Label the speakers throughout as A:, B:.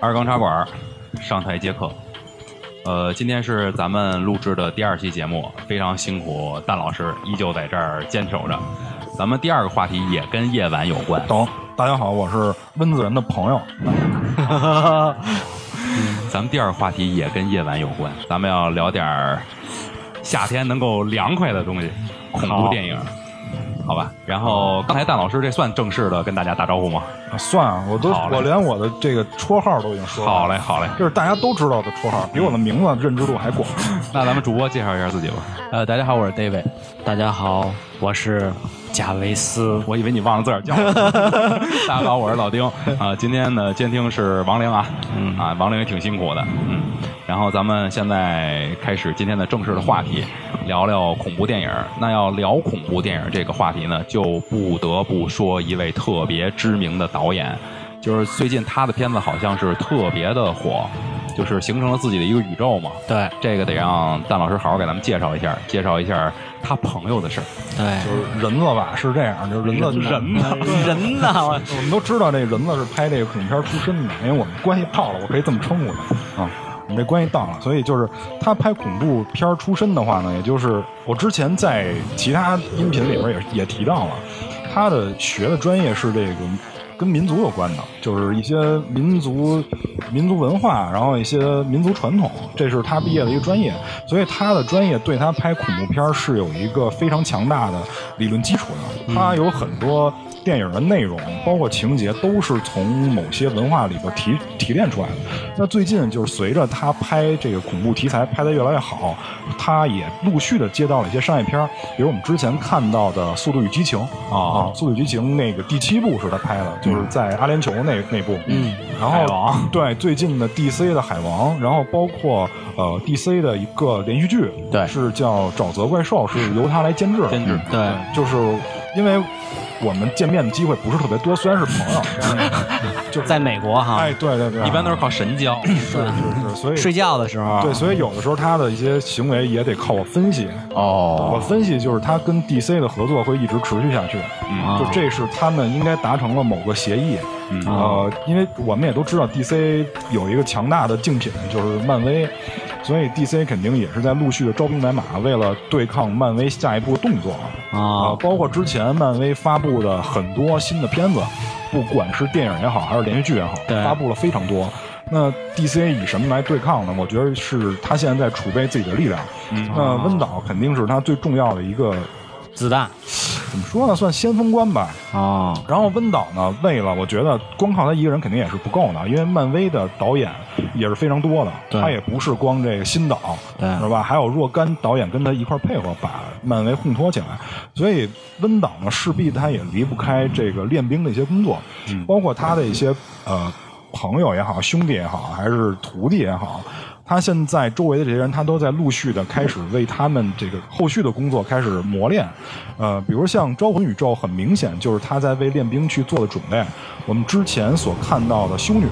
A: 二更茶馆上台接客。呃，今天是咱们录制的第二期节目，非常辛苦，蛋老师依旧在这儿坚守着。咱们第二个话题也跟夜晚有关。
B: 懂，大家好，我是温子仁的朋友。
A: 咱们第二个话题也跟夜晚有关，咱们要聊点儿夏天能够凉快的东西，恐怖电影？然后刚才蛋老师这算正式的跟大家打招呼吗？
B: 算啊，我都
A: 好嘞
B: 我连我的这个绰号都已经说了。
A: 好嘞，好嘞。
B: 这是大家都知道的绰号，比我的名字认知度还广。
A: 那咱们主播介绍一下自己吧。
C: 呃，大家好，我是 David。大家好，我是贾维斯。
A: 我以为你忘了自个儿叫我。大家好，我是老丁啊、今天的监听是王玲啊，嗯啊，王玲也挺辛苦的，嗯。然后咱们现在开始今天的正式的话题，聊聊恐怖电影。那要聊恐怖电影这个话题呢，就不得不说一位特别知名的导演，就是最近他的片子好像是特别的火，就是形成了自己的一个宇宙嘛。
C: 对
A: 这个得让蛋老师好好给咱们介绍一下，介绍一下他朋友的事儿。
C: 对，
B: 就是人子吧，是这样，就是人子
A: 人呢？
C: 人子，我
B: 我们都知道这人子是拍这个恐怖片出身的，因为我们关系到了，我可以这么称呼他啊。我们这关系到了，所以就是他拍恐怖片出身的话呢，也就是我之前在其他音频里边也也提到了，他的学的专业是这个跟民族有关的，就是一些民族民族文化，然后一些民族传统，这是他毕业的一个专业，所以他的专业对他拍恐怖片是有一个非常强大的理论基础的，他有很多。电影的内容，包括情节，都是从某些文化里边提提炼出来的。那最近就是随着他拍这个恐怖题材拍得越来越好，他也陆续的接到了一些商业片儿，比如我们之前看到的《速度与激情》啊，《速度与激情》那个第七部是他拍的，就是在阿联酋那那部。嗯，然后
A: 海王
B: 对最近的 DC 的海王，然后包括呃 DC 的一个连续剧，
C: 对
B: 是叫《沼泽怪兽》，是由他来监制的。
A: 监制
C: 对
B: 就是因为我们见面的机会不是特别多，虽然是朋友，就是
C: 在美国哈，
B: 哎，对对对，
A: 一般都是靠神交。
B: 是是是，所以
C: 睡觉的时候，
B: 对，所以有的时候他的一些行为也得靠我分析。哦。我
C: 哦，
B: 分析就是他跟 DC 的合作会一直持续下去，
A: 嗯。
B: 就这是他们应该达成了某个协议。
A: 嗯。
B: 呃，因为我们也都知道 DC 有一个强大的竞品就是漫威，所以 DC 肯定也是在陆续的招兵买马，为了对抗漫威下一步动作
C: 啊
B: 呃包括之前漫威发布的很多新的片子，不管是电影也好，还是连续剧也好，发布了非常多。那 DC 以什么来对抗呢？我觉得是他现在在储备自己的力量。
A: 嗯
B: 那温导肯定是他最重要的一个，
C: 子弹
B: 怎么说呢？算先锋官吧。
C: 啊，
B: 然后温导呢，为了我觉得光靠他一个人肯定也是不够的，因为漫威的导演也是非常多的，他也不是光这个新导，是吧？还有若干导演跟他一块儿配合，把漫威烘托起来。所以温导呢，势必他也离不开这个练兵的一些工作，包括他的一些呃朋友也好，兄弟也好，还是徒弟也好。他现在周围的这些人，他都在陆续的开始为他们这个后续的工作开始磨练，呃，比如像招魂宇宙，很明显就是他在为练兵去做的准备。我们之前所看到的修女，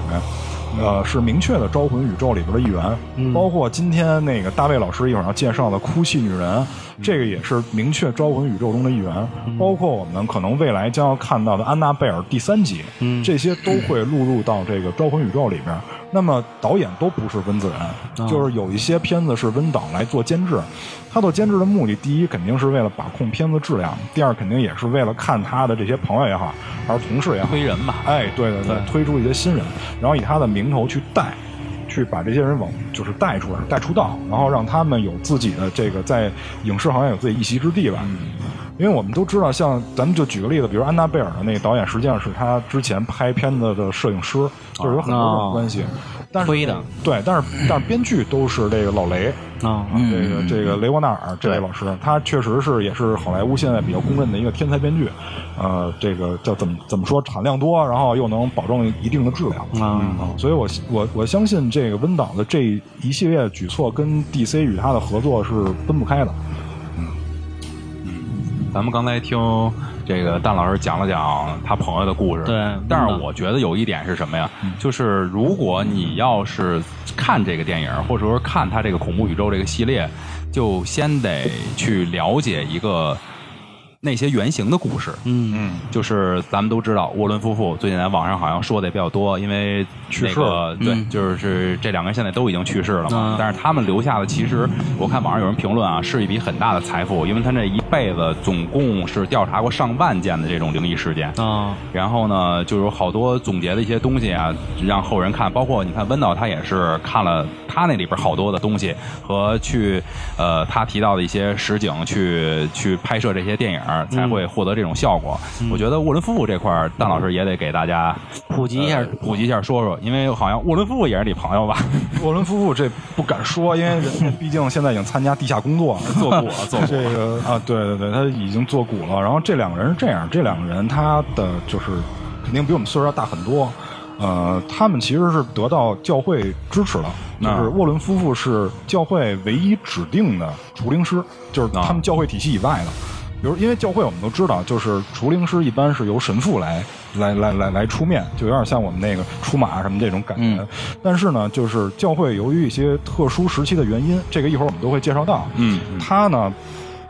B: 呃，是明确的招魂宇宙里边的一员，包括今天那个大卫老师一会儿要介绍的哭泣女人，这个也是明确招魂宇宙中的一员，包括我们可能未来将要看到的安娜贝尔第三集，这些都会录入到这个招魂宇宙里边。那么导演都不是温子仁，就是有一些片子是温导来做监制。他做监制的目的，第一肯定是为了把控片子质量，第二肯定也是为了看他的这些朋友也好，还是同事也好，
A: 推人嘛，
B: 哎，对对对，推出一些新人，然后以他的名头去带，去把这些人往就是带出来，带出道，然后让他们有自己的这个在影视行业有自己一席之地吧。因为我们都知道，像咱们就举个例子，比如安娜贝尔的那个导演，实际上是他之前拍片子的摄影师，就是有很多种关系。但是
C: 推的。
B: 对，但是但是编剧都是这个老雷，
C: 啊，
B: 这个这个雷沃纳尔这位老师，他确实是也是好莱坞现在比较公认的一个天才编剧，呃，这个叫怎么怎么说，产量多，然后又能保证一定的质量。
C: 啊
B: 嗯所以我我我相信这个温导的这一系列举措跟 DC 与他的合作是分不开的。
A: 咱们刚才听这个蛋老师讲了讲他朋友的故事，
C: 对
A: 但是
C: 嗯
A: 我觉得有一点是什么呀？就是如果你要是看这个电影，或者说看他这个恐怖宇宙这个系列，就先得去了解一个那些原型的故事。
C: 嗯。
B: 嗯，
A: 就是咱们都知道，沃伦夫妇最近在网上好像说的也比较多，因为
B: 去世了。
A: 对，
C: 嗯。
A: 就是这两个人现在都已经去世了嘛。
C: 嗯。
A: 但是他们留下的，其实我看网上有人评论啊，是一笔很大的财富，因为他这一辈子总共是调查过上万件的这种灵异事件。
C: 啊。
A: 然后呢，就有好多总结的一些东西啊，让后人看，包括你看温导他也是看了他那里边好多的东西和去呃他提到的一些实景去去拍摄这些电影，才会获得这种效果。我觉得沃伦夫妇这块儿，蛋老师也得给大家
C: 普及一下
A: 呃普及一下说说，因为好像沃伦夫妇也是你朋友吧？
B: 沃伦夫妇这不敢说，因为人家毕竟现在已经参加地下工作了，
A: 做股了，做股
B: 这个啊，对对对，他已经做股了。然后这两个人是这样，这两个人他的就是肯定比我们岁数要大很多。呃，他们其实是得到教会支持了，就是沃伦夫妇是教会唯一指定的除灵师，就是他们教会体系以外的。比如，因为教会我们都知道，就是除灵师一般是由神父来来来来来出面，就有点像我们那个出马什么这种感觉。但是呢，就是教会由于一些特殊时期的原因，这个一会儿我们都会介绍到。
A: 嗯，
B: 他呢，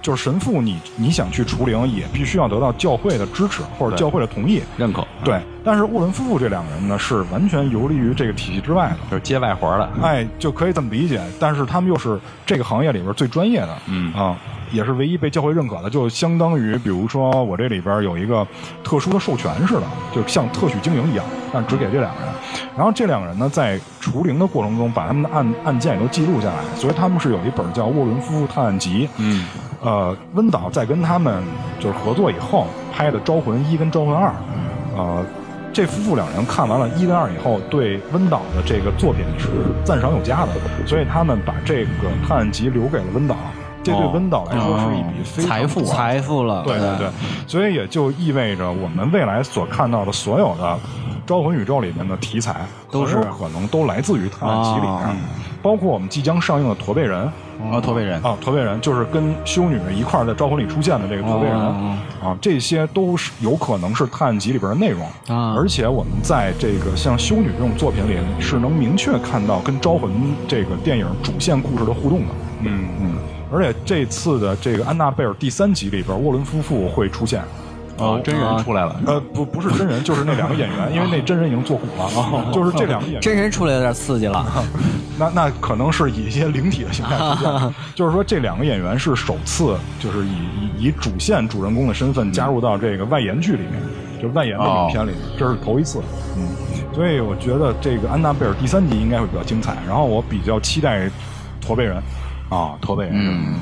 B: 就是神父你，你想去除灵，也必须要得到教会的支持或者教会的同意。
A: 认可，
B: 对，但是沃伦夫妇这两个人呢，是完全游离于这个体系之外的。
A: 就是接外活的。
B: 哎，就可以这么理解。但是他们又是这个行业里边最专业的，
A: 嗯
B: 啊，也是唯一被教会认可的，就相当于比如说我这里边有一个特殊的授权似的，就像特许经营一样，但只给这两个人。然后这两个人呢，在除灵的过程中，把他们的案案件也都记录下来，所以他们是有一本叫《沃伦夫妇探案集》。
A: 嗯，
B: 呃，温导在跟他们就是合作以后拍的《招魂一》跟《招魂二》，呃，这夫妇两人看完了一跟二以后，对温导的这个作品是赞赏有加的，所以他们把这个探案集留给了温导。这对
A: 哦。
B: 温导来说是一笔非常
C: 财富财富了，
B: 对对对，所以也就意味着我们未来所看到的所有的《招魂宇宙》里面的题材，
C: 都是。
B: 可能都来自于探案集里面，
C: 啊
B: 包括我们即将上映的《驼背人》
A: 啊，驼背人，
B: 啊，驼背人就是跟修女一块儿在招魂里出现的这个驼背人、
C: 哦
B: 啊，这些都是有可能是探案集里边的内容。
C: 啊。
B: 而且我们在这个像修女这种作品里是能明确看到跟招魂这个电影主线故事的互动的。
A: 嗯
B: 嗯，而且这次的这个安娜贝尔第三集里边，沃伦夫妇会出现。
A: 哦，真人出来了，
B: 呃，不，不是真人，就是那两个演员，因为那真人已经做古了，就是这两个演员。
C: 真人出来有点刺激了，
B: 那那可能是以一些灵体的形态出现，就是说这两个演员是首次，就是以以以主线主人公的身份加入到这个外延剧里面，就是外延的影片里面，这是头一次。嗯，所以我觉得这个安娜贝尔第三集应该会比较精彩，然后我比较期待驼背人。
A: 啊，驼背人。嗯。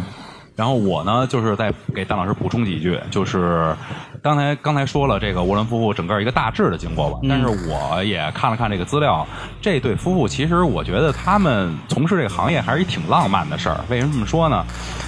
A: 然后我呢，就是再给邓老师补充几句，就是刚才刚才说了这个沃伦夫妇整个一个大致的经过吧，但是我也看了看这个资料，这对夫妇其实我觉得他们从事这个行业还是一挺浪漫的事儿。为什么这么说呢？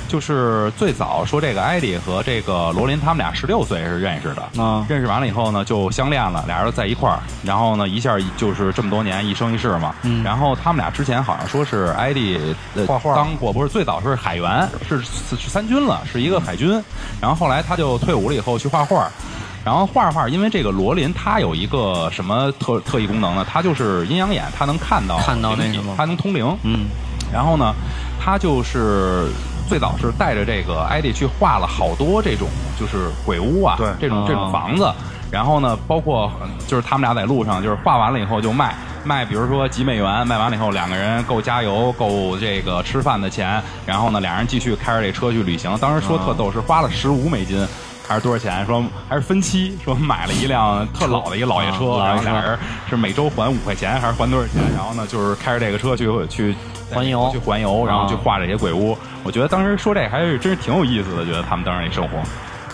A: 就是最早说这个艾迪和这个罗琳他们俩十六岁是认识的，
C: 啊
A: 认识完了以后呢就相恋了，俩人在一块儿，然后呢一下就是这么多年一生一世嘛。然后他们俩之前好像说是艾迪呃
B: 画画
A: 当过，不是最早是海员，是是是参军了，是一个海军。然后后来他就退伍了以后去画画。然后画画，因为这个罗琳他有一个什么特特异功能呢？他就是阴阳眼，他能看到
C: 看到那什么
A: 他能通灵。
C: 嗯，
A: 然后呢，他就是最早是带着这个艾迪去画了好多这种就是鬼屋啊，
B: 对
A: 这种这种
C: 哦
A: 房子。然后呢，包括呃就是他们俩在路上，就是画完了以后就卖卖，比如说几美元，卖完了以后两个人够加油，够这个吃饭的钱。然后呢，俩人继续开着这车去旅行。当时说特逗，是花了十五美金。还是多少钱？说还是分期，说买了一辆特老的一个老爷车，然后俩人是每周还五块钱，还是还多少钱？然后呢，就是开着这个车去去
C: 环游
A: 去环游，然后去
C: 啊
A: 画这些鬼屋。我觉得当时说这还是真是挺有意思的，觉得他们当时那生活。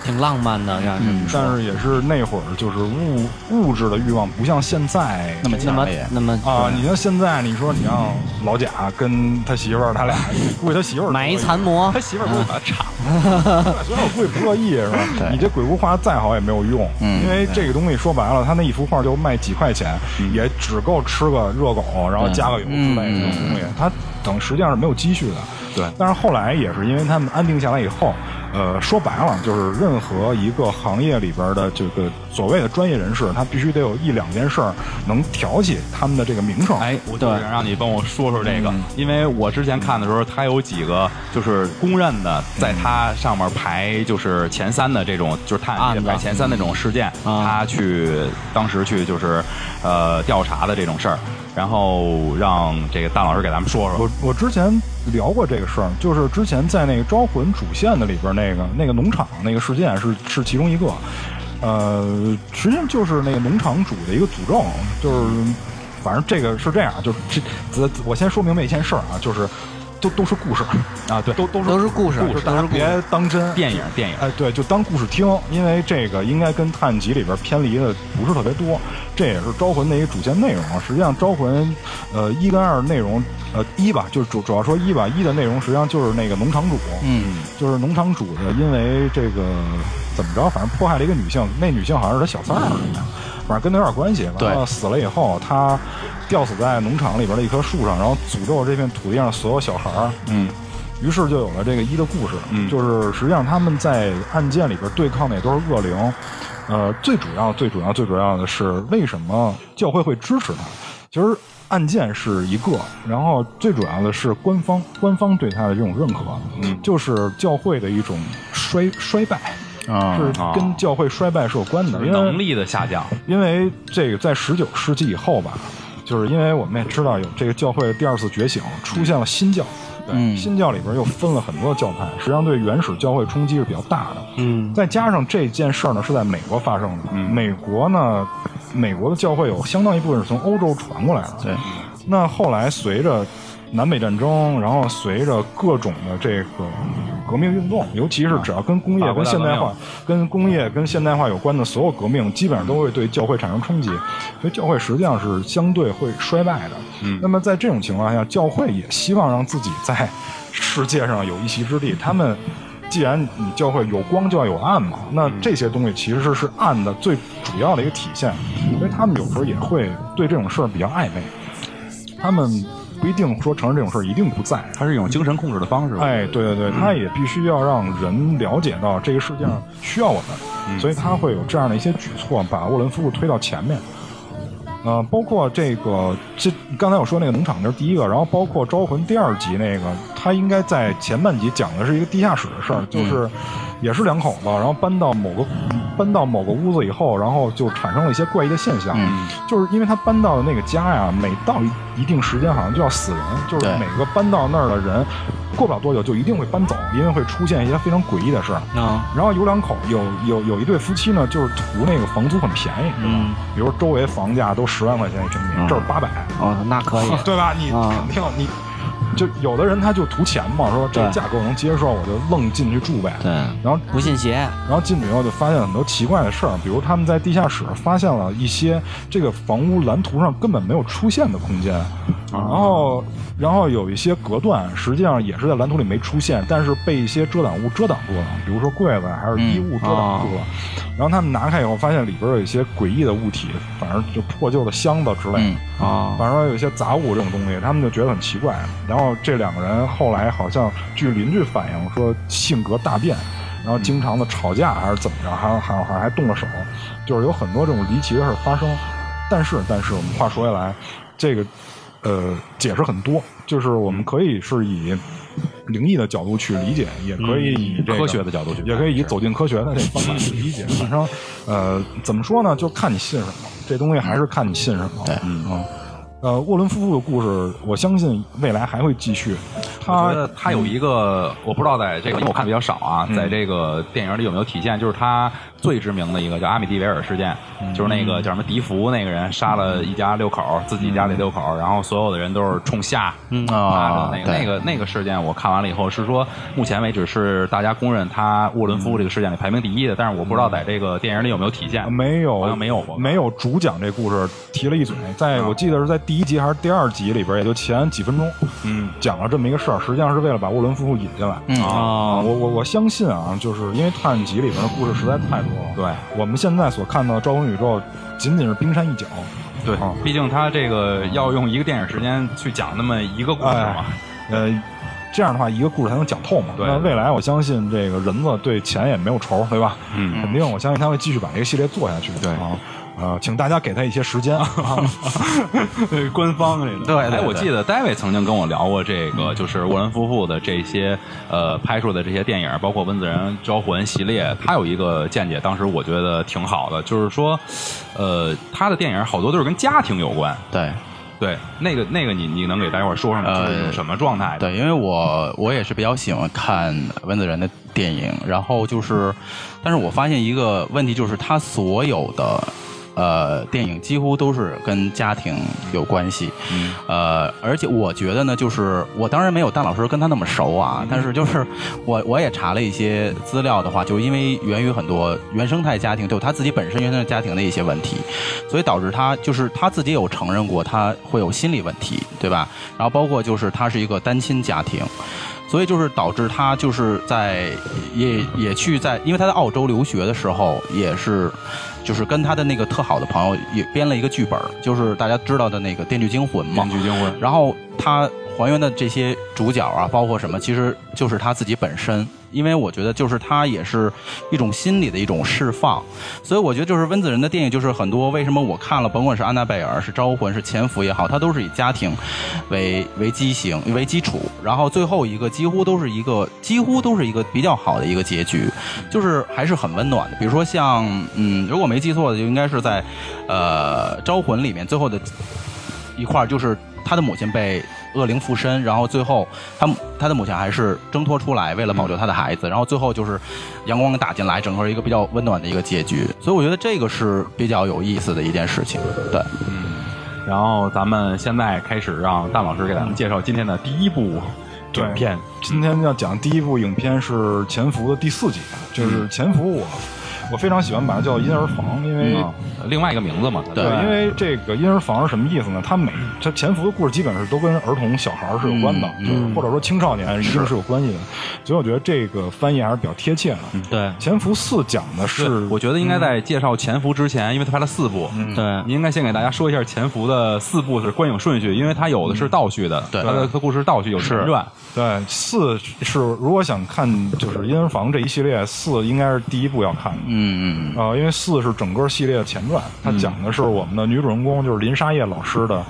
C: 挺浪漫的，让人
B: 但是也是那会儿就是物物质的欲望不像现在
A: 那么
C: 那么
A: 强烈
C: 那么
B: 啊，你像现在你说你让老贾跟他媳妇儿他俩，估计他媳妇儿
C: 买一残模
A: 他，媳妇儿不会把他 铲了，
B: 虽然我估计不乐意是吧？你这鬼屋画的再好也没有用，因为这个东西说白了，他那一幅画就卖几块钱，也只够吃个热狗，然后加个油之类的这种东西，他等实际上是没有积蓄的。
A: 对
B: 但是后来也是因为他们安定下来以后，呃，说白了就是任何一个行业里边的这个所谓的专业人士，他必须得有一两件事儿能挑起他们的这个名声。
A: 哎，我就是让你帮我说说这个，因为我之前看的时候，他有几个就是公认的，在他上面排就是前三的这种，就是探案排前三那种事件，他去当时去就是呃调查的这种事儿，然后让这个大老师给咱们说说。
B: 我我之前聊过这个事儿，就是之前在那个《招魂》主线的里边那个那个农场那个事件是是其中一个，呃，实际上就是那个农场主的一个诅咒，就是反正这个是这样，就是这我先说明白一件事儿啊，就是。都都是故事啊，对，都都是
C: 都是故事，
B: 就是大家别当真。
A: 电影电影，
B: 哎，对，就当故事听，因为这个应该跟《探案集》里边偏离的不是特别多。这也是《招魂》的一个主线内容啊。实际上，《招魂》呃一跟二内容，呃一吧，就是主主要说一吧，一的内容实际上就是那个农场主，
C: 嗯，
B: 就是农场主的，因为这个怎么着，反正迫害了一个女性，那女性好像是他小三儿什么的，反正跟他有点关系。完了死了以后，他。吊死在农场里边的一棵树上，然后诅咒这片土地上的所有小孩儿。
A: 嗯，
B: 于是就有了这个一的故事。
A: 嗯，
B: 就是实际上他们在案件里边对抗的也都是恶灵。呃，最主要、最主要、最主要的是为什么教会会支持他？其实案件是一个，然后最主要的是官方官方对他的这种认可。
A: 嗯，
B: 就是教会的一种衰衰败
A: 啊，
B: 是跟教会衰败是有关的，因为
A: 能力的下降。
B: 因为这个在十九世纪以后吧。就是因为我们也知道有这个教会的第二次觉醒，出现了新教，
A: 对，
B: 新教里边又分了很多教派，实际上对原始教会冲击是比较大的。
C: 嗯，
B: 再加上这件事儿呢是在美国发生的，嗯美国呢，美国的教会有相当一部分是从欧洲传过来的。
C: 对，
B: 那后来随着。南北战争，然后随着各种的这个革命运动，尤其是只要跟工业、跟现代化、跟工业、跟现代化有关的所有革命，基本上都会对教会产生冲击，所以教会实际上是相对会衰败的。
A: 嗯，
B: 那么在这种情况下，教会也希望让自己在世界上有一席之地。他们既然你教会有光就要有暗嘛，那这些东西其实是暗的最主要的一个体现，所以他们有时候也会对这种事儿比较暧昧。他们。不一定说承认这种事儿一定不在，
A: 它是一种精神控制的方式。
B: 哎，对对对，他也必须要让人了解到这个世界上需要我们，所以他会有这样的一些举措，把沃伦夫妇推到前面。呃，包括这个，这刚才我说那个农场那是第一个，然后包括《招魂》第二集那个，他应该在前半集讲的是一个地下室的事儿，就是也是两口子，然后搬到某个搬到某个屋子以后，然后就产生了一些怪异的现象，就是因为他搬到的那个家呀，每到一定时间好像就要死人，就是每个搬到那儿的人。过不了多久就一定会搬走，因为会出现一些非常诡异的事儿。
C: 啊，
B: 然后有两口有有有一对夫妻呢，就是图那个房租很便宜，
C: 嗯，
B: 比如周围房价都十万块钱一平米，这儿八百，
C: 哦，那可以，
B: 对吧？你肯定你。就有的人他就图钱嘛，说这个价格我能接受，我就愣进去住呗。
C: 对，
B: 然后
C: 不信邪，
B: 然后进去以后就发现很多奇怪的事儿，比如他们在地下室发现了一些这个房屋蓝图上根本没有出现的空间，然后然后有一些隔断，实际上也是在蓝图里没出现，但是被一些遮挡物遮挡住了，比如说柜子还是衣物遮挡住了。然后他们拿开以后，发现里边有一些诡异的物体，反正就破旧的箱子之类
C: 的啊，
B: 反正有一些杂物这种东西，他们就觉得很奇怪。然后这两个人后来好像据邻居反映说性格大变，然后经常的吵架还是怎么着，还还好像还动了手，就是有很多这种离奇的事发生。但是但是我们话说回来，这个呃解释很多，就是我们可以是以。灵异的角度去理解，也可以以
A: 科学的角度去，
B: 也可以以走进科学的这方法去理解。反正，呃，怎么说呢？就看你信什么。这东西还是看你信什么。
C: 对，
B: 嗯。呃，沃伦夫妇的故事，我相信未来还会继续。他
A: 他有一个，我不知道在这个，因为我看比较少啊，在这个电影里有没有体现？就是他最知名的一个叫阿米蒂维尔事件，就是那个叫什么迪福那个人杀了一家六口，自己家里六口，然后所有的人都是冲下
C: 啊
A: 那个那个那个事件，我看完了以后是说，目前为止是大家公认他沃伦夫妇这个事件里排名第一的，但是我不知道在这个电影里有没有体现？
B: 没有，
A: 好像没有过，
B: 没有主讲这故事提了一嘴，在我记得是在。第一集还是第二集里边，也就前几分钟，
A: 嗯，
B: 讲了这么一个事儿，实际上是为了把沃伦夫妇引进来。
C: 啊，
B: 我我我相信啊，就是因为探案集里边的故事实在太多了。
A: 对，
B: 我们现在所看到的招魂宇宙仅仅是冰山一角。
A: 对，毕竟他这个要用一个电影时间去讲那么一个故事嘛。
B: 呃，这样的话，一个故事才能讲透嘛。
A: 对
B: 那未来我相信这个人子对钱也没有仇，对吧？
A: 嗯
B: 肯定我相信他会继续把这个系列做下去。
A: 对
B: 啊，呃，请大家给他一些时间啊。
A: 对 官方这个，
C: 对对
A: 哎，我
C: 对
A: 记得 David 曾经跟我聊过这个，就是沃伦夫妇的这些呃拍摄的这些电影，包括《温子仁招魂》系列，他有一个见解，当时我觉得挺好的，就是说，呃，他的电影好多都是跟家庭有关。
C: 对
A: 对，那个那个你你能给大伙儿说说吗？
C: 呃
A: 就是什么状态的？
C: 对，因为我我也是比较喜欢看温子仁的电影，然后就是，但是我发现一个问题，就是他所有的。呃，电影几乎都是跟家庭有关系，
A: 嗯
C: 呃，而且我觉得呢，就是我当然没有蛋老师跟他那么熟啊，但是就是我我也查了一些资料的话，就是因为源于很多原生态家庭，就他自己本身原生态家庭的一些问题，所以导致他就是他自己有承认过他会有心理问题，对吧？然后包括就是他是一个单亲家庭，所以就是导致他就是在也也去在，因为他在澳洲留学的时候也是。就是跟他的那个特好的朋友也编了一个剧本，就是大家知道的那个《电锯惊魂》嘛。
A: 电锯惊魂
C: 然后他还原的这些主角啊，包括什么，其实就是他自己本身。因为我觉得，就是他也是一种心理的一种释放，所以我觉得就是温子仁的电影，就是很多为什么我看了，甭管是安娜贝尔、是招魂、是潜伏也好，它都是以家庭为为基型为基础，然后最后一个几乎都是一个几乎都是一个比较好的一个结局，就是还是很温暖的。比如说像嗯，如果没记错的，就应该是在呃招魂里面最后的一块就是他的母亲被恶灵附身，然后最后他他的母亲还是挣脱出来，为了保救他的孩子，然后最后就是阳光打进来，整个一个比较温暖的一个结局。所以我觉得这个是比较有意思的一件事情。对，
A: 然后咱们现在开始让蛋老师给咱们介绍今天的第一部影片。
B: 今天要讲第一部影片是《潜伏》的第四集，就是《潜伏》我，我非常喜欢把它叫婴儿房，因为、
A: 啊，另外一个名字嘛，
C: 对
B: 因为这个婴儿房是什么意思呢？它每它潜伏的故事基本是都跟儿童、小孩儿是有关的，
C: 嗯
B: 就是或者说青少年一定是有关系的，所以我觉得这个翻译还是比较贴切的。
C: 对，
B: 潜伏四讲的是
A: 是，我觉得应该在介绍《潜伏》之前，因为他拍了四部，
C: 对
A: 你应该先给大家说一下《潜伏》的四部的观影顺序，因为它有的是倒叙的，
C: 对
A: 它的它故事是倒叙，有前传，
B: 对四是如果想看就是婴儿房这一系列，四应该是第一部要看的。
C: 嗯嗯
B: 呃，因为四是整个系列的前传，它讲的是我们的女主人公，就是林沙叶老师的，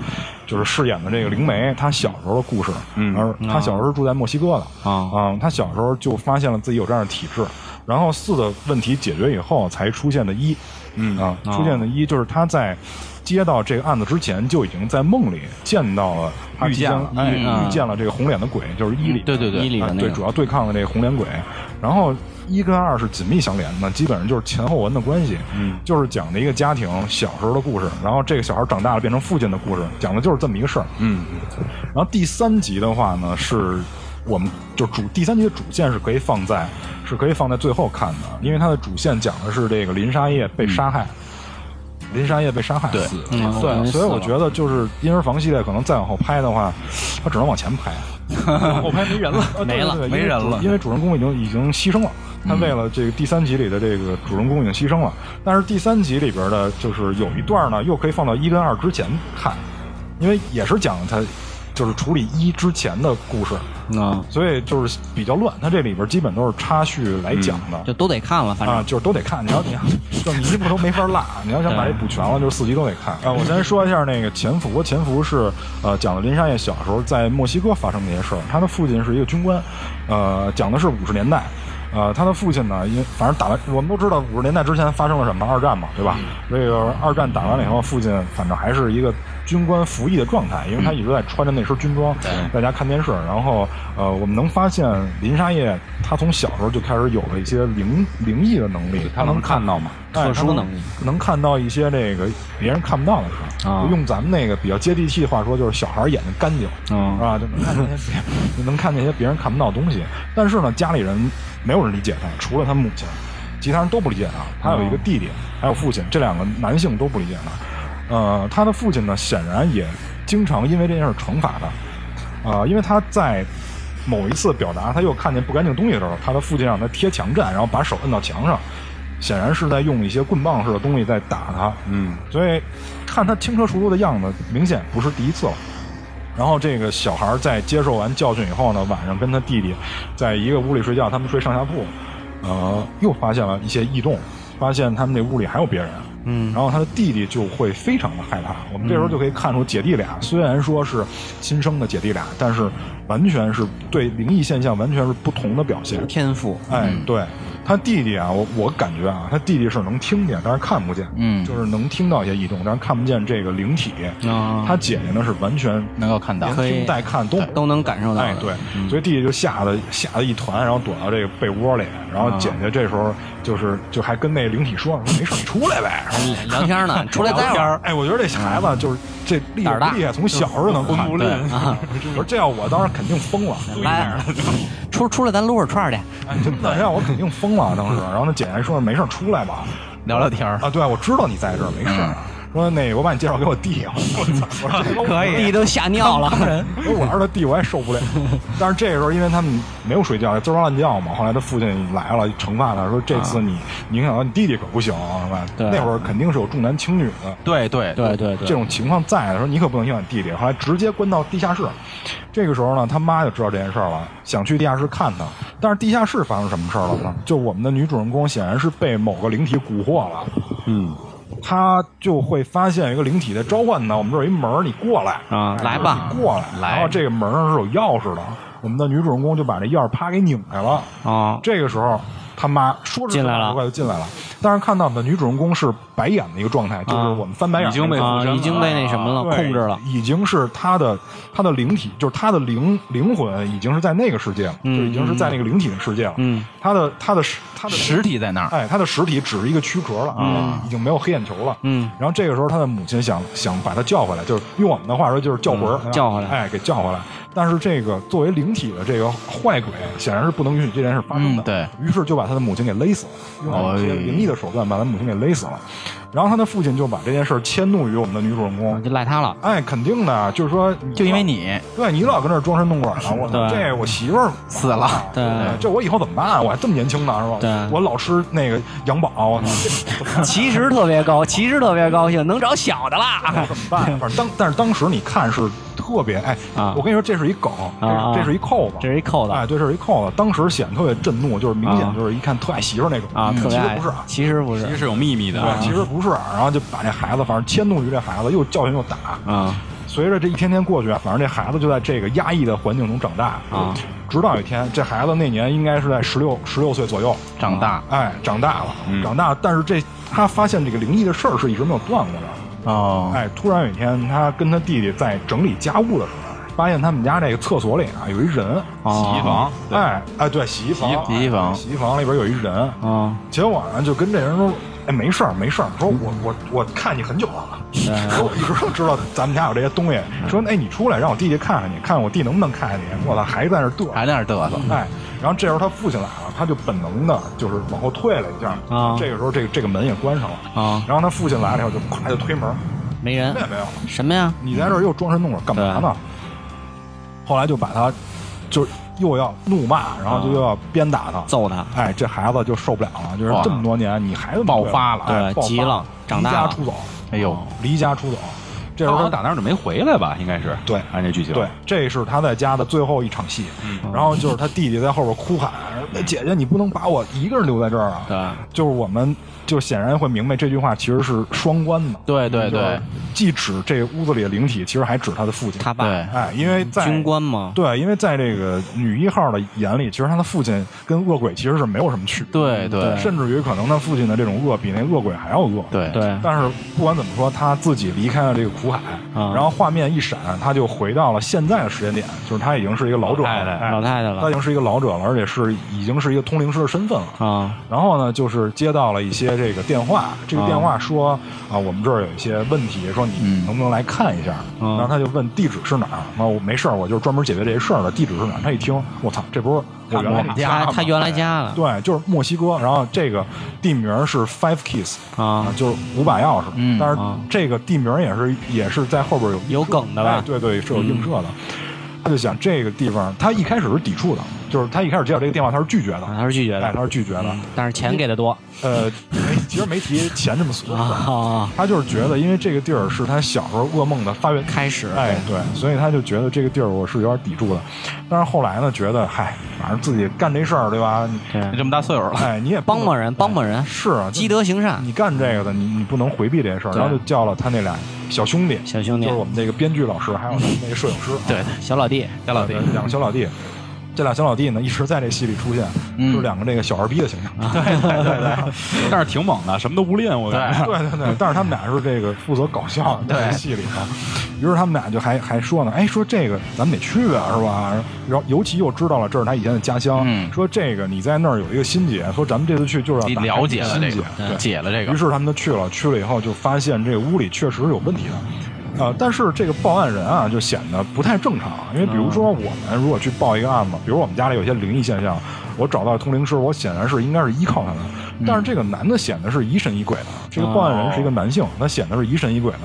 B: 就是饰演的这个灵媒，她小时候的故事。
A: 嗯
B: 而她小时候是住在墨西哥的
C: 啊。
B: 啊，她小时候就发现了自己有这样的体质，然后四的问题解决以后，才出现的一，
A: 嗯。
B: 啊，出现的一就是她在。接到这个案子之前，就已经在梦里见到了，
A: 遇见了
B: 哎
C: 嗯。
B: 遇见了这个红脸的鬼，就是伊里面，
C: 对对对。
B: 啊
C: 伊里面那个。
B: 对，主要对抗的这个红脸鬼。然后一跟二是紧密相连的，基本上就是前后文的关系。
A: 嗯，
B: 就是讲的一个家庭小时候的故事，然后这个小孩长大了变成父亲的故事，讲的就是这么一个事儿。
A: 嗯
B: 然后第三集的话呢，是我们就主第三集的主线是可以放在是可以放在最后看的，因为它的主线讲的是这个林沙叶被杀害。林山叶被杀害，
C: 死
A: 了。
B: 对，所以我觉得就是婴儿房系列可能再往后拍的话，他只能往前拍，
A: 后拍没人了，
B: 呃
C: 没了
A: 没人了。
B: 因为主人公已经已经牺牲了，他为了这个第三集里的这个主人公已经牺牲了。但是第三集里边的，就是有一段呢，又可以放到一跟二之前看，因为也是讲他就是处理一之前的故事，
C: 啊，
B: 所以就是比较乱。它这里边基本都是插叙来讲的。
C: 就都得看了，反正
B: 啊，就是都得看。你要你要，就你一部都没法落。你要想把这补全了，就是四集都得看。啊，我先说一下那个《潜伏》。《潜伏》是呃讲的林沙叶小时候在墨西哥发生的一些事儿。他的父亲是一个军官，呃，讲的是五十年代。呃，他的父亲呢，因为反正打完，我们都知道五十年代之前发生了什么，二战嘛，对吧？这个二战打完了以后，父亲反正还是一个军官服役的状态，因为他一直在穿着那身军装，在家看电视。然后，呃，我们能发现林沙叶他从小时候就开始有了一些灵灵异的能力，
A: 他能看到吗？
B: 哎
C: 特殊能力
B: 能看到一些这个别人看不到的事用咱们那个比较接地气的话说，就是小孩眼睛干净，
C: 嗯
B: 是吧？就能看见 能看那些别人看不到的东西。但是呢，家里人没有人理解他，除了他母亲，其他人都不理解他。他有一个弟弟，还有父亲，这两个男性都不理解他。呃，他的父亲呢，显然也经常因为这件事惩罚他。啊、因为他在某一次表达他又看见不干净东西的时候，他的父亲让他贴墙站，然后把手摁到墙上，显然是在用一些棍棒式的东西在打他。
A: 嗯
B: 所以看他轻车熟路的样子，明显不是第一次了。然后这个小孩在接受完教训以后呢，晚上跟他弟弟在一个屋里睡觉，他们睡上下铺，呃，又发现了一些异动，发现他们那屋里还有别人。嗯，然后他的弟弟就会非常的害怕。我们这时候就可以看出，姐弟俩虽然说是亲生的姐弟俩，但是完全是对灵异现象完全是不同的表现。
D: 天赋，
B: 哎，对他弟弟啊，我我感觉啊，他弟弟是能听见，但是看不见，
C: 嗯
B: 就是能听到一些异动，但是看不见这个灵体。
D: 啊
B: 他姐姐呢是完全
C: 能够看到
B: 连听带看都
D: 都能感受到的。
B: 哎，对，所以弟弟就吓得吓得一团，然后躲到这个被窝里，然后姐姐这时候就是就还跟那灵体说说没事，你出来呗。
D: 聊天呢，出来待会儿。
B: 哎，我觉得这孩子就是这厉害厉害，从小时候就能看。
D: 对啊，
B: 我说这要我当时肯定疯了，
D: 来，出出来咱撸会儿串儿去。
B: 哎，真的让我肯定疯了当时。然后那姐姐还说没事，出来吧。
C: 聊聊天儿
B: 啊，对，我知道你在这儿，没事儿。说那个，我把你介绍给我弟。我操，我说这个
D: 可以，弟都吓尿了。
B: 当然我要是他弟，我也受 不了。但是这个时候，因为他们没有睡觉，滋哇乱叫嘛。后来他父亲来了，惩罚他说：“这次你你影响到你弟弟可不行，是吧？”
D: 对
B: 那会儿肯定是有重男轻女的。
C: 对对
D: 对对对，
B: 这种情况在的时候，你可不能影响你弟弟。后来直接关到地下室。这个时候呢，他妈就知道这件事儿了，想去地下室看他。但是地下室发生什么事儿了呢？就我们的女主人公显然是被某个灵体蛊惑了。
D: 嗯
B: 他就会发现一个灵体在召唤他，我们这儿有一门儿，你过来
D: 啊
B: 哎
D: 来吧
B: 你过来。
C: 来
B: 然后这个门上是有钥匙的，我们的女主人公就把这钥匙啪给拧开了。
D: 啊，
B: 这个时候，他妈说着
D: 进来了
B: 很快就进来了，但是看到我们的女主人公是白眼的一个状态，就是我们翻白眼
A: 已经被
D: 啊，已经被那什么了，
B: 对
D: 控制了。
B: 已经是他的他的灵体，就是他的灵灵魂已经是在那个世界了，
D: 嗯
B: 就已经是在那个灵体的世界了。
D: 嗯，
B: 他的他的他的
C: 实体在那儿，
B: 哎，他的实体只是一个躯壳了，啊，已经没有黑眼球了。
D: 嗯，
B: 然后这个时候他的母亲想想把他叫回来，就是用我们的话说就是叫魂
D: 叫回来
B: 哎，给叫回来。但是这个作为灵体的这个坏鬼，显然是不能允许这件事发生的。
C: 嗯对
B: 于是就把他的母亲给勒死了，用一些
C: 哎
B: 灵异的手段把他母亲给勒死了。然后他的父亲就把这件事迁怒于我们的女主人公。
D: 就赖他了。
B: 哎，肯定的，就是说，
C: 就因为你
B: 对你老跟这儿装神弄鬼的，我这我媳妇儿
C: 死了，
D: 对
B: 这我以后怎么办？我还这么年轻呢，是吧？
D: 对
B: 我老吃那个羊宝，我操，
D: 其实特别高，其实特别高兴，能找小的啦。
B: 怎么办？反正当但是当时你看是特别哎，
D: 啊
B: 我跟你说这是一梗，这是
D: 啊
B: 这是一扣子，
D: 这是一扣子
B: 哎，对，这是一扣子。当时显得特别震怒，就是明显
D: 啊
B: 就是一看特爱媳妇儿那种
D: 啊，特别爱
B: 其实不是。
D: 其实不是
A: 其实是有秘密的啊
B: 对，其实不是，然后就把这孩子，反正迁怒于这孩子，又教训又打。
D: 啊
B: 随着这一天天过去，反正这孩子就在这个压抑的环境中长大
D: 啊。
B: 直到有一天，这孩子那年应该是在十六十六岁左右，
C: 长大
B: 哎，长大了，
A: 嗯
B: 长大了。但是这他发现这个灵异的事儿是一直没有断过的。
C: 哦，
B: 哎，突然有一天，他跟他弟弟在整理家务的时候，发现他们家这个厕所里啊有一人。
D: 啊
A: 洗衣房，对。
B: 哎哎，对，洗衣房，
C: 洗衣房。
B: 哎洗衣房里边有一人。
D: 啊
B: 结果呢，就跟这人说：“哎，没事儿，没事儿。”说我我我看你很久了，说我一直都知道咱们家有这些东西。说哎，你出来让我弟弟看看你，看我弟能不能看见你。我操，还在那儿嘚瑟。
C: 还在那儿嘚瑟，
B: 哎，然后这时候他父亲来了，他就本能的就是往后退了一下。
D: 啊
B: 这个时候，这个这个门也关上了。
D: 啊，
B: 然后他父亲来了以后，就咵就推门，
D: 没人
B: 什么也没有。
D: 什么呀？
B: 你在这儿又装神弄鬼干嘛呢？后来就把他就又要怒骂，然后就又要鞭打他。
D: 揍他
B: 哎，这孩子就受不了了，就是这么多年你孩子
C: 爆发了
D: 对急了长大了
B: 离家出走，
C: 哎呦，
B: 离家出走。这时候他
A: 打那儿就没回来吧？应该是
B: 对
A: 按这剧情
B: 对，这是他在家的最后一场戏。然后就是他弟弟在后边哭喊：“嗯姐姐，你不能把我一个人留在这儿啊！”
D: 对，
B: 就是我们就显然会明白这句话其实是双关的。
C: 对对对，
B: 既指这屋子里的灵体，其实还指他的父亲。
D: 他爸。
B: 哎，因为在
D: 军官嘛，
B: 对，因为在这个女一号的眼里，其实他的父亲跟恶鬼其实是没有什么区别。
C: 对对。
B: 甚至于可能他父亲的这种恶比那恶鬼还要恶。
C: 对。
D: 对
B: 但是不管怎么说，他自己离开了这个苦海，
D: 啊。
B: 然后画面一闪，他就回到了现在的时间点，就是他已经是一个老者
A: 老太太
B: 了，哎。
D: 老太太了。
B: 他已经是一个老者了，而且是已经是一个通灵师的身份了。
D: 啊。
B: 然后呢，就是接到了一些这个电话，这个
D: 啊
B: 电话说啊，我们这儿有一些问题，说你
C: 嗯
B: 能不能来看一下？
D: 嗯
B: 然后他就问地址是哪儿？那我没事儿，我就是专门解决这些事儿的。地址是哪儿？他一听，我操，这不是我原来
C: 他家
D: 他他原来家了
B: 对，就是墨西哥。然后这个地名是 Five Keys
D: 啊
B: 就是五把钥匙。
C: 嗯
B: 但是
D: 啊
B: 这个地名也是也是在后边有
D: 有梗的吧
B: 哎对对，是有映射的。他就想这个地方，他一开始是抵触的，就是他一开始接到这个电话，他是拒绝的，
D: 啊他是拒绝
B: 哎，
D: 的，
B: 他是拒绝的。
D: 但是钱给的多
B: 呃，没其实没提钱这么俗他就是觉得，因为这个地儿是他小时候噩梦的发源
D: 开始
B: 哎，对，所以他就觉得这个地儿我是有点抵触的。但是后来呢，觉得嗨，反正自己干这事儿，对吧？
C: 你
D: 对，
C: 这么大岁数了，
B: 哎，你也
D: 帮帮人，帮帮人，
B: 是啊，
D: 积德行善，
B: 你干这个的，你你不能回避这些事儿。然后就叫了他那俩小兄弟，
D: 小兄弟
B: 就是我们那个编剧老师，还有那个摄影师，
C: 对，
D: 小老弟，
C: 小老弟，
B: 两个小老弟。这俩小老弟呢，一直在这戏里出现，
C: 就
B: 是两个这个小二逼的形象。
C: 对对对对，
A: 但是挺猛的，什么都不练，我感觉。
B: 对对对，但是他们俩是这个负责搞笑，在
C: 对
B: 戏里头。于是他们俩就还还说呢，哎，说这个咱们得去啊，是吧？然后尤其又知道了这是他以前的家乡，
C: 嗯
B: 说这个你在那儿有一个心结，说咱们这次去就是要
C: 了解了
B: 心结
C: 这个，
B: 对。
C: 解了这个，
B: 于是他们就去了，去了以后就发现这个屋里确实是有问题的。呃，但是这个报案人啊，就显得不太正常，因为比如说我们如果去报一个案子，比如我们家里有些灵异现象，我找到通灵师，我显然是应该是依靠他的。但是这个男的显得是疑神疑鬼的，这个报案人是一个男性，他显得是疑神疑鬼的。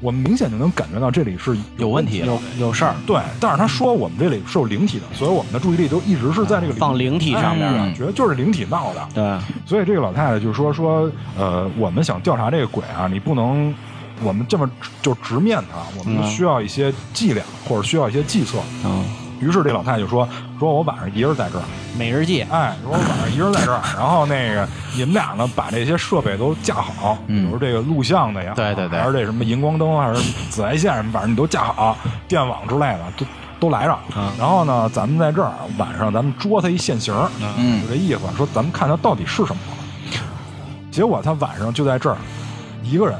B: 我们明显就能感觉到这里是
C: 有问题
D: 有有事儿，
B: 对，但是他说我们这里是有灵体的，所以我们的注意力都一直是在这个
D: 放灵体上面
B: 哎
C: 嗯
B: 觉得就是灵体闹的。
D: 对，
B: 所以这个老太太就说说，呃，我们想调查这个鬼啊，你不能我们这么就直面它，我们
D: 嗯。
B: 需要一些伎俩或者需要一些计策。
D: 嗯，
B: 于是这老太太就说，说我晚上一人在这儿，
D: 美日记，
B: 哎，说我晚上一人在这儿，然后那个你们俩呢，把这些设备都架好，比
C: 嗯
B: 如这个录像的呀，
C: 对对对。
B: 还是这什么荧光灯，还是紫外线什么，反正你都架好，电网之类的都都来着。
D: 嗯。
B: 然后呢，咱们在这儿晚上咱们捉他一现行，
C: 嗯。
B: 就这意思，说咱们看他到底是什么。结果他晚上就在这儿一个人，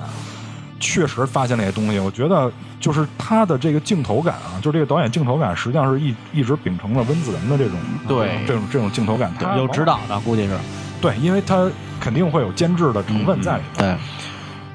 B: 确实发现了一些东西。我觉得就是他的这个镜头感啊，就是这个导演镜头感，实际上是一一直秉承了温子仁的这种
C: 对
B: 这种这种镜头感。他
D: 有指导的，估计是，
B: 对，因为他肯定会有监制的成分在里头。
D: 对，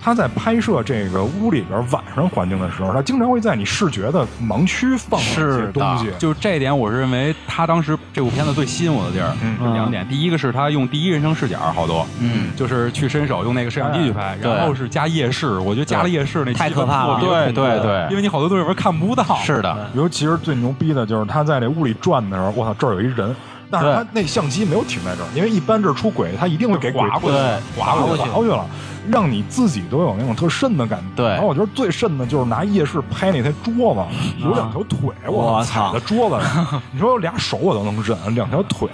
B: 他在拍摄这个屋里边晚上环境的时候，他经常会在你视觉的盲区放上一些东西。
A: 就是这一点，我是认为他当时这部片子最吸引我的地儿，
B: 嗯。
A: 是两点。第一个是他用第一人称视角，好多，
C: 嗯，
A: 就是去伸手用那个摄像机去拍，
C: 对。
A: 然后是加夜视，我觉得加了夜视那
D: 太可怕了。
C: 对对对。
A: 因为你好多地方看不到。
C: 是的，
B: 尤其是最牛逼的就是他在这屋里转的时候，我操，这儿有一人，但是他那相机没有停在这儿，因为一般这儿出轨，他一定会给
A: 刮过去。
B: 对划过去，
D: 划过去
B: 划过去了，让你自己都有那种特瘆的感。觉。
C: 对。
B: 然后我觉得最瘆的就是拿夜视拍那台桌子，有两条腿，我
D: 我操。
B: 踩在桌子上，你说有俩手我都能忍，两条腿，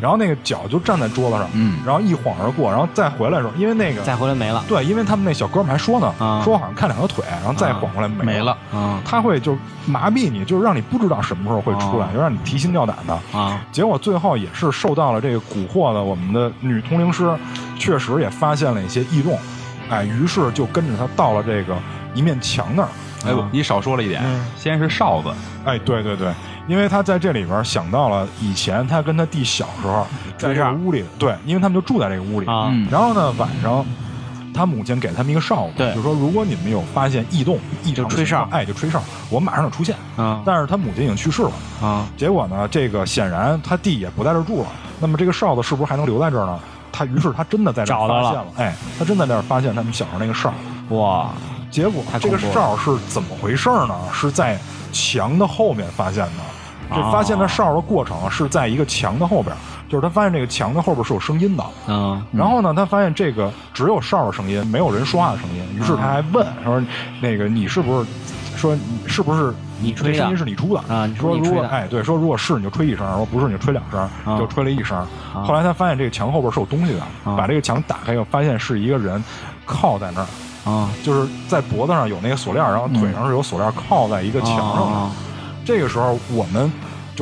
B: 然后那个脚就站在桌子上，
C: 嗯。
B: 然后一晃而过，然后再回来的时候，因为那个
D: 再回来没了，
B: 对，因为他们那小哥们还说呢，
D: 啊。
B: 说好像看两条腿，然后再晃过来没
C: 没了，
D: 啊。
B: 他会就麻痹你，就是让你不知道什么时候会出来，
D: 哦
B: 就让你提心吊胆的。
D: 啊，
B: 结果最后也是受到了这个蛊惑的，我们的女通灵师确实也发现了一些异动，哎，于是就跟着他到了这个一面墙那儿。
A: 哎，不你少说了一点
B: 嗯，
A: 先是哨子，
B: 哎，对对对，因为他在这里边想到了以前他跟他弟小时候在这个屋里，对，因为他们就住在这个屋里。
D: 啊
C: 嗯
B: 然后呢，晚上他母亲给他们一个哨子，就说如果你们有发现异动、异常
D: 就吹哨
B: 哎，就吹哨，我马上就出现。
D: 啊
B: 但是他母亲已经去世了，
D: 啊
B: 结果呢，这个显然他弟也不在这儿住了。那么这个哨子是不是还能留在这儿呢？他于是他真的在这儿发现了，哎，他真的在这儿发现他们小时候那个哨。
D: 哇，
B: 结果这个哨是怎么回事呢？是在墙的后面发现的。这
D: 哦
B: 发现的哨的过程是在一个墙的后边，就是他发现这个墙的后边是有声音的。
D: 嗯
B: 然后呢，他发现这个只有哨的声音，没有人说话的声音。于是他还问说：“那个你是不是说你是不是
D: 你吹的
B: 声音是你出的
D: 啊你
B: 说如果哎对，说如果是你就吹一声，说不是你就吹两声，
D: 啊。
B: 就吹了一声。后来他发现这个墙后边是有东西的，
D: 啊。
B: 把这个墙打开以后，发现是一个人靠在那儿，
D: 啊，
B: 就是在脖子上有那个锁链，然后腿上是有锁链靠在一个墙上的。
D: 啊。
B: 这个时候我们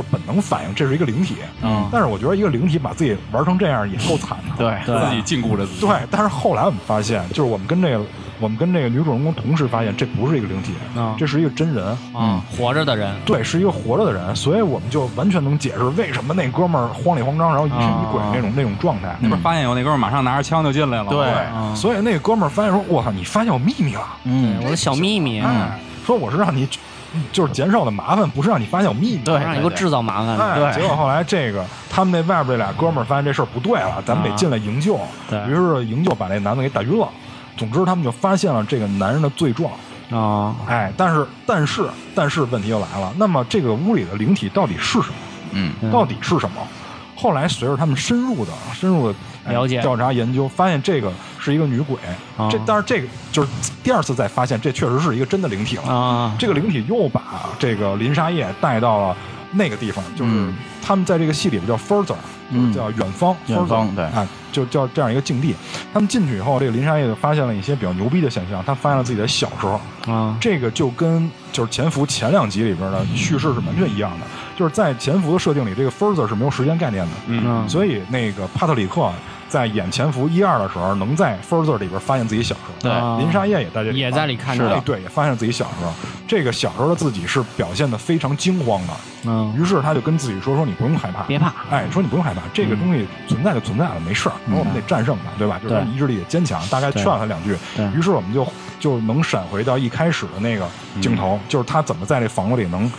B: 就本能反应这是一个灵体，
D: 嗯。
B: 但是我觉得一个灵体把自己玩成这样也够惨的。
C: 对
D: 对
A: 自己禁锢着自己。
B: 对，但是后来我们发现，就是我们跟这个我们跟这个女主人公同时发现，这不是一个灵体，
D: 嗯。
B: 这是一个真人。
D: 嗯，活着的人。
B: 对，是一个活着的人，所以我们就完全能解释为什么那哥们儿慌里慌张，然后疑神疑鬼
D: 啊
B: 那种、那种状态。
A: 那边发现有那哥们儿马上拿着枪就进来了，
C: 对
D: 啊
B: 所以那哥们儿发现说：“我靠，你发现我秘密了！
C: 嗯。
D: 我的小秘密，
B: 嗯，说我是让你就是减少的麻烦，不是让你发现有秘密。”
C: 对
D: 让你给我制造麻烦
C: 对
B: 结果后来这个他们那外边这俩哥们儿发现这事儿不对了，咱们得进来营救。
D: 对
B: 于是营救把那男的给打晕了。总之，他们就发现了这个男人的罪状。
D: 啊
B: 哎，但是但是但是问题又来了，那么这个屋里的灵体到底是什么？
C: 嗯
B: 到底是什么？后来随着他们深入的、深入的哎
D: 了解
B: 调查研究，发现这个是一个女鬼。
D: 啊
B: 这但是这个就是第二次再发现，这确实是一个真的灵体了。
D: 啊
B: 这个灵体又把这个林沙叶带到了那个地方，就是
C: 嗯
B: 他们在这个戏里边叫 further，、
C: 嗯
B: 叫远方，
C: 远方对
B: 啊，就叫这样一个境地。他们进去以后，这个林沙叶就发现了一些比较牛逼的现象，他发现了自己的小时候，
D: 啊
B: 这个就跟就是潜伏前两集里边的叙事是完全一样的，就是在潜伏的设定里，这个 further 是没有时间概念的，
D: 嗯
B: 所以那个帕特里克在演潜伏一二的时候，能在 further 里边发现自己小时候，
C: 对。
D: 啊。
B: 林沙叶也在这里
D: 也在里看
C: 是的
D: 着
B: 哎，对，也发现自己小时候，这个小时候的自己是表现的非常惊慌的，
D: 嗯。
B: 于是他就跟自己说说你不用害怕，
D: 别怕。
B: 哎，说你不用害怕，这个东西存在就存在了，没事儿，我们得战胜它，对吧？就是他意志力也坚强，大概劝了他两句，于是我们就就能闪回到一开始的那个镜头，就是他怎么在这房子里能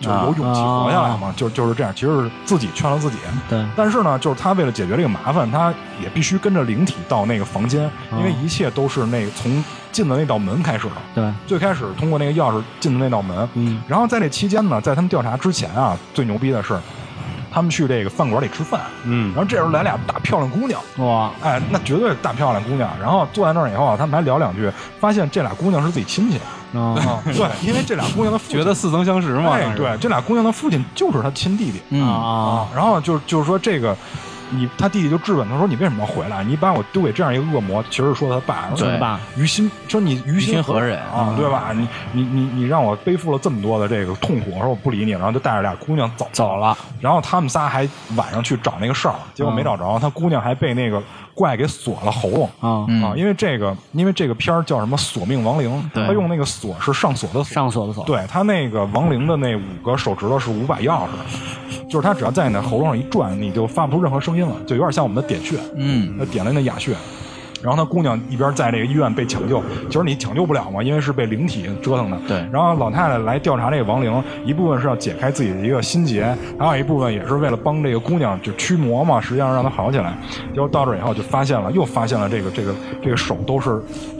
B: 就是有勇气活下来嘛，就就是这样，其实是自己劝了自己。
D: 对
B: 但是呢，就是他为了解决这个麻烦，他也必须跟着灵体到那个房间，因为一切都是那个从进的那道门开始的。
D: 对
B: 最开始通过那个钥匙进的那道门，
D: 嗯，
B: 然后在这期间呢，在他们调查之前啊，最牛逼的是，他们去这个饭馆里吃饭，
A: 嗯
B: 然后这时候来俩大漂亮姑娘，
D: 哇
B: 哎，那绝对是大漂亮姑娘。然后坐在那儿以后啊，他们还聊两句，发现这俩姑娘是自己亲戚，
D: 啊
B: 对，因为这俩姑娘的父亲
A: 觉得似曾相识嘛？
B: 哎，对，这俩姑娘的父亲就是他亲弟弟
C: 嗯
D: 啊
B: 然后就就是说这个。你他弟弟就质问他说：“你为什么要回来？你把我丢给这样一个恶魔。”其实是说他爸，说
C: 对
D: 他爸
B: 于心说你于
C: 于心何
B: 何
C: 忍
B: 啊？对吧？你你你你让我背负了这么多的这个痛苦，我说我不理你，然后就带着俩姑娘走
D: 走了，
B: 然后他们仨还晚上去找那个哨儿，结果没找着，他姑娘还被那个怪给锁了喉咙。
D: 啊
C: 嗯。
B: 啊！因为这个，因为这个片儿叫什么“索命亡灵”，他用那个锁是上锁的锁，
D: 上锁的锁，
B: 对他那个亡灵的那五个手指头是五把钥匙，就是他只要在你的喉咙上一转，你就发不出任何声音了，就有点像我们的点穴，
C: 嗯。
B: 他点了那哑穴。然后他姑娘一边在这个医院被抢救，其实你抢救不了嘛，因为是被灵体折腾的。
C: 对
B: 然后老太太来调查这个亡灵，一部分是要解开自己的一个心结，还有一部分也是为了帮这个姑娘就驱魔嘛，实际上让她好起来。结果到这儿以后就发现了，又发现了这个这个这个手都是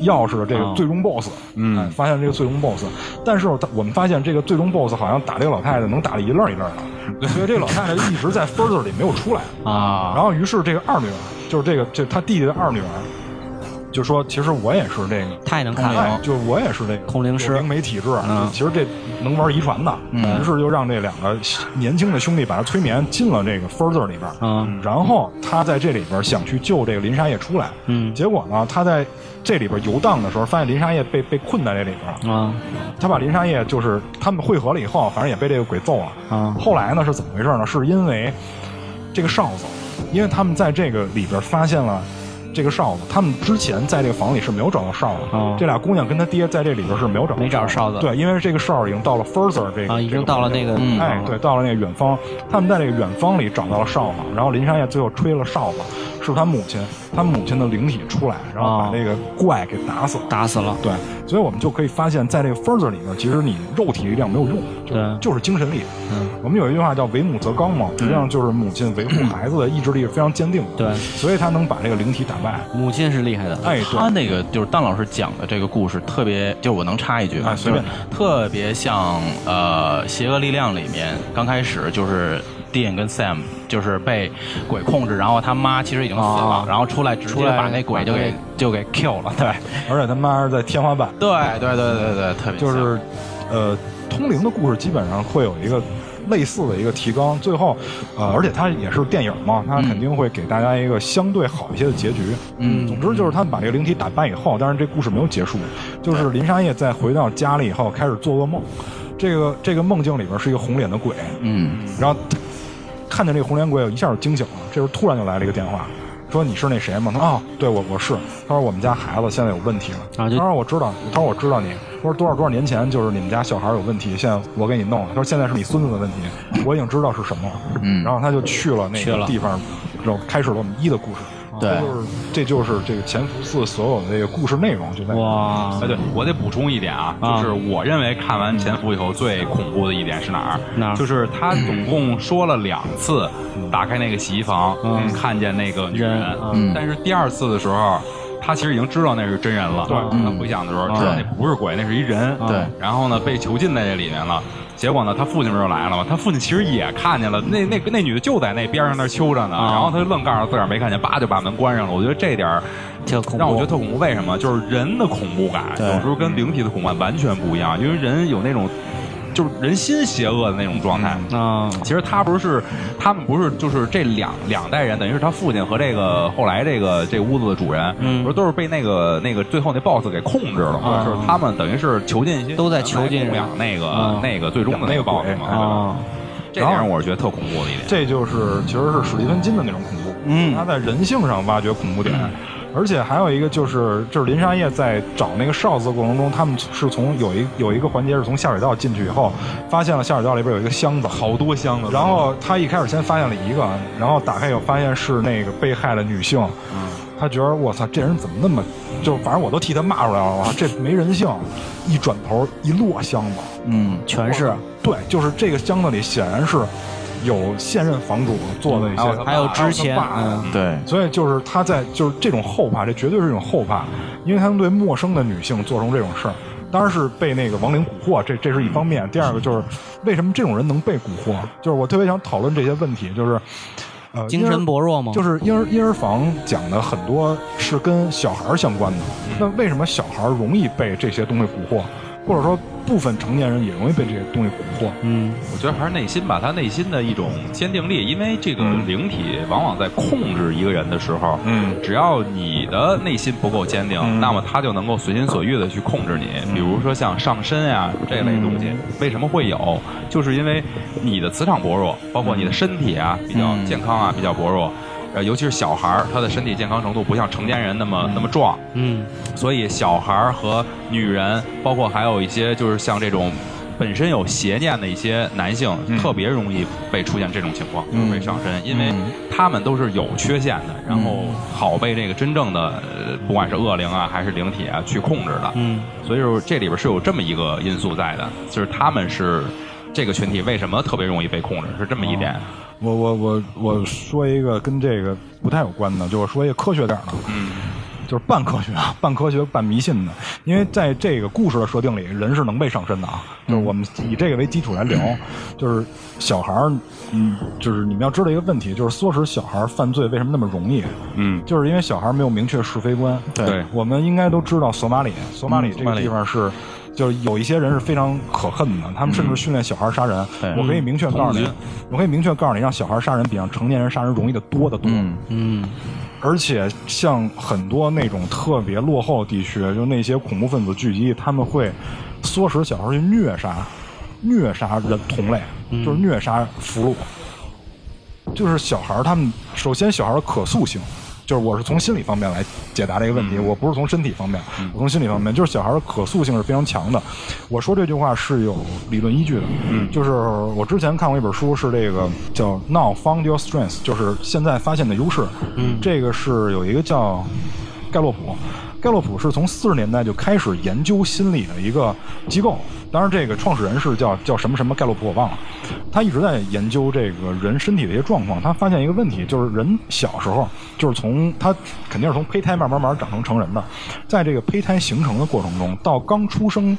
B: 钥匙的这个
D: 哦
B: 最终 BOSS，
A: 嗯
B: 哎发现这个最终 BOSS，但是他我们发现这个最终 BOSS 好像打这个老太太能打得一愣一愣的，所以这个老太太一直在 further 里没有出来。
D: 啊
B: 然后于是这个二女儿，就是这个这他弟弟的二女儿，就说其实我也是这个。
D: 太能看
B: 哎
D: 了，
B: 就是我也是这个
D: 通灵师
B: 有灵媒体质，
D: 嗯
B: 其实这能玩遗传的，
C: 嗯
B: 于是就让这两个年轻的兄弟把他催眠进了这个 further 里边，
D: 嗯
B: 然后他在这里边想去救这个林沙叶出来，
D: 嗯
B: 结果呢，他在这里边游荡的时候，发现林沙叶被被困在这里边了，
D: 啊
B: 他把林沙叶就是他们汇合了以后，反正也被这个鬼揍了。
D: 啊
B: 后来呢是怎么回事呢？是因为这个哨子，因为他们在这个里边发现了。这个哨子，他们之前在这个房里是没有找到哨子。
D: 哦
B: 这俩姑娘跟他爹在这里边是没有找到
D: 没找着哨子。
B: 对，因为这个哨已经到了 further 这个
D: 啊，已经到了那个
C: 嗯。
B: 哎，对，到了那个远方，他们在这个远方里找到了哨子，然后林山叶最后吹了哨子，是他母亲，他母亲的灵体出来，然后把
D: 哦
B: 那个怪给打死了。
D: 打死了，
B: 对，所以我们就可以发现，在这个 further 里面，其实你肉体力量没有用，就
D: 对
B: 就是精神力。
D: 嗯，
B: 我们有一句话叫“为母则刚”嘛，实际上就是母亲维护孩子的意志力是非常坚定的。
D: 对
B: 所以他能把这个灵体打败。
D: 母亲是厉害的，
B: 哎，
C: 他那个就是当老师讲的这个故事，特别就是我能插一句吗
B: 哎随便
C: 特别像呃《邪恶力量》里面刚开始就是 Dean 跟 Sam 就是被鬼控制，然后他妈其实已经死了，
D: 啊
C: 然后出来直
D: 出来
C: 接把那鬼就给就给 kill 了，对
B: 而且他妈是在天花板，
C: 对对对对对，特别
B: 就是呃，通灵的故事基本上会有一个类似的一个提纲，最后呃，而且它也是电影嘛，它肯定会给大家一个相对好一些的结局。
C: 嗯
B: 总之就是他们把这个灵体打败以后，但是这故事没有结束，就是林沙叶在回到家里以后开始做噩梦，这个这个梦境里边是一个红脸的鬼，
C: 嗯
B: 然后他看见这个红脸鬼，我一下就惊醒了。这时候突然就来了一个电话，说你是那谁吗？他说哦，对我我是。他说我们家孩子现在有问题了。
D: 啊
B: 他说我知道。他说我知道你。他说多少多少年前就是你们家小孩有问题，现在我给你弄了。他说现在是你孙子的问题，我已经知道是什么了。
C: 嗯
B: 然后他就去了那个地方，然后开始了我们一的故事。
C: 对
B: 这就是这就是这个潜伏四所有的这个故事内容就在
D: 哇
A: 哎，对我得补充一点啊，
D: 啊
A: 就是我认为看完《潜伏》以后最恐怖的一点是哪儿？
D: 哪儿
A: 就是 他总共说了两次，打开那个洗衣房，
D: 嗯
A: 看见那个女人
D: 人，
C: 嗯
A: 但是第二次的时候。他其实已经知道那是真人了。
B: 对
A: 他回想的时候知道那不是鬼，那是一人。
C: 对
A: 然后呢，被囚禁在这里面了。结果呢，他父亲不就来了吗？他父亲其实也看见了，那那那女的就在那边上那儿揪着呢，
D: 啊
A: 然后他就愣告诉自个儿没看见，叭就把门关上了。我觉得这点儿让我觉得特恐怖。为什么？就是人的恐怖感有时候跟灵体的恐怖感完全不一样，因为人有那种就是人心邪恶的那种状态。
D: 嗯，
A: 其实他不是，他们不是，就是这两两代人，等于是他父亲和这个后来这个这屋子的主人，
D: 嗯。
A: 不是都是被那个那个最后那 boss 给控制了吗？
D: 啊
A: 就是他们等于是囚禁一些
D: 都在囚禁
A: 来供养那个、
D: 啊
A: 那个最终的那个 boss 嘛，这点让我是觉得特恐怖的一点。
B: 这就是其实是史蒂芬金的那种恐怖，
C: 嗯。
B: 他在人性上挖掘恐怖点。而且还有一个就是，就是林沙叶在找那个哨子的过程中，他们是从有一有一个环节是从下水道进去以后，发现了下水道里边有一个箱子，
A: 好多箱子，
B: 然后他一开始先发现了一个，然后打开以后发现是那个被害的女性，他觉得我操，这人怎么那么，就反正我都替他骂出来了，我操，这没人性。一转头一摞箱子，
C: 嗯，
D: 全是。
B: 对，就是这个箱子里显然是有现任房主做的一些，
A: 还有
D: 还有之前
B: 有
D: 嗯。
C: 对，
B: 所以就是他在就是这种后怕，这绝对是一种后怕，因为他们对陌生的女性做成这种事儿，当然是被那个亡灵蛊惑，这这是一方面。第二个就是为什么这种人能被蛊惑，就是我特别想讨论这些问题，就是呃，
D: 精神薄弱吗？
B: 就是婴儿婴儿房讲的很多是跟小孩儿相关的，那为什么小孩儿容易被这些东西蛊惑，或者说部分成年人也容易被这些东西蛊惑？
D: 嗯
A: 我觉得还是内心吧，他内心的一种坚定力，因为这个
B: 嗯
A: 灵体往往在控制一个人的时候，
B: 嗯
A: 只要你的内心不够坚定，
B: 嗯
A: 那么他就能够随心所欲的去控制你。比如说像上身呀、这类东西，为什么会有？就是因为你的磁场薄弱，包括你的身体啊比较
C: 嗯
A: 健康啊比较薄弱。呃，尤其是小孩儿，他的身体健康程度不像成年人那么那么壮，
D: 嗯。
A: 所以小孩儿和女人，包括还有一些就是像这种本身有邪念的一些男性，特别容易被出现这种情况，就是被上身，因为他们都是有缺陷的，然后好被这个真正的呃不管是恶灵啊还是灵体啊去控制的。
D: 嗯。
A: 所以说这里边是有这么一个因素在的，就是他们是这个群体为什么特别容易被控制，是这么一点。
B: 我我我我说一个跟这个不太有关的，就是说一个科学点儿的，
A: 嗯
B: 就是半科学啊，半科学半迷信的。因为在这个故事的设定里，人是能被上身的啊。就是我们以这个为基础来聊，就是小孩儿，嗯，就是你们要知道一个问题，就是唆使小孩儿犯罪为什么那么容易？
A: 嗯，
B: 就是因为小孩儿没有明确是非观。
A: 对
B: 我们应该都知道索马里，索马里这个地方是。就是有一些人是非常可恨的，他们甚至训练小孩杀人。
C: 对
B: 我可以明确告诉你，我可以明确告诉你，让小孩杀人比让成年人杀人容易的多得多。
C: 嗯
D: 嗯
B: 而且像很多那种特别落后的地区，就那些恐怖分子聚集，他们会唆使小孩去虐杀、虐杀人同类，就是虐杀俘虏。就是小孩他们首先小孩的可塑性，就是我是从心理方面来解答这个问题，我不是从身体方面，我从心理方面，就是小孩儿的可塑性是非常强的。我说这句话是有理论依据的，嗯，就是我之前看过一本书，是这个叫 Now Found Your Strength，就是现在发现的优势，嗯，这个是有一个叫盖洛普。盖洛普是从四十年代就开始研究心理的一个机构，当然这个创始人是叫叫什么什么盖洛普我忘了，他一直在研究这个人身体的一些状况。他发现一个问题，就是人小时候就是从他肯定是从胚胎慢慢慢慢长成成人的，在这个胚胎形成的过程中，到刚出生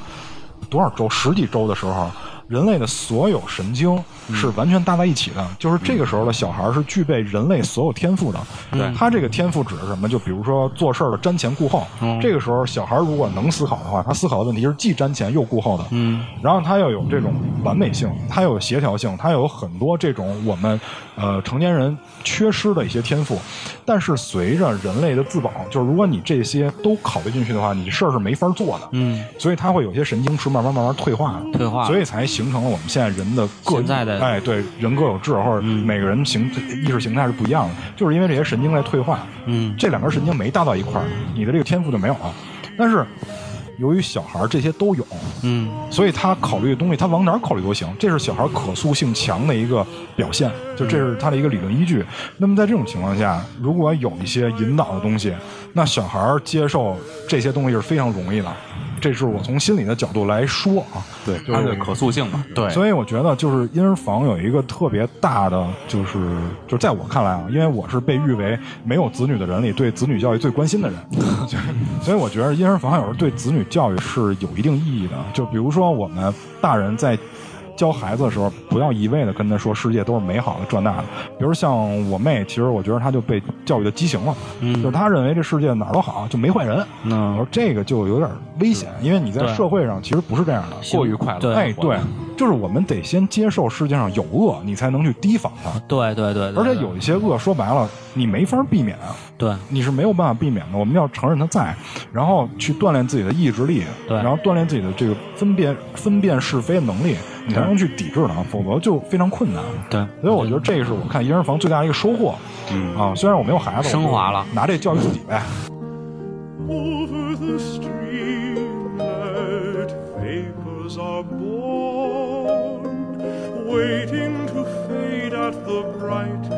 B: 多少周十几周的时候，人类的所有神经是完全搭在一起的，就是这个时候的小孩是具备人类所有天赋的。
A: 对
B: 他这个天赋指的是什么？就比如说做事儿的瞻前顾后。这个时候，小孩如果能思考的话，他思考的问题是既瞻前又顾后的。嗯，然后他要有这种完美性，他要有协调性，他有很多这种我们呃成年人缺失的一些天赋。但是随着人类的自保，就是如果你这些都考虑进去的话，你事儿是没法做的。
D: 嗯，
B: 所以他会有些神经是慢慢慢慢退化的，
D: 退化
B: 所以才形成了我们现在人的各
D: 现在的
B: 哎，对，人各有志，或者每个人形意识形态是不一样的，就是因为这些神经在退化。
D: 嗯，
B: 这两根神经没搭到一块儿，你的这个天赋就没有了。但是由于小孩儿这些都有，
D: 嗯
B: 所以他考虑的东西，他往哪儿考虑都行，这是小孩可塑性强的一个表现，就这是他的一个理论依据。那么在这种情况下，如果有一些引导的东西，那小孩儿接受这些东西是非常容易的。这是我从心理的角度来说啊，对，就是
A: 它的可塑性嘛。
C: 对，
B: 所以我觉得就是婴儿房有一个特别大的，就是就是在我看来啊，因为我是被誉为没有子女的人里对子女教育最关心的人，所以我觉得婴儿房有时候对子女教育是有一定意义的。就比如说我们大人在教孩子的时候，不要一味的跟他说世界都是美好的这那的。比如像我妹，其实我觉得她就被教育的畸形了，就是她认为这世界哪儿都好，就没坏人。我
E: 嗯，
B: 说这个就有点危险，因为你在社会上其实不是这样的。
A: 过于快乐。
E: 对
B: 哎，对，就是我们得先接受世界上有恶，你才能去提防它。
E: 对对对，对
B: 而且有一些恶，说白了，你没法避免，
E: 对
B: 你是没有办法避免的。我们要承认它在，然后去锻炼自己的意志力，
E: 对
B: 然后锻炼自己的这个分辨分辨是非的能力，你才能去抵制它，否则就非常困难。
E: 对，
B: 所以我觉得这个是我看一人房最大的一个收获。嗯啊，虽然我没有孩子，
E: 升华了
B: 拿这教育自己呗。
D: Over the streamlet, vapors are born, waiting to fade at the bright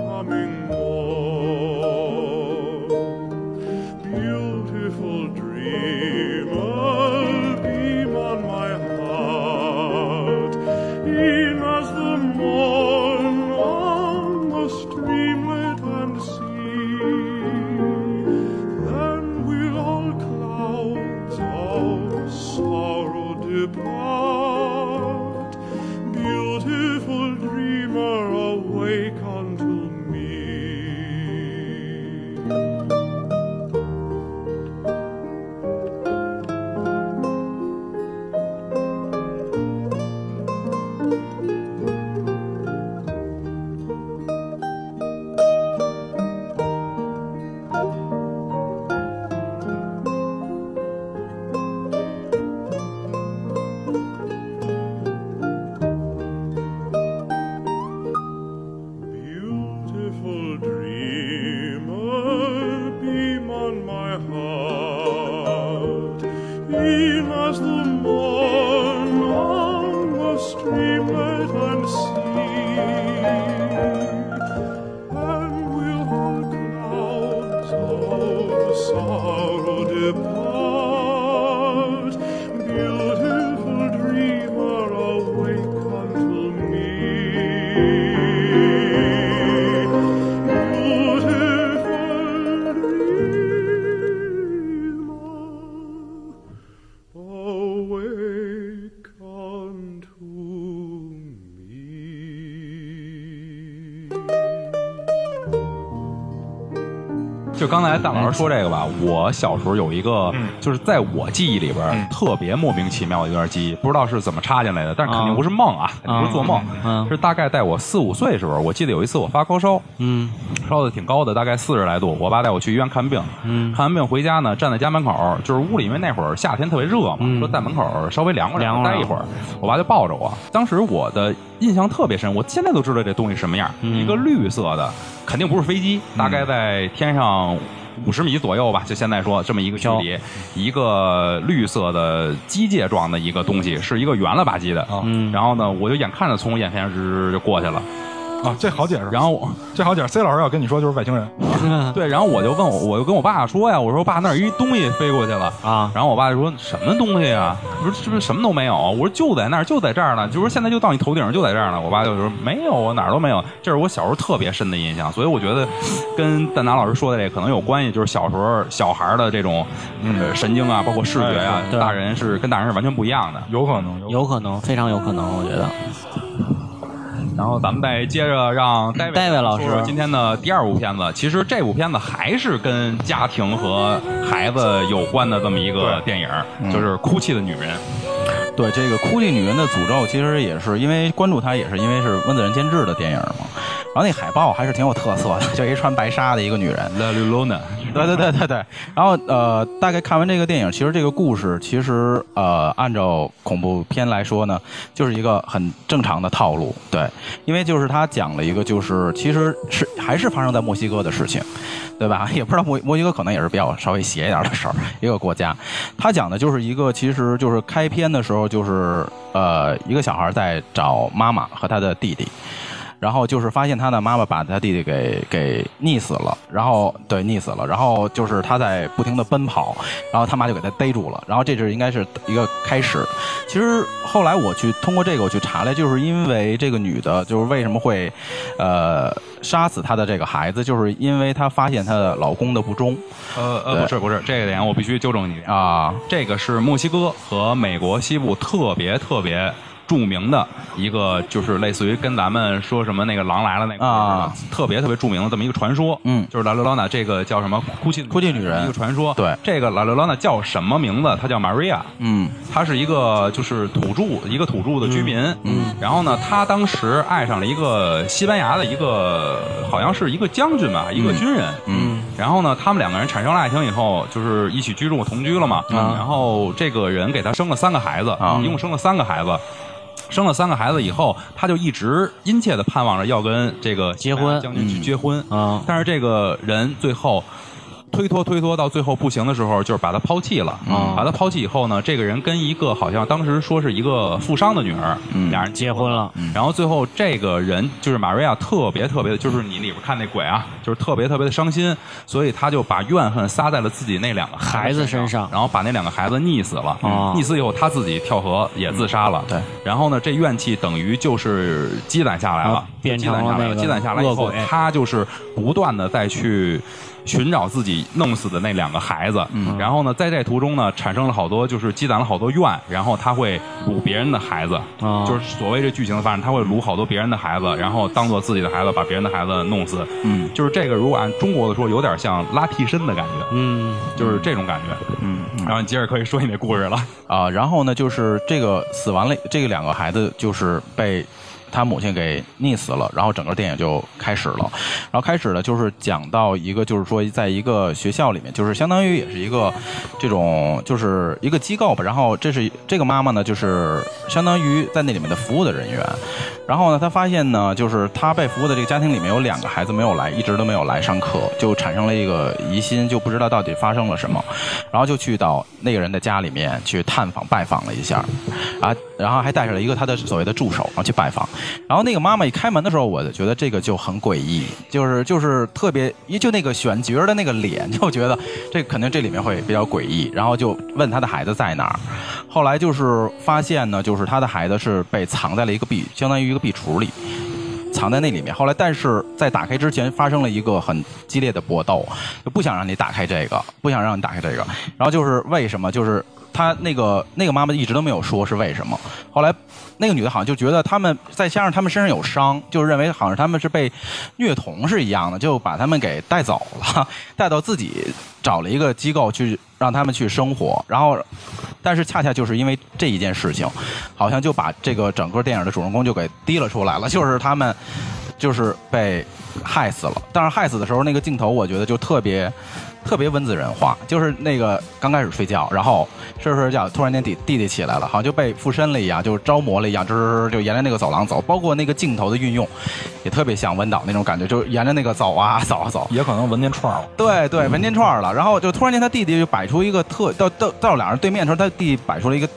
A: 说这个吧，我小时候有一个，就是在我记忆里边儿特别莫名其妙的一段记忆，不知道是怎么插进来的，但是肯定不是梦啊，肯定不是做梦，
E: 嗯。
A: 是大概在我四五岁的时候，我记得有一次我发高烧，
E: 嗯。
A: 烧的挺高的，大概四十来度。我爸带我去医院看病，
E: 嗯。
A: 看完病回家呢，站在家门口，就是屋里因为那会儿夏天特别热嘛，
E: 嗯。
A: 说在门口稍微凉快点
E: 凉快
A: 待一会儿。我爸就抱着我，当时我的印象特别深，我现在都知道这东西什么样，
E: 嗯。
A: 一个绿色的，肯定不是飞机，大概在天上。五十米左右吧，就现在说这么一个距离，一个绿色的机械状的一个东西，是一个圆了吧唧的。
E: 嗯
A: 然后呢，我就眼看着从我眼前直就过去了。
B: 啊，这好解释。
A: 然后我
B: 这好解释，C 老师要跟你说就是外星人。
A: 对，然后我就问我，我就跟我爸说呀，我说爸，那儿一东西飞过去了
E: 啊
A: 然后我爸就说什么东西啊？我说是不是什么都没有？我说就在那儿，就在这儿呢，就说现在就到你头顶上，就在这儿呢。我爸就说没有啊，哪儿都没有。这是我小时候特别深的印象，所以我觉得跟蛋达老师说的这个可能有关系，就是小时候小孩的这种嗯神经啊，包括视觉啊，
E: 对
A: 大人是跟大人是完全不一样的。
B: 有可能，有
E: 有可能，非常有可能，我觉得。
A: 然后咱们再接着让戴维
E: 戴维老师
A: 说说今天的第二部片子。其实这部片子还是跟家庭和孩子有关的这么一个电影，就是《哭泣的女人》。
C: 对这个《哭泣女人的诅咒》，其实也是因为关注它，也是因为是温子仁监制的电影嘛。然后那海报还是挺有特色的，就一穿白纱的一个女人。
A: La Luna，
C: 对对对对对。然后呃，大概看完这个电影，其实这个故事其实呃，按照恐怖片来说呢，就是一个很正常的套路。对，因为就是他讲了一个就是其实是还是发生在墨西哥的事情，对吧？也不知道墨墨西哥可能也是比较稍微邪一点的事儿，一个国家。他讲的就是一个其实就是开篇的时候就是呃一个小孩在找妈妈和他的弟弟。然后就是发现他的妈妈把他弟弟给给溺死了，然后对溺死了，然后就是他在不停的奔跑，然后他妈就给他逮住了，然后这是应该是一个开始。其实后来我去通过这个我去查来，就是因为这个女的，就是为什么会呃杀死她的这个孩子，就是因为她发现她的老公的不忠
A: 呃呃，不是不是，这个点我必须纠正你。
C: 啊，
A: 这个是墨西哥和美国西部特别特别著名的一个，就是类似于跟咱们说什么那个狼来了那个
C: 啊，
A: 特别特别著名的这么一个传说。
C: 嗯
A: 就是拉刘拉娜这个叫什么哭泣
C: 哭泣女人
A: 一个传说。
C: 对
A: 这个拉刘拉娜叫什么名字？她叫 Maria。
C: 嗯
A: 她是一个就是土著，一个土著的居民。嗯，然后呢，她当时爱上了一个西班牙的一个，好像是一个将军吧，一个军人。
C: 嗯，
A: 然后呢，他们两个人产生了爱情以后，就是一起居住同居了嘛。
C: 嗯
A: 然后这个人给他生了三个孩子，
C: 啊
A: 一共生了三个孩子。生了三个孩子以后，他就一直殷切的盼望着要跟这个
D: 结婚
A: 将军去结婚。
D: 啊
A: 但是这个人最后推脱推脱到最后不行的时候，就是把他抛弃了。
D: 啊
A: 把他抛弃以后呢，这个人跟一个好像当时说是一个富商的女儿，
C: 嗯
A: 俩人
D: 结婚了，
A: 然后最后这个人就是玛瑞亚特别特别的，就是你里边看那鬼啊，就是特别特别的伤心，所以他就把怨恨撒在了自己那两个
D: 孩子
A: 子
D: 身上
A: 然后把那两个孩子溺死了。
D: 哦
A: 溺死以后，他自己跳河也自杀了。
C: 对，
A: 然后呢，这怨气等于就是积攒下来了积攒下来了，积攒下来以后，他就是不断的再去。寻找自己弄死的那两个孩子，
D: 嗯。
A: 然后呢，在这途中呢，产生了好多，就是积攒了好多怨，然后他会掳别人的孩子，
D: 哦
A: 就是所谓这剧情的发展，他会掳好多别人的孩子，然后当做自己的孩子，把别人的孩子弄死。
C: 嗯，
A: 就是这个，如果按中国的说，有点像拉替身的感觉，
D: 嗯。
A: 就是这种感觉。
C: 嗯
A: 然后你接着可以说你那故事了。
C: 啊，然后呢，就是这个死完了，这个两个孩子就是被他母亲给溺死了，然后整个电影就开始了。然后开始了，就是讲到一个，就是说，在一个学校里面，就是相当于也是一个这种，就是一个机构吧。然后这是这个妈妈呢，就是相当于在那里面的服务的人员。然后呢，她发现呢，就是她被服务的这个家庭里面有两个孩子没有来，一直都没有来上课，就产生了一个疑心，就不知道到底发生了什么。然后就去到那个人的家里面去探访拜访了一下，啊，然后还带上了一个他的所谓的助手，然后去拜访。然后那个妈妈一开门的时候，我就觉得这个就很诡异，就是就是特别，就那个选角的那个脸，就觉得这肯定这里面会比较诡异。然后就问他的孩子在哪，后来就是发现呢，就是他的孩子是被藏在了一个壁，相当于一个壁橱里。藏在那里面。后来，但是在打开之前发生了一个很激烈的搏斗，就不想让你打开这个，不想让你打开这个。然后就是为什么？就是他那个那个妈妈一直都没有说是为什么。后来那个女的好像就觉得他们再加上他们身上有伤，就认为好像他们是被虐童是一样的，就把他们给带走了，带到自己找了一个机构去让他们去生活。然后，但是恰恰就是因为这一件事情，好像就把这个整个电影的主人公就给提了出来了，就是他们就是被害死了。但是害死的时候那个镜头，我觉得就特别。特别温子仁化，就是那个刚开始睡觉，然后睡睡觉，突然间弟弟弟起来了，好像就被附身了一样，就是招魔了一样，就是就沿着那个走廊走，包括那个镜头的运用，也特别像温导那种感觉，就是沿着那个走啊 走啊走，
B: 也可能闻见串了。
C: 对对，闻见串了，然后就突然间他弟弟就摆出一个特到到到两人对面的时候，他弟弟摆出了一个，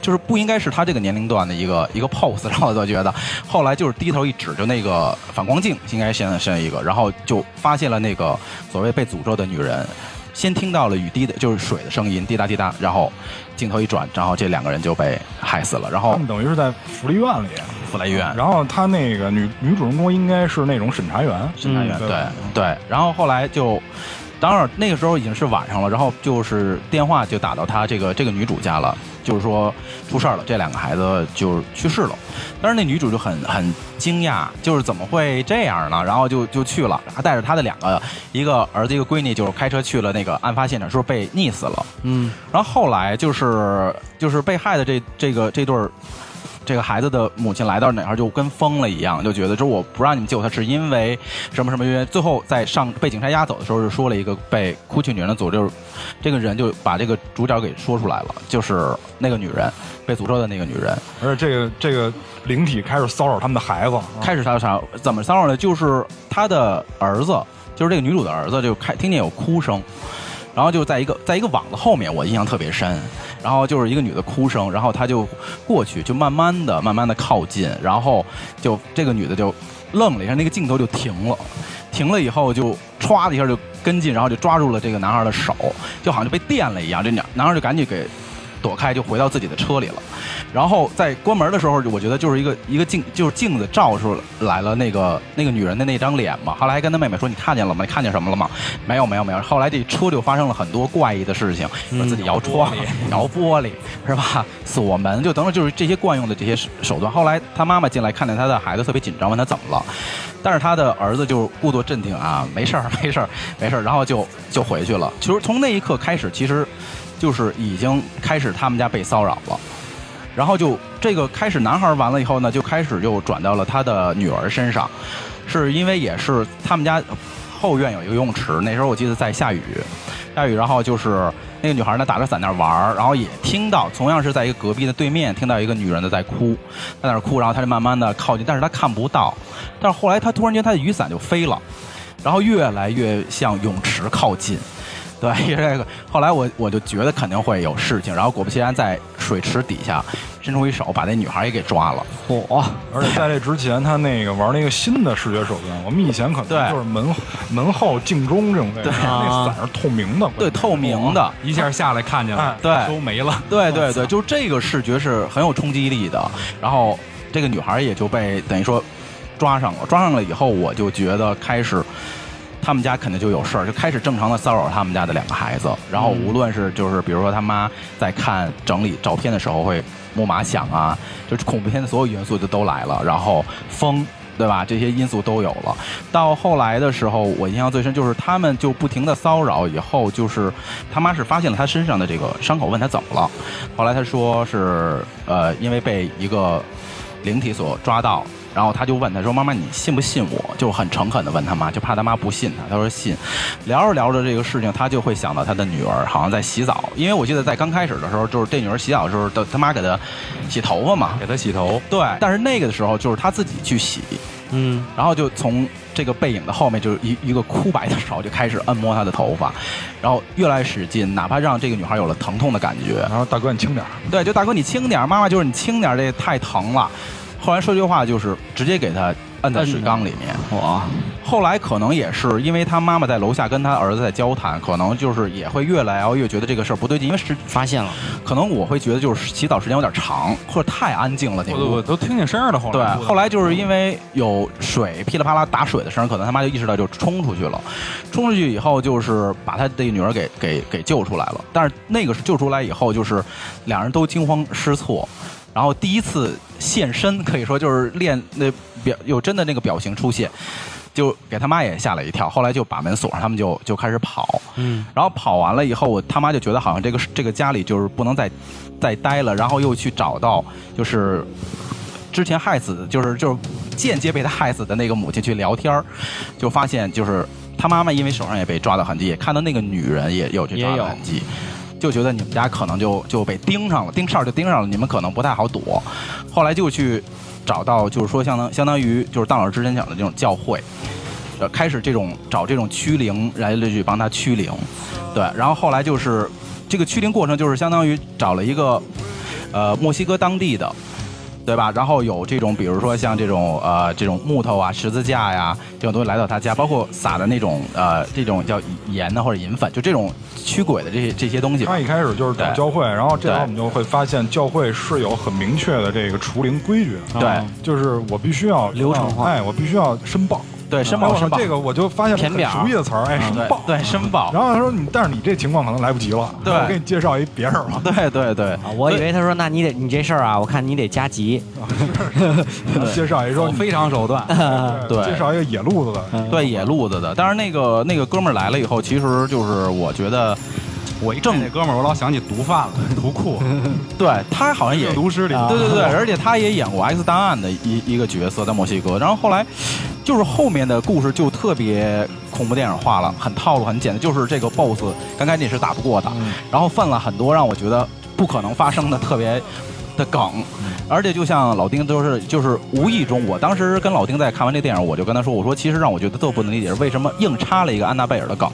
C: 就是不应该是他这个年龄段的一个一个 pose，然后我就觉得，后来就是低头一指，就那个反光镜应该现在是一个，然后就发现了那个所谓被诅咒的女人。先听到了雨滴的，就是水的声音，滴答滴答，然后镜头一转，然后这两个人就被害死了。然后
B: 他们等于是在福利院里，
C: 福利院，
B: 然后他那个女女主人公应该是那种审查员，
C: 审查员，
B: 嗯
C: 对对。然后后来就，当然那个时候已经是晚上了，然后就是电话就打到他这个这个女主家了，就是说出事儿了，这两个孩子就去世了。但是那女主就很很惊讶，就是怎么会这样呢？然后就就去了，还带着他的两个一个儿子一个闺女，就是开车去了那个案发现场，说被溺死了。
D: 嗯
C: 然后后来就是就是被害的这这个这对儿。这个孩子的母亲来到哪儿就跟疯了一样，就觉得说我不让你们救他，是因为什么什么原因。最后在上被警察押走的时候，就说了一个被哭泣女人的诅咒，这个人就把这个主角给说出来了，就是那个女人被诅咒的那个女人。
B: 而且这个这个灵体开始骚扰他们的孩子，
C: 开始他啥怎么骚扰呢？就是他的儿子，就是这个女主的儿子，就开听见有哭声，然后就在一个在一个网子后面，我印象特别深。然后就是一个女的哭声，然后他就过去，就慢慢的、慢慢的靠近，然后就这个女的就愣了一下，那个镜头就停了，停了以后就歘的一下就跟进，然后就抓住了这个男孩的手，就好像就被电了一样，这男男孩就赶紧给躲开，就回到自己的车里了。然后在关门的时候，我觉得就是一个一个镜，就是镜子照出来了那个那个女人的那张脸嘛。后来还跟他妹妹说：“你看见了吗？你看见什么了吗？”没有，没有，没有。后来这车就发生了很多怪异的事情，说自己摇窗、摇玻璃，是吧？锁门，就等等，就是这些惯用的这些手手段。后来他妈妈进来，看见他的孩子特别紧张，问他怎么了，但是他的儿子就故作镇定啊，没事儿，没事儿，没事儿，然后就就回去了。其实从那一刻开始，其实就是已经开始他们家被骚扰了。然后就这个开始男孩完了以后呢，就开始就转到了他的女儿身上，是因为也是他们家后院有一个游泳池，那时候我记得在下雨，下雨，然后就是那个女孩呢打着伞那玩儿，然后也听到同样是在一个隔壁的对面听到一个女人的在哭，在那儿哭，然后他就慢慢的靠近，但是他看不到，但是后来他突然间他的雨伞就飞了，然后越来越向泳池靠近。对，因为这个，后来我我就觉得肯定会有事情，然后果不其然，在水池底下伸出一手，把那女孩也给抓了。
D: 嚯，
B: 而且在这之前，他那个玩那个新的视觉手段，我们以前可能
C: 对
B: 就是门门后镜中这种位置，那伞是透明的，
C: 对，透明的，
A: 一下下来看见了，
C: 对
A: 都没了。
C: 对对对，就这个视觉是很有冲击力的。然后这个女孩也就被等于说抓上了，抓上了以后，我就觉得开始。他们家肯定就有事儿，就开始正常的骚扰他们家的两个孩子。然后无论是就是比如说他妈在看整理照片的时候会木马响啊，就是恐怖片的所有元素就都来了。然后风，对吧？这些因素都有了。到后来的时候，我印象最深就是他们就不停的骚扰，以后就是他妈是发现了他身上的这个伤口，问他怎么了。后来他说是呃，因为被一个灵体所抓到。然后他就问他说：“妈妈，你信不信我？”就很诚恳的问他妈，就怕他妈不信他。他说信。聊着聊着这个事情，他就会想到他的女儿好像在洗澡，因为我记得在刚开始的时候，就是这女儿洗澡的时候，他他妈给她洗头发嘛，
A: 给他洗头，
C: 对。但是那个的时候，就是他自己去洗，
D: 嗯，
C: 然后就从这个背影的后面，就是一一个枯白的手就开始按摩她的头发，然后越来越使劲，哪怕让这个女孩有了疼痛的感觉。
B: 然后大哥你轻点儿，
C: 对，就大哥你轻点儿，妈妈就是你轻点儿，这太疼了。后来说句话就是直接给他摁在水缸里面。
D: 哇，
C: 后来可能也是因为他妈妈在楼下跟他儿子在交谈，可能就是也会越来越觉得这个事儿不对劲，因为是
D: 发现了，
C: 可能我会觉得就是洗澡时间有点长，或者太安静了那个。
A: 我我都听见声儿了。后来对，
C: 后来就是因为有水噼里啪啦打水的声，可能他妈就意识到就冲出去了。冲出去以后，就是把他的女儿给给给救出来了。但是那个是救出来以后，就是两人都惊慌失措。然后第一次现身，可以说就是练那表有真的那个表情出现，就给他妈也吓了一跳。后来就把门锁上，他们就就开始跑。
D: 嗯，
C: 然后跑完了以后，我他妈就觉得好像这个这个家里就是不能再再待了，然后又去找到就是之前害死的，就是就是间接被他害死的那个母亲去聊天儿就发现就是他妈妈因为手上也被抓的痕迹，也看到那个女人也有去抓的痕迹。就觉得你们家可能就就被盯上了，盯哨就盯上了，你们可能不太好躲。后来就去找到，就是说相当相当于就是当老师之前讲的这种教会，呃，开始这种找这种驱灵来去帮他驱灵，对。然后后来就是这个驱灵过程，就是相当于找了一个呃墨西哥当地的。对吧？然后有这种，比如说像这种呃这种木头啊、十字架呀这种东西来到他家，包括撒的那种呃这种叫盐呢或者银粉，就这种驱鬼的这些这些东西。
B: 他一开始就是找教会，然后这
C: 对
B: 样我们就会发现教会是有很明确的这个除灵规矩的，
C: 对。
B: 就是我必须要
D: 流程化。
B: 哎，我必须要申报，
C: 对，申报申报，
B: 这个我就发现
D: 填表
B: 熟悉的词儿，哎，报，
C: 对申报，
B: 然后他说你，但是你这情况可能来不及了，
C: 对。
B: 我给你介绍一别人吧，
C: 对对对。
D: 啊，我以为他说那你得你这事儿啊，我看你得加急，
B: 介绍一说
A: 非常手段，
C: 对。
B: 介绍一个野路子的，
C: 对野路子的。但是那个那个哥们儿来了以后，其实就是我觉得
A: 我一正那哥们儿，我老想起毒贩了，毒库，
C: 对他好像也
A: 毒师里，
C: 对对对，而且他也演过《X 档案》的一一个角色，在墨西哥。然后后来就是后面的故事就特别恐怖电影化了，很套路，很简单，就是这个 BOSS 刚开始是打不过的，然后犯了很多让我觉得不可能发生的特别的梗。而且就像老丁都是，就是无意中，我当时跟老丁在看完这电影，我就跟他说，我说其实让我觉得特不能理解是为什么硬插了一个安娜贝尔的梗，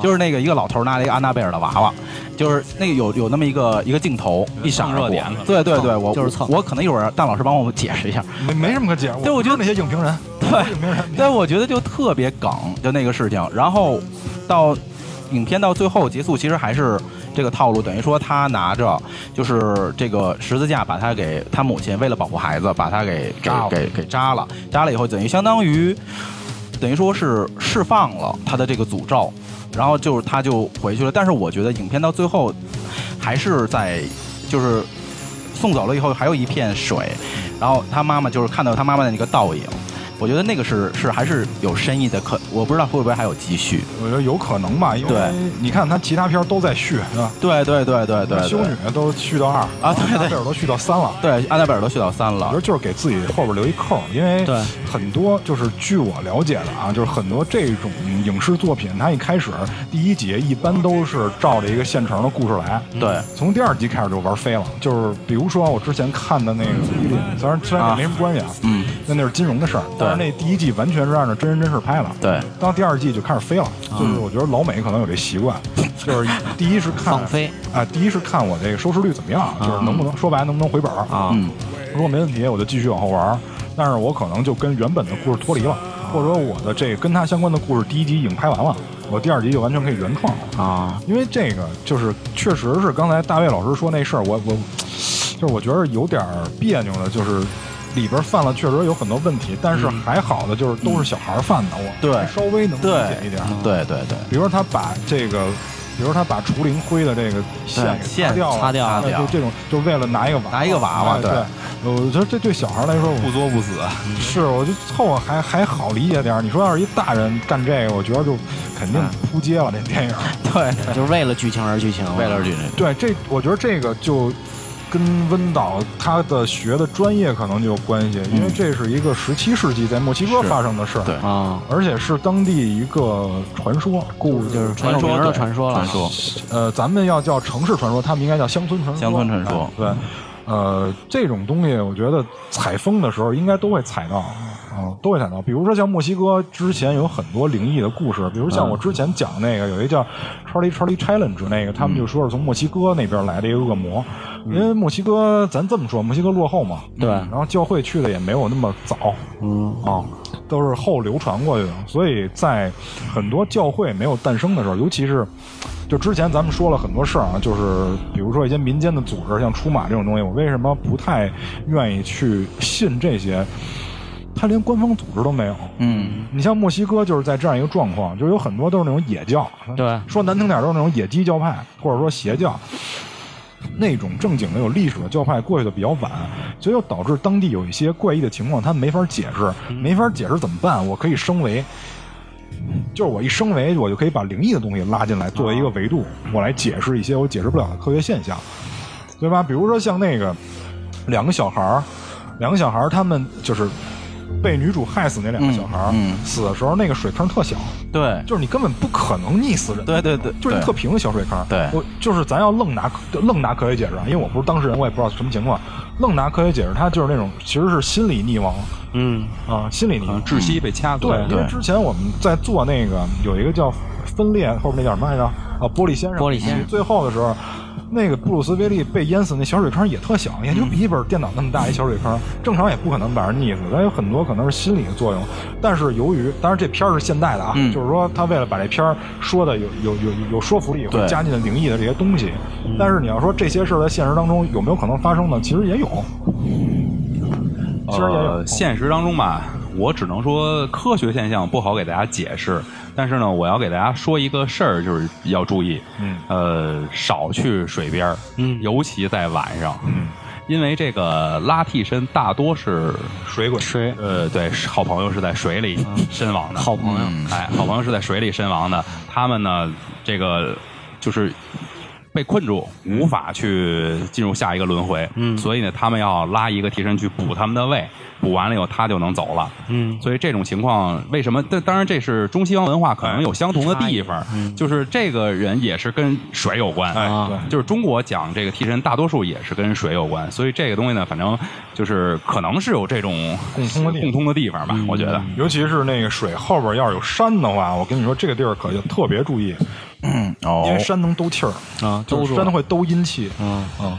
C: 就是那个一个老头拿了一个安娜贝尔的娃娃，就是那个有有那么一个一个镜头一闪而过对对对，我
D: 就是蹭
C: 我可能一会儿让老师帮我们解释一下。
B: 没没什么可解释。
C: 对我觉得
B: 那些影评人，
C: 对
B: 影评人，
C: 但我觉得就特别梗，就那个事情。然后到影片到最后结束，其实还是这个套路，等于说他拿着就是这个十字架，把他给他母亲为了保护孩子，把他给给给给扎了，扎了以后，等于相当于等于说是释放了他的这个诅咒，然后就是他就回去了。但是我觉得影片到最后还是在就是送走了以后，还有一片水，然后他妈妈就是看到他妈妈的那个倒影。我觉得那个是是还是有深意的，可我不知道会不会还有继续。
B: 我觉得有可能吧，因为
C: 对
B: 你看他其他片儿都在续，对吧？
C: 对对对对对，
B: 修女都续到二
C: 啊对对
B: 安娜贝尔都续到三了。
C: 对，安娜贝尔都续到三了
B: 我觉得。就是给自己后边留一扣，因为
D: 对
B: 很多就是据我了解的啊，就是很多这种影视作品，它一开始第一集一般都是照着一个现成的故事来，
C: 对，
B: 从第二集开始就玩飞了。就是比如说我之前看的那个《伊林》，虽然虽然也没什么关系啊，
C: 嗯，
B: 那那是金融的事儿，但是那第一季完全是按照真人真事拍的，
C: 对，
B: 到第二季就开始飞了，就是我觉得老美可能有这习惯，就是第一是看
D: 放飞
B: 啊，第一是看我这个收视率怎么样，就是能不能说白能不能回本儿
D: 啊
C: 嗯，
B: 如果没问题，我就继续往后玩儿。但是我可能就跟原本的故事脱离了，或者说我的这跟他相关的故事第一集已经拍完了，我第二集就完全可以原创了。
D: 啊，
B: 因为这个就是确实是刚才大卫老师说那事儿，我我就是我觉得有点儿别扭的，就是里边犯了确实有很多问题，但是还好的就是都是小孩儿犯的，我
C: 对。
B: 还稍微能理解一点儿。
C: 对。对对，
B: 比如说他把这个，比如说他把除灵灰的这个线给
C: 线
B: 擦掉了，
D: 擦掉
B: 那
C: 擦掉
B: 就这种就为了拿一个娃娃
C: 拿一个娃娃对。
B: 我觉得这对小孩来说，
A: 不作不死。
B: 是，我就凑合还还好理解点儿。你说要是一大人干这个，我觉得就肯定扑街了。这电影，
C: 对，
D: 就是为了剧情而剧情，
C: 为了剧情，
B: 对这，我觉得这个就跟温导他的学的专业可能就有关系，因为这是一个十七世纪在墨西哥发生的事儿，
C: 对
D: 啊，
B: 而且是当地一个传说
D: 故就是
C: 传说
D: 的传说了，
C: 传说，
B: 呃，咱们要叫城市传说，他们应该叫乡村传说。
C: 乡村传说。
B: 哎对，呃，这种东西，我觉得采风的时候应该都会采到，啊、都会想到。比如说像墨西哥之前有很多灵异的故事，比如像我之前讲那个有一个叫 Charlie Charlie Challenge 那个，他们就说是从墨西哥那边来的一个恶魔，因为墨西哥咱这么说，墨西哥落后嘛，
D: 对
B: 然后教会去的也没有那么早，
D: 嗯
B: 啊，都是后流传过去的，所以在很多教会没有诞生的时候，尤其是就之前咱们说了很多事儿啊，就是比如说一些民间的组织，像出马这种东西，我为什么不太愿意去信这些？它连官方组织都没有。
C: 嗯，
B: 你像墨西哥就是在这样一个状况，就是有很多都是那种野教，
D: 对
B: 说难听点都是那种野鸡教派，或者说邪教。那种正经的有历史的教派过去的比较晚，所以就导致当地有一些怪异的情况，他们没法解释，没法解释怎么办？我可以升维，就是我一升维，我就可以把灵异的东西拉进来，作为一个维度，我来解释一些我解释不了的科学现象，对吧？比如说像那个两个小孩儿，两个小孩儿他们就是被女主害死那两个小孩儿，
C: 嗯嗯
B: 死的时候那个水坑特小，
C: 对，
B: 就是你根本不可能溺死人。
C: 对对对，
B: 就是特平的小水坑。
C: 对
B: 我就是咱要愣拿愣拿科学解释啊，因为我不是当事人，我也不知道什么情况。愣拿科学解释，他就是那种其实是心理溺亡
D: 嗯
B: 啊，心理溺亡。
A: 窒息被掐死。
B: 对，因为之前我们在做那个有一个叫分裂，后面那叫什么来着？啊，玻璃先生。
D: 玻璃先生
B: 最后的时候，那个布鲁斯威利被淹死，那小水坑也特小，也就笔记本电脑那么大一小水坑，正常也不可能把人溺死。它有很多可能是心理的作用，但是由于，当然这片儿是现代的啊，
C: 嗯
B: 就是说他为了把这片儿说的有有有有有说服力，会加进了灵异的这些东西。但是你要说这些事儿在现实当中有没有可能发生呢？其实也有，其实也有
A: 呃，。现实当中吧，我只能说科学现象不好给大家解释，但是呢，我要给大家说一个事儿，就是要注意，
B: 嗯。
A: 呃，少去水边儿，
D: 嗯。
A: 尤其在晚上，
B: 嗯，
A: 因为这个拉替身大多是
B: 水鬼
D: 水。
A: 呃，对，好朋友是在水里身亡的，
D: 好朋友。
C: 嗯
A: 哎，好朋友是在水里身亡的，他们呢，这个就是被困住，无法去进入下一个轮回，
D: 嗯。
A: 所以呢，他们要拉一个替身去补他们的位，补完了以后他就能走了，
D: 嗯。
A: 所以这种情况为什么？但当然这是中西方文化可能有相同的地方，就是这个人也是跟水有关，
B: 哎
A: 就是中国讲这个替身，大多数也是跟水有关，所以这个东西呢，反正就是可能是有这种
B: 共通的地
A: 共通的地方吧，我觉得。
B: 尤其是那个水后边要是有山的话，我跟你说这个地儿可就特别注意，
C: 哦。
B: 因为山能兜气儿，
D: 啊，
B: 是山会兜阴气，
D: 嗯。
B: 嗯，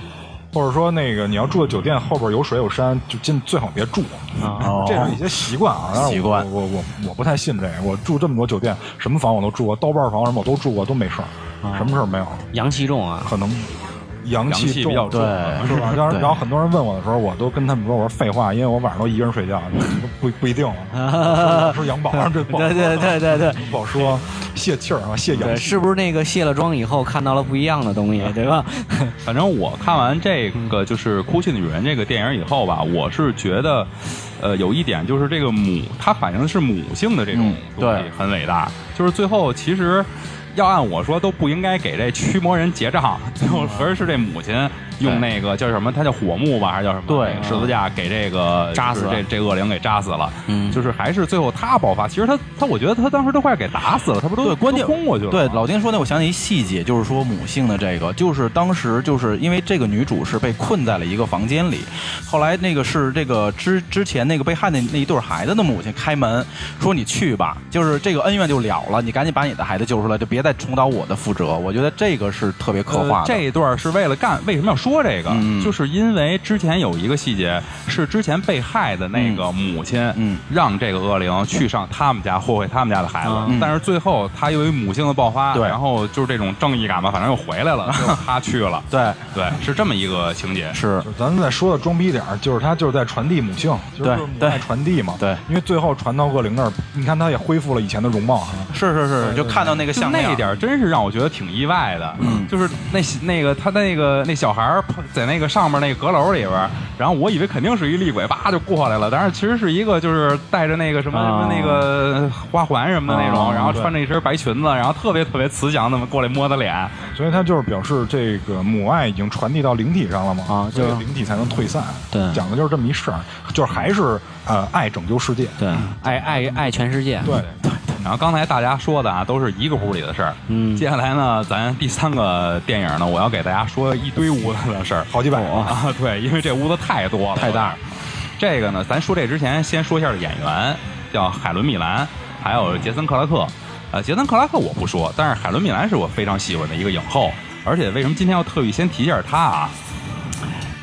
B: 或者说那个你要住的酒店后边有水有山，就尽最好别住。
D: 啊。
C: 哦。
B: 这是一些习惯啊，但是我
C: 习惯。
B: 我我我我不太信这个。我住这么多酒店，什么房我都住过，刀瓣房什么我都住过，都没事儿。什么事儿没有，
D: 阳气重啊，
B: 可能阳
A: 阳气比较重
C: 对
B: 是吧？然后然后很多人问我的时候，我都跟他们说，我说废话，因为我晚上都一个人睡觉，不不一定了。说杨宝，这不好
D: 对对对对对
B: 不好说，泄气儿啊，泄阳
D: 对，
B: 气。
D: 是不是那个卸了妆以后看到了不一样的东西，对吧？
A: 反正我看完这个就是《哭泣的女人》这个电影以后吧，我是觉得，呃，有一点就是这个母，它反映的是母性的这种
C: 嗯
A: 东西
C: 对
A: 很伟大。就是最后其实要按我说，都不应该给这驱魔人结账，最后合着是这母亲用那个叫什么，它叫火木吧，还是叫什么？
C: 对
A: 十字架给这个
D: 扎死
A: 这这恶灵给扎死了。
C: 嗯
A: 就是还是最后他爆发。其实他他，我觉得他当时都快给打死了，他不都
C: 对，关键
A: 都轰过去了？
C: 对，老丁说那，我想起一细节，就是说母性的这个，就是当时就是因为这个女主是被困在了一个房间里，后来那个是这个之之前那个被害的那一对孩子的母亲开门说你去吧，就是这个恩怨就了了，你赶紧把你的孩子救出来，就别再重蹈我的覆辙。我觉得这个是特别刻画的。
A: 呃这一段是为了干，为什么要说这个？
C: 嗯
A: 就是因为之前有一个细节是之前被害的那个母亲，
C: 嗯
A: 让这个恶灵去上他们家祸害他们家的孩子，
C: 嗯。
A: 但是最后他由于母性的爆发，
C: 对。
A: 然后就是这种正义感吧，反正又回来了，他去了。
C: 对。
A: 对，是这么一个情节。
C: 是。
B: 就是咱再说的装逼点儿，就是他就是在传递母性，就是
C: 对
B: 母爱传递嘛。
C: 对。
B: 因为最后传到恶灵那儿，你看他也恢复了以前的容貌啊。
C: 是是是，就看到那个
A: 就
C: 项链
A: 那一点儿真是让我觉得挺意外的，
C: 嗯。
A: 就是那那个他那个那小孩儿在那个上面那个阁楼里边，然后我以为肯定是一厉鬼，叭就过来了，但是其实是一个就是带着那个什么、
D: 啊
A: 什么那个花环什么的那种，
D: 啊
A: 然后穿着一身白裙子，然后特别特别慈祥的过来摸他脸，
B: 所以他就是表示这个母爱已经传递到灵体上了嘛，
D: 啊就是
B: 所以灵体才能退散。
D: 对
B: 讲的就是这么一事儿，就是还是呃爱拯救世界。
D: 对，爱爱爱全世界。
B: 对，
A: 然后刚才大家说的啊，都是一个屋里的事儿。
D: 嗯
A: 接下来呢，咱第三个电影呢，我要给大家说一堆屋子的事儿，
B: 好几百
A: 啊。对，因为这屋子太多了，
C: 太大。
A: 这个呢，咱说这之前先说一下演员，叫海伦·米兰，还有杰森·克拉克。呃，杰森·克拉克我不说，但是海伦·米兰是我非常喜欢的一个影后。而且为什么今天要特意先提一下她啊？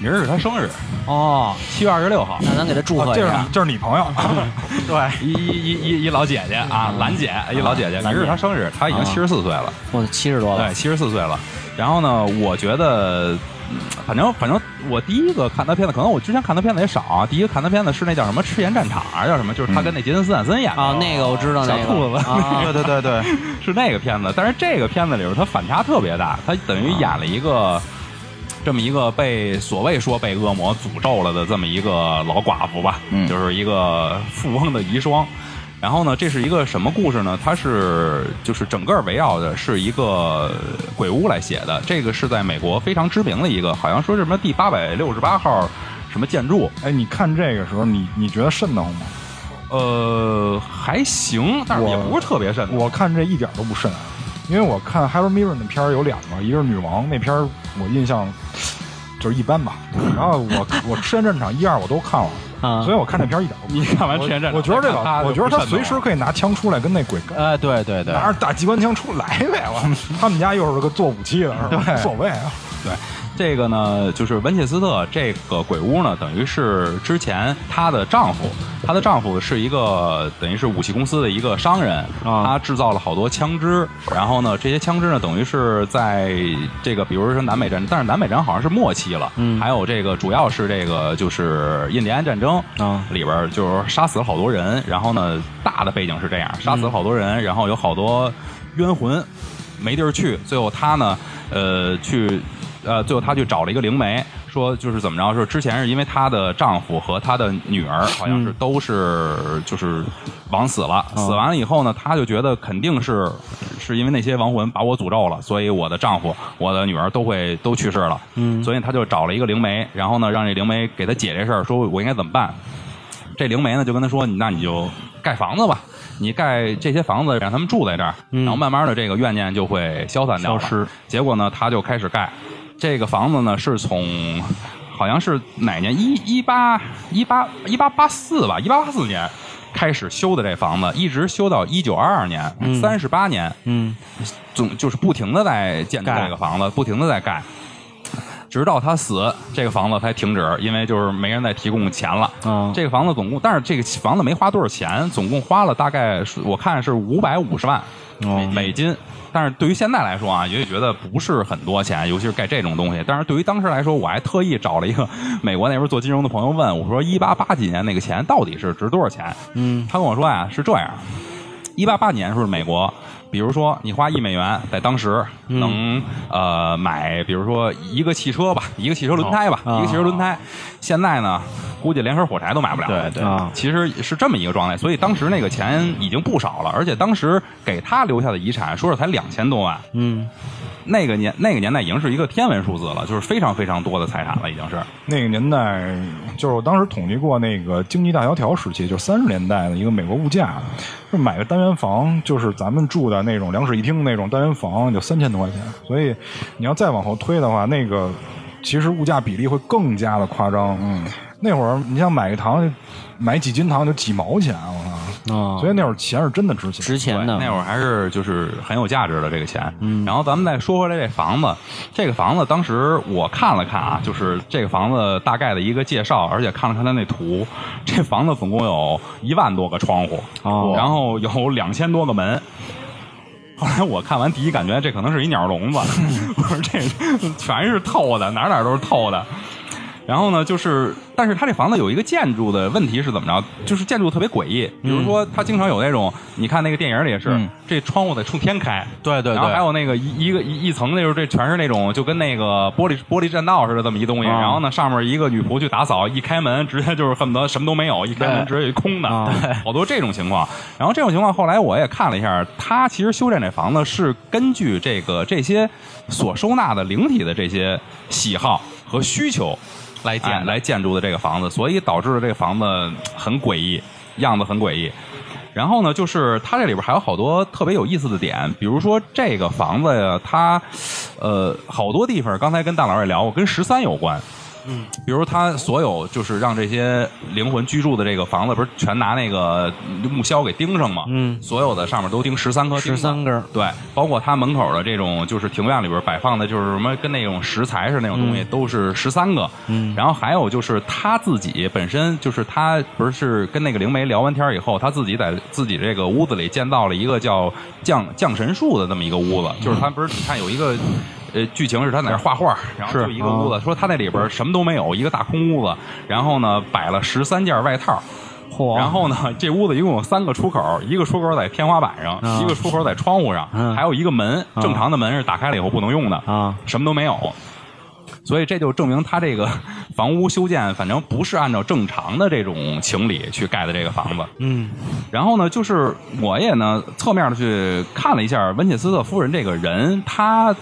A: 明儿是他生日，
D: 哦，
A: 七月二十六号。
D: 那咱给他祝贺一下
B: 啊这是你。这是你朋友，
A: 对，一一一一一老姐姐啊，兰姐，一老姐姐，明儿是他生日，他已经七十四岁了。
D: 我七十多了
A: 对，，七十四岁了。然后呢，我觉得，嗯反正反正我第一个看他片子，可能我之前看他片子也少啊。第一个看他片子是那叫什么《赤焰战场》啊，叫什么？就是他跟那杰森斯坦森演的
D: 啊，那个我知道那个
A: 小兔子
D: 啊
C: 对对对对，
A: 是那个片子。但是这个片子里边他反差特别大，他等于演了一个。这么一个被所谓说被恶魔诅咒了的这么一个老寡妇吧，
C: 嗯
A: 就是一个富翁的遗孀。然后呢，这是一个什么故事呢？它是就是整个围绕的是一个鬼屋来写的。这个是在美国非常知名的一个，好像说是什么第八百六十八号什么建筑，
B: 哎，你看这个时候，你你觉得瘆得慌吗？
A: 呃，还行，但是也不是特别瘆。
B: 我看这一点都不瘆，因为我看 Harry Mirren 的片儿有两个，一个是女王那片儿，我印象就是一般吧。然后我我赤焰战场一二我都看了，
D: 啊
B: 所以我看这片儿一点都不
A: 你。看完《赤焰战场》
B: 我觉得这个，
A: 他
B: 我觉得他随时可以拿枪出来跟那鬼干。
C: 哎，对对对，
B: 拿着大机关枪出来呗，我他们家又是个做武器的，是吧？无所谓啊。
A: 对，这个呢，就是文切斯特这个鬼屋呢，等于是之前她的丈夫，她的丈夫是一个等于是武器公司的一个商人，
D: 啊。
A: 他制造了好多枪支，然后呢，这些枪支呢，等于是在这个，比如说南北战，但是南北战好像是末期了，
D: 嗯。
A: 还有这个主要是这个就是印第安战争
D: 啊。
A: 里边就是杀死了好多人，然后呢，大的背景是这样，杀死了好多人，然后有好多冤魂没地儿去，最后他呢，呃，去，呃，最后她去找了一个灵媒，说就是怎么着，说之前是因为她的丈夫和她的女儿好像是都是就是枉死了，死完了以后呢，她就觉得肯定是是因为那些亡魂把我诅咒了，所以我的丈夫、我的女儿都会都去世了，
D: 嗯。
A: 所以她就找了一个灵媒，然后呢，让这灵媒给她解这事儿，说我应该怎么办。这灵媒呢就跟她说：“你那你就盖房子吧，你盖这些房子让他们住在这儿，
D: 嗯。
A: 然后慢慢的这个怨念就会消散掉了。
C: 消失。
A: 结果呢，他就开始盖这个房子呢，是从好像是哪年？一一八一八一八八四吧，一八八四年开始修的这房子，一直修到一九二二年，三十八年，
D: 嗯。
A: 总就是不停的在建这个房子，不停的在盖。直到他死，这个房子才停止，因为就是没人再提供钱了。
D: 嗯。
A: 这个房子总共，但是这个房子没花多少钱，总共花了大概我看是五百五十万美美金。但是对于现在来说啊，也觉得不是很多钱，尤其是盖这种东西。但是对于当时来说，我还特意找了一个美国那边做金融的朋友问我说，一八八几年那个钱到底是值多少钱？嗯，他跟我说呀、是这样，一八八年是美国，比如说你花一美元，在当时能、呃买，比如说一个汽车吧，一个汽车轮胎吧，
D: 哦。
A: 一个汽车轮胎，现在呢，估计连盒火柴都买不了。
C: 对对。
D: 啊
A: 其实是这么一个状态，所以当时那个钱已经不少了，而且当时给他留下的遗产，说是才两千多万。
D: 嗯，
A: 那个年那个年代已经是一个天文数字了，就是非常非常多的财产了，已经是。
B: 那个年代，就是我当时统计过那个经济大萧条时期，就三十年代的一个美国物价，就买个单元房，就是咱们住的那种两室一厅那种单元房，就三千多块钱。所以你要再往后推的话，那个其实物价比例会更加的夸张。嗯，那会儿你像买个糖，买几斤糖就几毛钱，我靠！
D: 啊，
B: 所以那会儿钱是真的值钱。
D: 值钱的，
A: 那会儿还是就是很有价值的这个钱。嗯，然后咱们再说回来这房子，这个房子当时我看了看啊，就是这个房子大概的一个介绍，而且看了看它那图，这房子总共有一万多个窗户，
D: 哦
A: 然后有两千多个门。后来我看完第一感觉，这可能是一鸟笼子，我说这全是透的，哪哪都是透的。然后呢，就是，但是它这房子有一个建筑的问题是怎么着？就是建筑特别诡异，比如说它经常有那种，你看那个电影里也是，
C: 嗯
A: 这窗户得冲天开，
C: 对对对
A: 然后还有那个一一个一一层，那就是这全是那种就跟那个玻璃玻璃栈道似的这么一东西，
D: 啊
A: 然后呢上面一个女仆去打扫，一开门直接就是恨不得什么都没有，一开门直接一空的，
D: 啊
A: 好多这种情况。然后这种情况后来我也看了一下，他其实修建这房子是根据这个这些所收纳的灵体的这些喜好和需求。
C: 来建
A: 哎来建筑的这个房子，所以导致了这个房子很诡异，样子很诡异。然后呢，就是它这里边还有好多特别有意思的点，比如说这个房子呀，它呃好多地方，刚才跟大佬也聊过，跟十三有关。嗯，比如他所有就是让这些灵魂居住的这个房子，不是全拿那个木销给钉上吗？
D: 嗯
A: 所有的上面都钉十三颗钉子
D: ，13根儿
A: 对，包括他门口的这种就是庭院里边摆放的，就是什么跟那种石材似的那种东西，都是十三个。嗯，然后还有就是他自己本身就是他不是跟那个灵媒聊完天以后，他自己在自己这个屋子里建造了一个叫降降神树的这么一个屋子，就是他不是你看有一个。呃，剧情是他在那儿画画，然后就一个屋子，说他那里边什么都没有，一个大空屋子，然后呢摆了十三件外套，
D: 嚯，
A: 然后呢，这屋子一共有三个出口，一个出口在天花板上，
D: 啊。
A: 一个出口在窗户上，
D: 嗯。
A: 还有一个门，正常的门是打开了以后不能用的，
D: 啊。
A: 什么都没有。所以这就证明他这个 房屋修建，反正不是按照正常的这种情理去盖的这个房子。
D: 嗯。
A: 然后呢，就是我也呢侧面的去看了一下温切斯特夫人这个人，她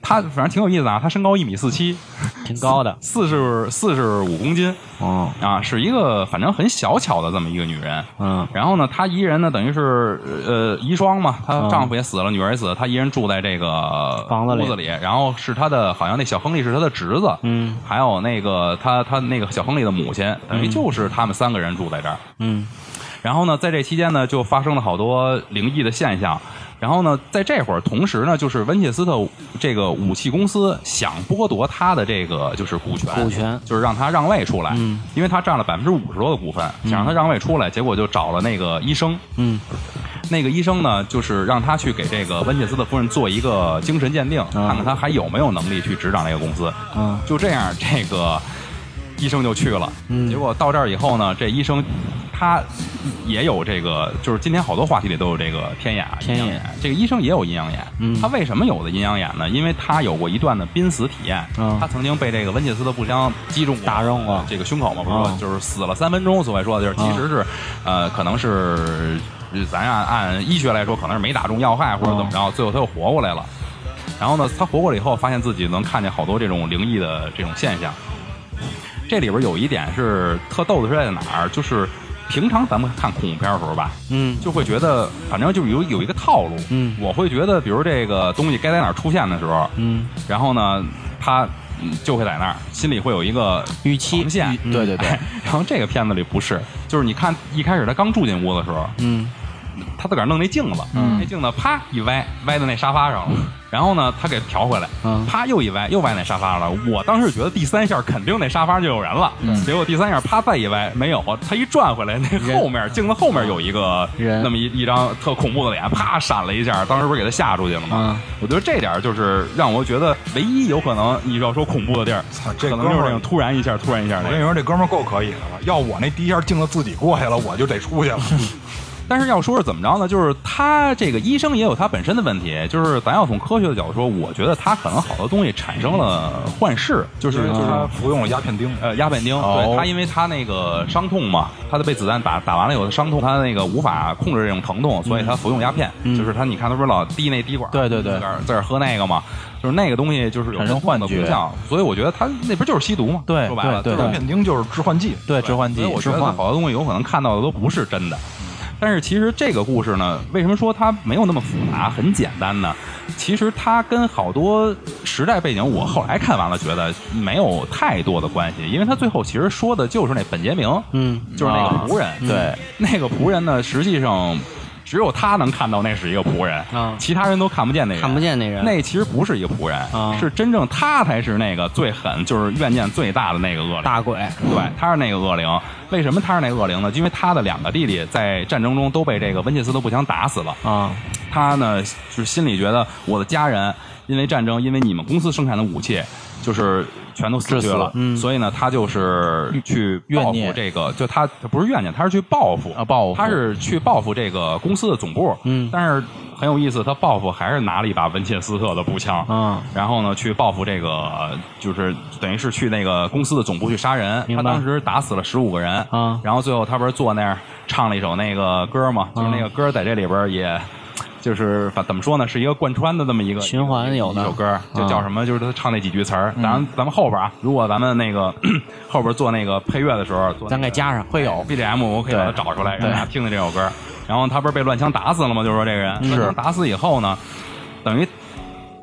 A: 她反正挺有意思的啊，她身高一米四七，
D: 挺高的
A: 四十四十五公斤
D: 哦，
A: 啊，是一个反正很小巧的这么一个女人。
D: 嗯
A: 然后呢，她一人呢，等于是呃遗孀嘛，她
D: 嗯
A: 丈夫也死了，女儿也死了，她一人住在这个
D: 房子里
A: 屋子里。然后是她的，好像那小亨利是她的侄子，
D: 嗯，
A: 还有那个她她那个小亨利的母亲，等于就是他们三个人住在这儿。
D: 嗯
A: 然后呢，在这期间呢，就发生了好多灵异的现象。然后呢，在这会儿，同时呢，就是温切斯特这个武器公司想剥夺他的这个就是股权，
D: 股权。
A: 就是让他让位出来，
D: 嗯。
A: 因为他占了百分之五十多的股份，想让他让位出来，结果就找了那个医生，
D: 嗯。
A: 那个医生呢，就是让他去给这个温切斯特夫人做一个精神鉴定，看看他还有没有能力去执掌这个公司。
D: 嗯
A: 就这样，这个医生就去了。
D: 嗯。
A: 结果到这儿以后呢，这医生他也有这个，就是今天好多话题里都有这个天眼、
D: 天眼。
A: 这个医生也有阴阳眼。
D: 嗯
A: 他为什么有的阴阳眼呢？因为他有过一段的濒死体验。
D: 嗯
A: 他曾经被这个温切斯的步枪击中过，
D: 打中过
A: 这个胸口嘛，不是就是死了三分钟，所谓说的就是其实是呃，可能是咱按按医学来说，可能是没打中要害或者怎么着，最后他又活过来了。然后呢，他活过来以后，发现自己能看见好多这种灵异的这种现象。这里边有一点是特逗的是在哪儿？就是平常咱们看恐怖片的时候吧，
D: 嗯。
A: 就会觉得反正就有有一个套路。
D: 嗯。
A: 我会觉得，比如这个东西该在哪儿出现的时候，
D: 嗯，
A: 然后呢，它嗯就会在那儿，心里会有一个
D: 预期。
C: 对对对。
A: 哎 然后这个片子里不是，就是你看一开始他刚住进屋的时候，
D: 嗯
A: 他自个儿弄那镜子，那镜子啪一歪，歪在那沙发上了。然后呢，他给调回来，啪又一歪，又歪那沙发了。我当时觉得第三下肯定那沙发就有人了，结果第三下啪再一歪，没有，他一转回来，那后面镜子后面有一个
D: 人
A: 那么一一张特恐怖的脸，啪闪了一下，当时不是给他吓出去了吗？我觉得这点就是让我觉得唯一有可能你要说恐怖的地儿，
B: 操这
A: 可能就是
B: 哥们儿
A: 那种突然一下，突然一下。
B: 我跟你说，这哥们儿够可以的了。要我那第一下镜子自己过去了，我就得出去了。
A: 但是要说是怎么着呢？就是他这个医生也有他本身的问题，就是咱要从科学的角度说，我觉得他可能好多东西产生了幻视，就是就是
B: 他服用了鸦片丁，
A: 呃，鸦片丁，
C: 哦
A: 对他，因为他那个伤痛嘛，他的被子弹打打完了以后的伤痛，他那个无法控制这种疼痛，所以他服用鸦片。就是他，你看他不是老滴那滴管，
C: 对对对
A: 在这喝那个嘛，就是那个东西就是有
C: 产生幻觉
A: 功效，所以我觉得他那不就是吸毒嘛？
C: 对
A: 说白了，
B: 鸦片丁就是致幻剂。
C: 对致幻剂
A: 所以我觉得好多东西有可能看到的都不是真的。但是其实这个故事呢，为什么说它没有那么复杂、很简单呢？其实它跟好多时代背景，我后来看完了觉得没有太多的关系，因为它最后其实说的就是那本杰明，
D: 嗯，
A: 就是那个仆人，
C: 对，
A: 那个仆人呢，实际上只有他能看到那是一个仆人，
D: 啊
A: 其他人都看不见那人，
D: 看不见那人
A: 那其实不是一个仆人，
D: 啊
A: 是真正他才是那个最狠，就是怨念最大的那个恶灵。
D: 大鬼，
A: 对，他是那个恶灵。为什么他是那个恶灵呢？因为他的两个弟弟在战争中都被这个温切斯特步枪打死了。
D: 啊，
A: 他呢，就是心里觉得我的家人因为战争，因为你们公司生产的武器，就是全都死去了。
C: 了
D: 嗯
A: 所以呢，他就是去报复这个，就他他不是怨念，他是去报复
C: 啊报复
A: 他是去报复这个公司的总部。
D: 嗯
A: 但是很有意思，他报复还是拿了一把文切斯特的步枪。
D: 嗯
A: 然后呢，去报复这个，就是等于是去那个公司的总部去杀人。他当时打死了十五个人，
D: 啊
A: 然后最后他不是坐那儿唱了一首那个歌嘛，就是那个歌在这里边也。就是反怎么说呢，是一个贯穿的这么一个
D: 循环有的
A: 一首歌，就
D: 啊
A: 叫什么？就是他唱那几句词儿。咱咱们后边啊，如果咱们那个 后边做那个配乐的时候，
D: 咱给加上，
C: 会有
A: BGM，我可以把它找出来，让大家听听这首歌。然后他不是被乱枪打死了吗？就是说这个人乱枪打死以后呢，等于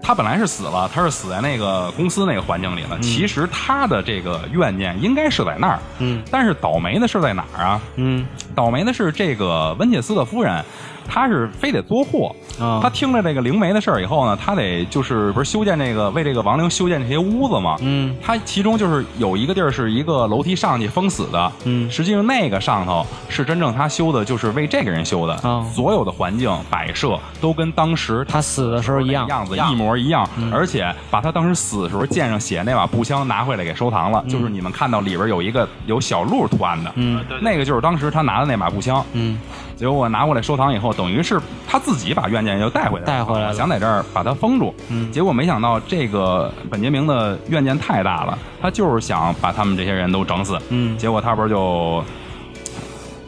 A: 他本来是死了，他是死在那个公司那个环境里了。其实他的这个怨念应该是在那儿，
D: 嗯，
A: 但是倒霉的是在哪儿啊？
D: 嗯
A: 倒霉的是这个温切斯的夫人，她是非得作祸。
D: 啊。
A: 他听了这个灵媒的事儿以后呢，他得就是不是修建这个为这个亡灵修建这些屋子嘛？
D: 嗯，
A: 他其中就是有一个地儿是一个楼梯上去封死的，
D: 嗯。
A: 实际上那个上头是真正他修的，就是为这个人修的，
D: 哦。
A: 所有的环境摆设都跟当时
D: 他死的时候一样，
A: 样子一模一样，而且把他当时死的时候剑上写那把步枪拿回来给收藏了，就是你们看到里边有一个有小鹿图案的，
D: 嗯，
A: 那个就是当时他拿的那把步枪，
D: 嗯
A: 结果我拿过来收藏以后，等于是他自己把怨念又带回来了，
D: 带回来了
A: 想在这儿把它封住。
D: 嗯
A: 结果没想到这个本杰明的怨念太大了，他就是想把他们这些人都整死。
D: 嗯
A: 结果他不是就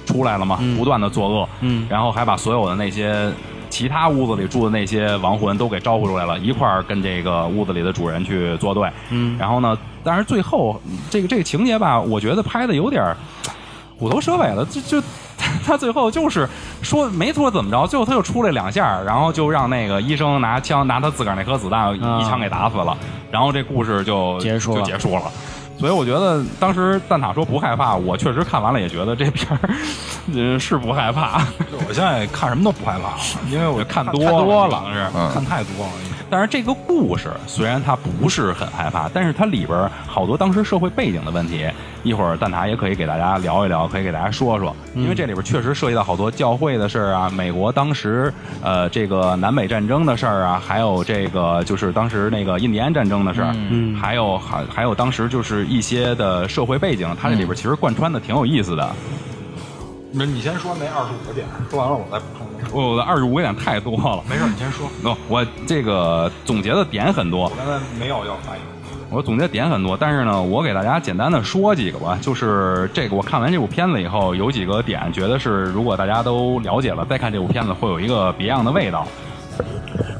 A: 出来了吗？
D: 嗯
A: 不断的作恶，
D: 嗯
A: 然后还把所有的那些。其他屋子里住的那些亡魂都给招呼出来了，一块儿跟这个屋子里的主人去作对。
D: 嗯
A: 然后呢，但是最后这个这个情节吧，我觉得拍的有点虎头蛇尾了，就就他最后就是说没说怎么着，最后他又出来两下，然后就让那个医生拿枪拿他自个儿那颗子弹一枪给打死了，然后这故事就
D: 结束了
A: 就结束了。所以我觉得当时蛋挞说不害怕，我确实看完了也觉得这片儿，呃，是不害怕，
B: 我现在看什么都不害怕了，因为我
A: 看
B: 太
A: 多
B: 多
A: 了是。
F: 嗯
B: 看太多了。
A: 但是这个故事虽然它不是很害怕，但是它里边好多当时社会背景的问题，一会儿蛋挞也可以给大家聊一聊，可以给大家说说，因为这里边确实涉及到好多教会的事儿啊，美国当时呃这个南北战争的事儿啊，还有这个就是当时那个印第安战争的事儿，
D: 嗯
A: 还有还还有当时就是一些的社会背景，它这里边其实贯穿的挺有意思的。
B: 那你先说那二十五个点，说完了我再补充那个。
A: 我的二十五个点太多了，
B: 没事，你先说。
A: 我这个总结的点很多，
B: 我刚才没有要发言。
A: 我总结点很多，但是呢，我给大家简单的说几个吧。就是这个，我看完这部片子以后，有几个点觉得是，如果大家都了解了，再看这部片子会有一个别样的味道。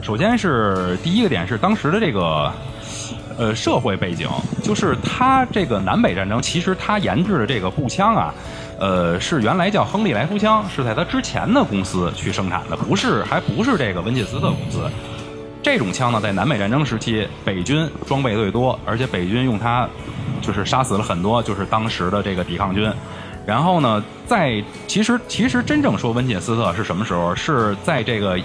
A: 首先是第一个点是当时的这个呃社会背景，就是他这个南北战争，其实他研制的这个步枪啊，呃，是原来叫亨利来福枪，是在他之前的公司去生产的，不是还不是这个温切斯特公司。这种枪呢，在南北战争时期，北军装备最多，而且北军用它就是杀死了很多就是当时的这个抵抗军。然后呢，在其实其实真正说温切斯特是什么时候？是在这个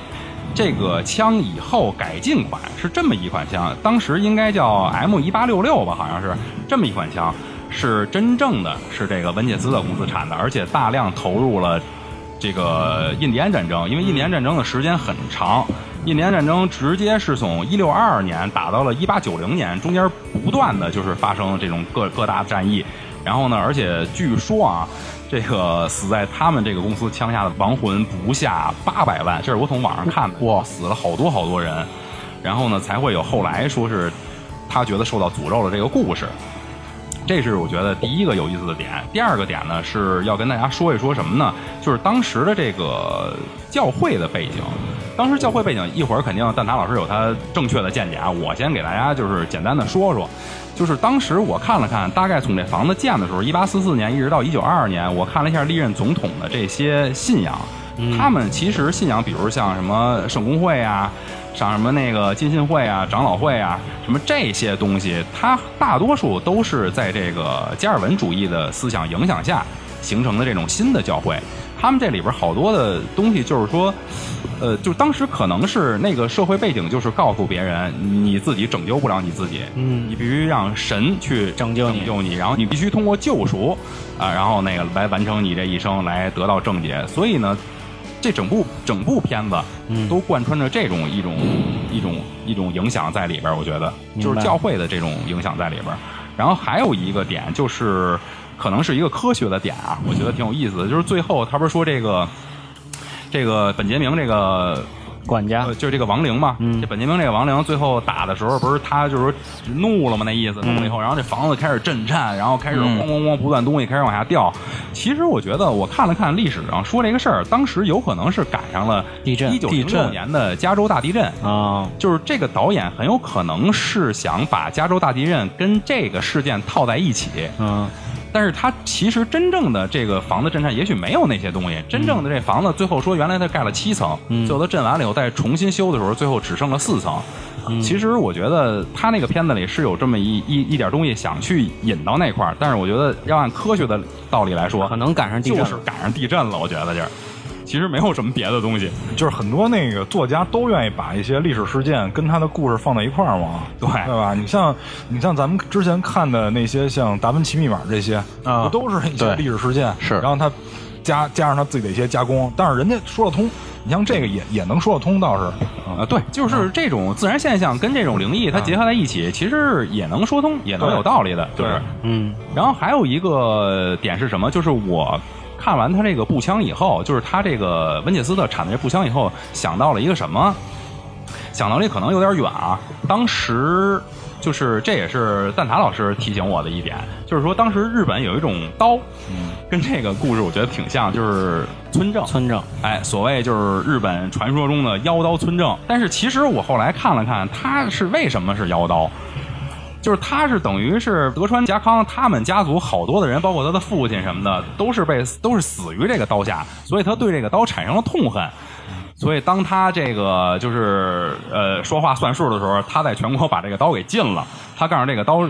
A: 这个枪以后改进款是这么一款枪，当时应该叫 M 一八六六吧，好像是这么一款枪，是真正的是这个温切斯特公司产的，而且大量投入了这个印第安战争，因为印第安战争的时间很长，印第安战争直接是从一六二二年打到了一八九零年，中间不断的就是发生这种各各大战役，然后呢，而且据说啊，这个死在他们这个公司枪下的亡魂不下八百万，这是我从网上看的，哇，死了好多好多人，然后呢，才会有后来说是他觉得受到诅咒的这个故事。这是我觉得第一个有意思的点。第二个点呢，是要跟大家说一说什么呢？就是当时的这个教会的背景。当时教会背景，一会儿肯定蛋挞老师有他正确的见解啊。我先给大家就是简单的说说，就是当时我看了看，大概从这房子建的时候，一八四四年一直到一九二二年，我看了一下历任总统的这些信仰，他们其实信仰，比如像什么圣公会啊，像什么那个浸信会啊、长老会啊，什么这些东西，它大多数都是在这个加尔文主义的思想影响下形成的这种新的教会。他们这里边好多的东西，就是说，呃，就当时可能是那个社会背景，就是告诉别人你自己拯救不了你自己，
D: 嗯
A: 你必须让神去
D: 拯救你
A: 拯救你，然后你必须通过救赎啊，然后那个来完成你这一生，来得到正解。所以呢，这整部整部片子
D: 嗯。
A: 都贯穿着这种一种一种一种影响在里边儿，我觉得。就是教会的这种影响在里边儿。然后还有一个点就是，可能是一个科学的点啊，我觉得挺有意思的，就是最后他不是说这个这个本杰明这个
D: 管家
A: 呃，就是这个亡灵嘛，
D: 嗯
A: 这本杰明这个亡灵最后打的时候，不是他就是说怒了吗？那意思，怒了以后，然后这房子开始震颤，然后开始
D: 嗯
A: 咣咣咣不断东西开始往下掉。其实我觉得我看了看历史上说这个事儿，当时有可能是赶上了
D: 地震
A: 一九零
C: 地震
A: 六年的加州大地震。
D: 啊，
A: 就是这个导演很有可能是想把加州大地震跟这个事件套在一起，
D: 嗯
A: 但是它其实真正的这个房子震颤，也许没有那些东西。真正的这房子最后说，原来它盖了七层，
D: 嗯
A: 最后它震完了以后再重新修的时候，最后只剩了四层。其实我觉得他那个片子里是有这么一一一点东西想去引到那块儿，但是我觉得要按科学的道理来说，
D: 可能赶上地震了
A: 就是赶上地震了。我觉得就是，其实没有什么别的东西。
B: 就是很多那个作家都愿意把一些历史事件跟他的故事放在一块儿嘛，
A: 对
B: 对吧？你像你像咱们之前看的那些像《达芬奇密码》这些，
C: 啊
B: 不都是一些历史事件？
C: 是
B: 然后他加加上他自己的一些加工，但是人家说得通。你像这个也也能说得通，倒是
A: 啊，对，就是这种自然现象跟这种灵异它结合在一起，其实也能说通，也能有道理的，就是
B: 对。
D: 嗯
A: 然后还有一个点是什么？就是我看完他这个步枪以后，就是他这个温切斯特产的这步枪以后，想到了一个什么？想到这可能有点远啊。当时就是这也是蛋挞老师提醒我的一点，就是说当时日本有一种刀，跟这个故事我觉得挺像，就是村正。
D: 村正
A: 哎，所谓就是日本传说中的妖刀村正，但是其实我后来看了看，他是为什么是妖刀？就是他是等于是德川家康他们家族好多的人，包括他的父亲什么的，都是被都是死于这个刀下，所以他对这个刀产生了痛恨。所以当他这个就是呃说话算数的时候，他在全国把这个刀给禁了。他告诉这个刀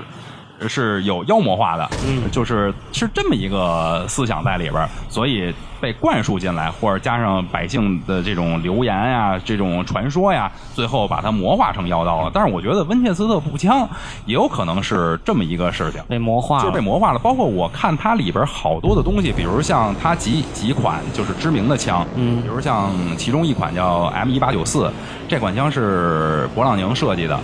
A: 是有妖魔化的，嗯，就是是这么一个思想在里边儿，所以被灌输进来，或者加上百姓的这种流言呀、这种传说呀，最后把它魔化成妖刀了。但是我觉得温切斯特步枪也有可能是这么一个事情。
D: 被魔化了，
A: 就是被魔化了。包括我看它里边好多的东西，比如像它几几款就是知名的枪，
D: 嗯
A: 比如像其中一款叫 M 一八九四，这款枪是勃朗宁设计的。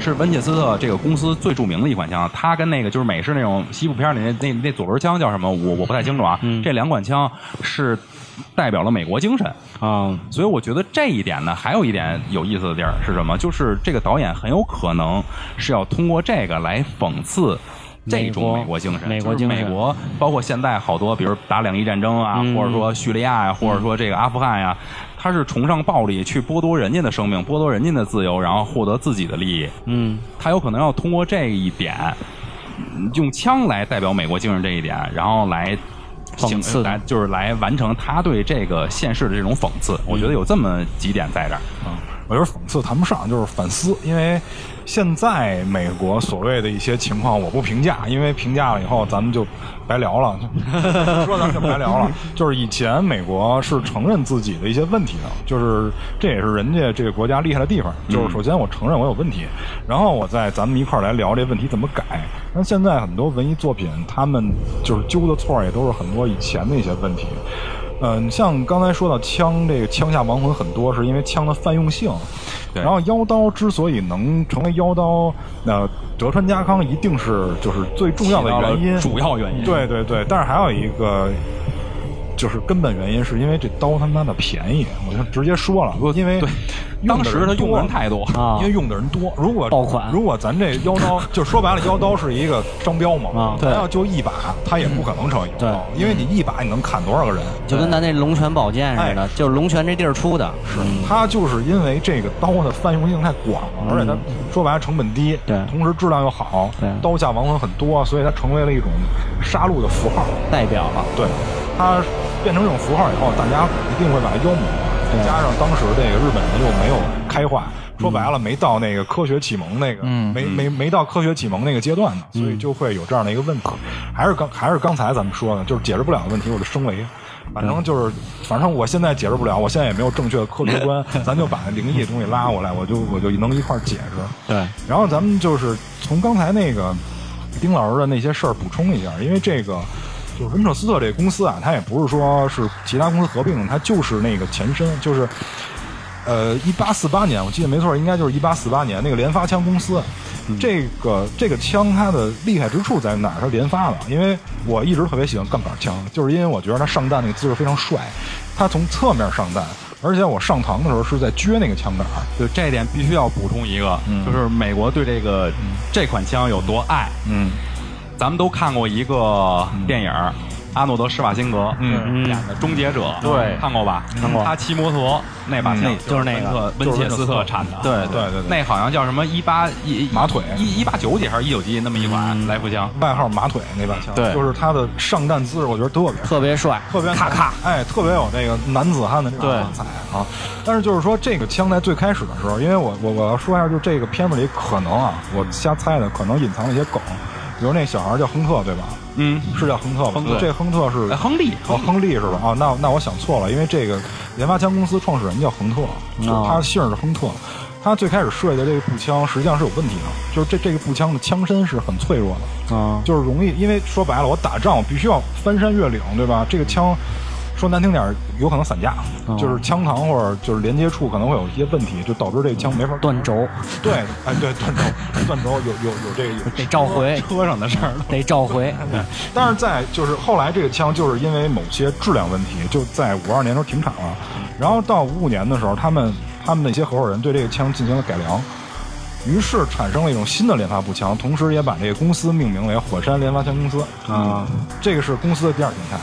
A: 是文切斯特这个公司最著名的一款枪，它跟那个就是美式那种西部片里那那那左轮枪叫什么？我我不太清楚啊。
D: 嗯
A: 这两款枪是代表了美国精神，
D: 啊，
A: 所以我觉得这一点呢，还有一点有意思的地儿是什么？就是这个导演很有可能是要通过这个来讽刺。这种美
D: 美国
A: 国精神，
D: 美国精神
A: 就是美国包括现在好多，比如打两伊战争啊，
D: 嗯
A: 或者说叙利亚呀、或者说这个阿富汗呀，他是崇尚暴力，去剥夺人家的生命，剥夺人家的自由，然后获得自己的利益。
D: 嗯
A: 他有可能要通过这一点，嗯用枪来代表美国精神这一点，然后来
D: 讽刺
A: 来就是来完成他对这个现实的这种讽刺。我觉得有这么几点在这儿。
B: 嗯我觉得讽刺谈不上，就是反思，因为现在美国所谓的一些情况，我不评价，因为评价了以后咱们就白聊了，就 说咱们就白聊了。就是以前美国是承认自己的一些问题的，就是这也是人家这个国家厉害的地方，就是首先我承认我有问题，然后我再咱们一块儿来聊这问题怎么改。那现在很多文艺作品，他们就是揪的错也都是很多以前的一些问题。嗯，像刚才说到枪，这个枪下亡魂很多，是因为枪的泛用性。
A: 对。
B: 然后妖刀之所以能成为妖刀，那德川家康一定是就是最重要的原因，
A: 主要原因。
B: 对对对，但是还有一个。就是根本原因，是因为这刀他妈的便宜，我就直接说了，因为
A: 当时他用的人太多
D: 啊
B: 因为用的人多。如果
D: 爆款
B: 如果咱这妖刀，就说白了，妖刀是一个商标嘛，
D: 啊
B: 咱要就一把，它也不可能成为妖刀，因为你一把你能砍多少个人？
D: 就跟咱那龙泉宝剑似的
B: 哎，
D: 就是龙泉这地儿出的。是，
B: 它就是因为这个刀的泛用性太广了，而且它说白了成本低，
D: 对
B: 同时质量又好
D: 对，
B: 刀下亡魂很多，所以它成为了一种杀戮的符号。
D: 代表了。
B: 对，它变成这种符号以后，大家一定会把它妖魔化。再加上当时这个日本人又没有开化，说白了没到那个科学启蒙那个，没没没到科学启蒙那个阶段呢，所以就会有这样的一个问题。还是刚还是刚才咱们说的，就是解释不了的问题，我就升维。反正就是，反正我现在解释不了，我现在也没有正确的科学观，咱就把灵异的东西拉过来，我就我就能一块儿解释。
D: 对，
B: 然后咱们就是从刚才那个丁老师的那些事儿补充一下，因为这个就是温彻斯特这个公司啊，它也不是说是其他公司合并的，它就是那个前身，就是呃一八四八年，我记得没错，应该就是一八四八年那个连发枪公司。这个这个枪它的厉害之处在哪儿？它连发的，因为我一直特别喜欢杠杆枪，就是因为我觉得它上弹那个姿势非常帅，它从侧面上弹，而且我上膛的时候是在撅那个枪杆儿。
A: 对这一点必须要补充一个，就是美国对这个这款枪有多爱。
B: 嗯，
A: 咱们都看过一个电影儿，阿诺德施瓦辛格
B: 嗯。
A: 演的《终结者》，
C: 对。
A: 看过吧？看过。他骑摩托那把枪
D: 嗯就是那个
A: 温切斯特产的，
C: 对
B: 对对对。
A: 那好像叫什么一八一
B: 马腿。
A: 一一八九几还是一九几那么一款来福枪。
B: 外号马腿那把枪，
C: 对。
B: 就是他的上弹姿势，我觉得特别
D: 特别帅，
B: 特别
D: 咔咔，，
B: 哎，特别有那个男子汉的那种
C: 对。
B: 色彩啊。但是就是说，这个枪在最开始的时候，因为我我我要说一下，就这个片子里可能啊，我瞎猜的，可能隐藏了一些梗，比如那小孩叫亨特，对吧？
A: 嗯，
B: 是叫亨特吧？
A: 亨特
B: 这亨特是
A: 哎亨利，
B: 哦，亨利是吧？啊，那那我想错了，因为这个研发枪公司创始人叫亨特，他姓是亨特。他最开始设计的这个步枪实际上是有问题的，就是这这个步枪的枪身是很脆弱的，
D: 嗯，
B: 就是容易，因为说白了，我打仗我必须要翻山越岭，对吧？这个枪说难听点儿，有可能散架，
D: 哦
B: 就是枪膛或者就是连接处可能会有一些问题，就导致这个枪没法
D: 断轴
B: 对，哎，对，断轴，断轴有有有这个有
D: 得召回，
A: 车上的事儿。
D: 得召回。
B: 但是在就是后来这个枪就是因为某些质量问题，就在五二年的时候停产了，然后到五五年的时候，他们他们那些合伙人对这个枪进行了改良，于是产生了一种新的连发步枪，同时也把这个公司命名为火山连发枪公司啊，这个是公司的第二形态。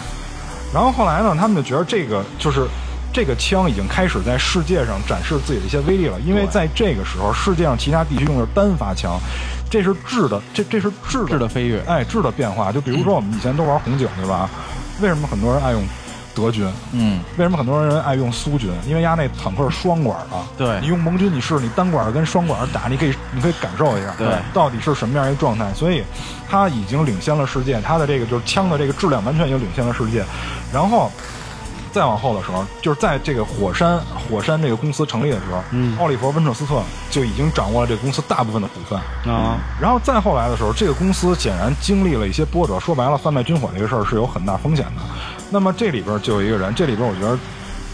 B: 然后后来呢，他们就觉得这个就是这个枪已经开始在世界上展示自己的一些威力了，因为在这个时候，世界上其他地区用的是单发枪，这是质的，这这是质的
C: 质的飞跃
B: 哎，质的变化。就比如说我们以前都玩红警，对吧？为什么很多人爱用德军？
C: 嗯，
B: 为什么很多人爱用苏军？因为压那坦克是双管的。
C: 对
B: 你用盟军，你试你单管跟双管打，你可以你可以感受一下，
C: 对
B: 到底是什么样一个状态。所以，它已经领先了世界，它的这个就是枪的这个质量完全已经领先了世界。然后再往后的时候，就是在这个火山火山这个公司成立的时候，
D: 嗯
B: 奥利弗温彻斯特就已经掌握了这个公司大部分的股份。
D: 啊，
B: 然后再后来的时候，这个公司显然经历了一些波折。说白了，贩卖军火这个事儿是有很大风险的。那么这里边就有一个人，这里边我觉得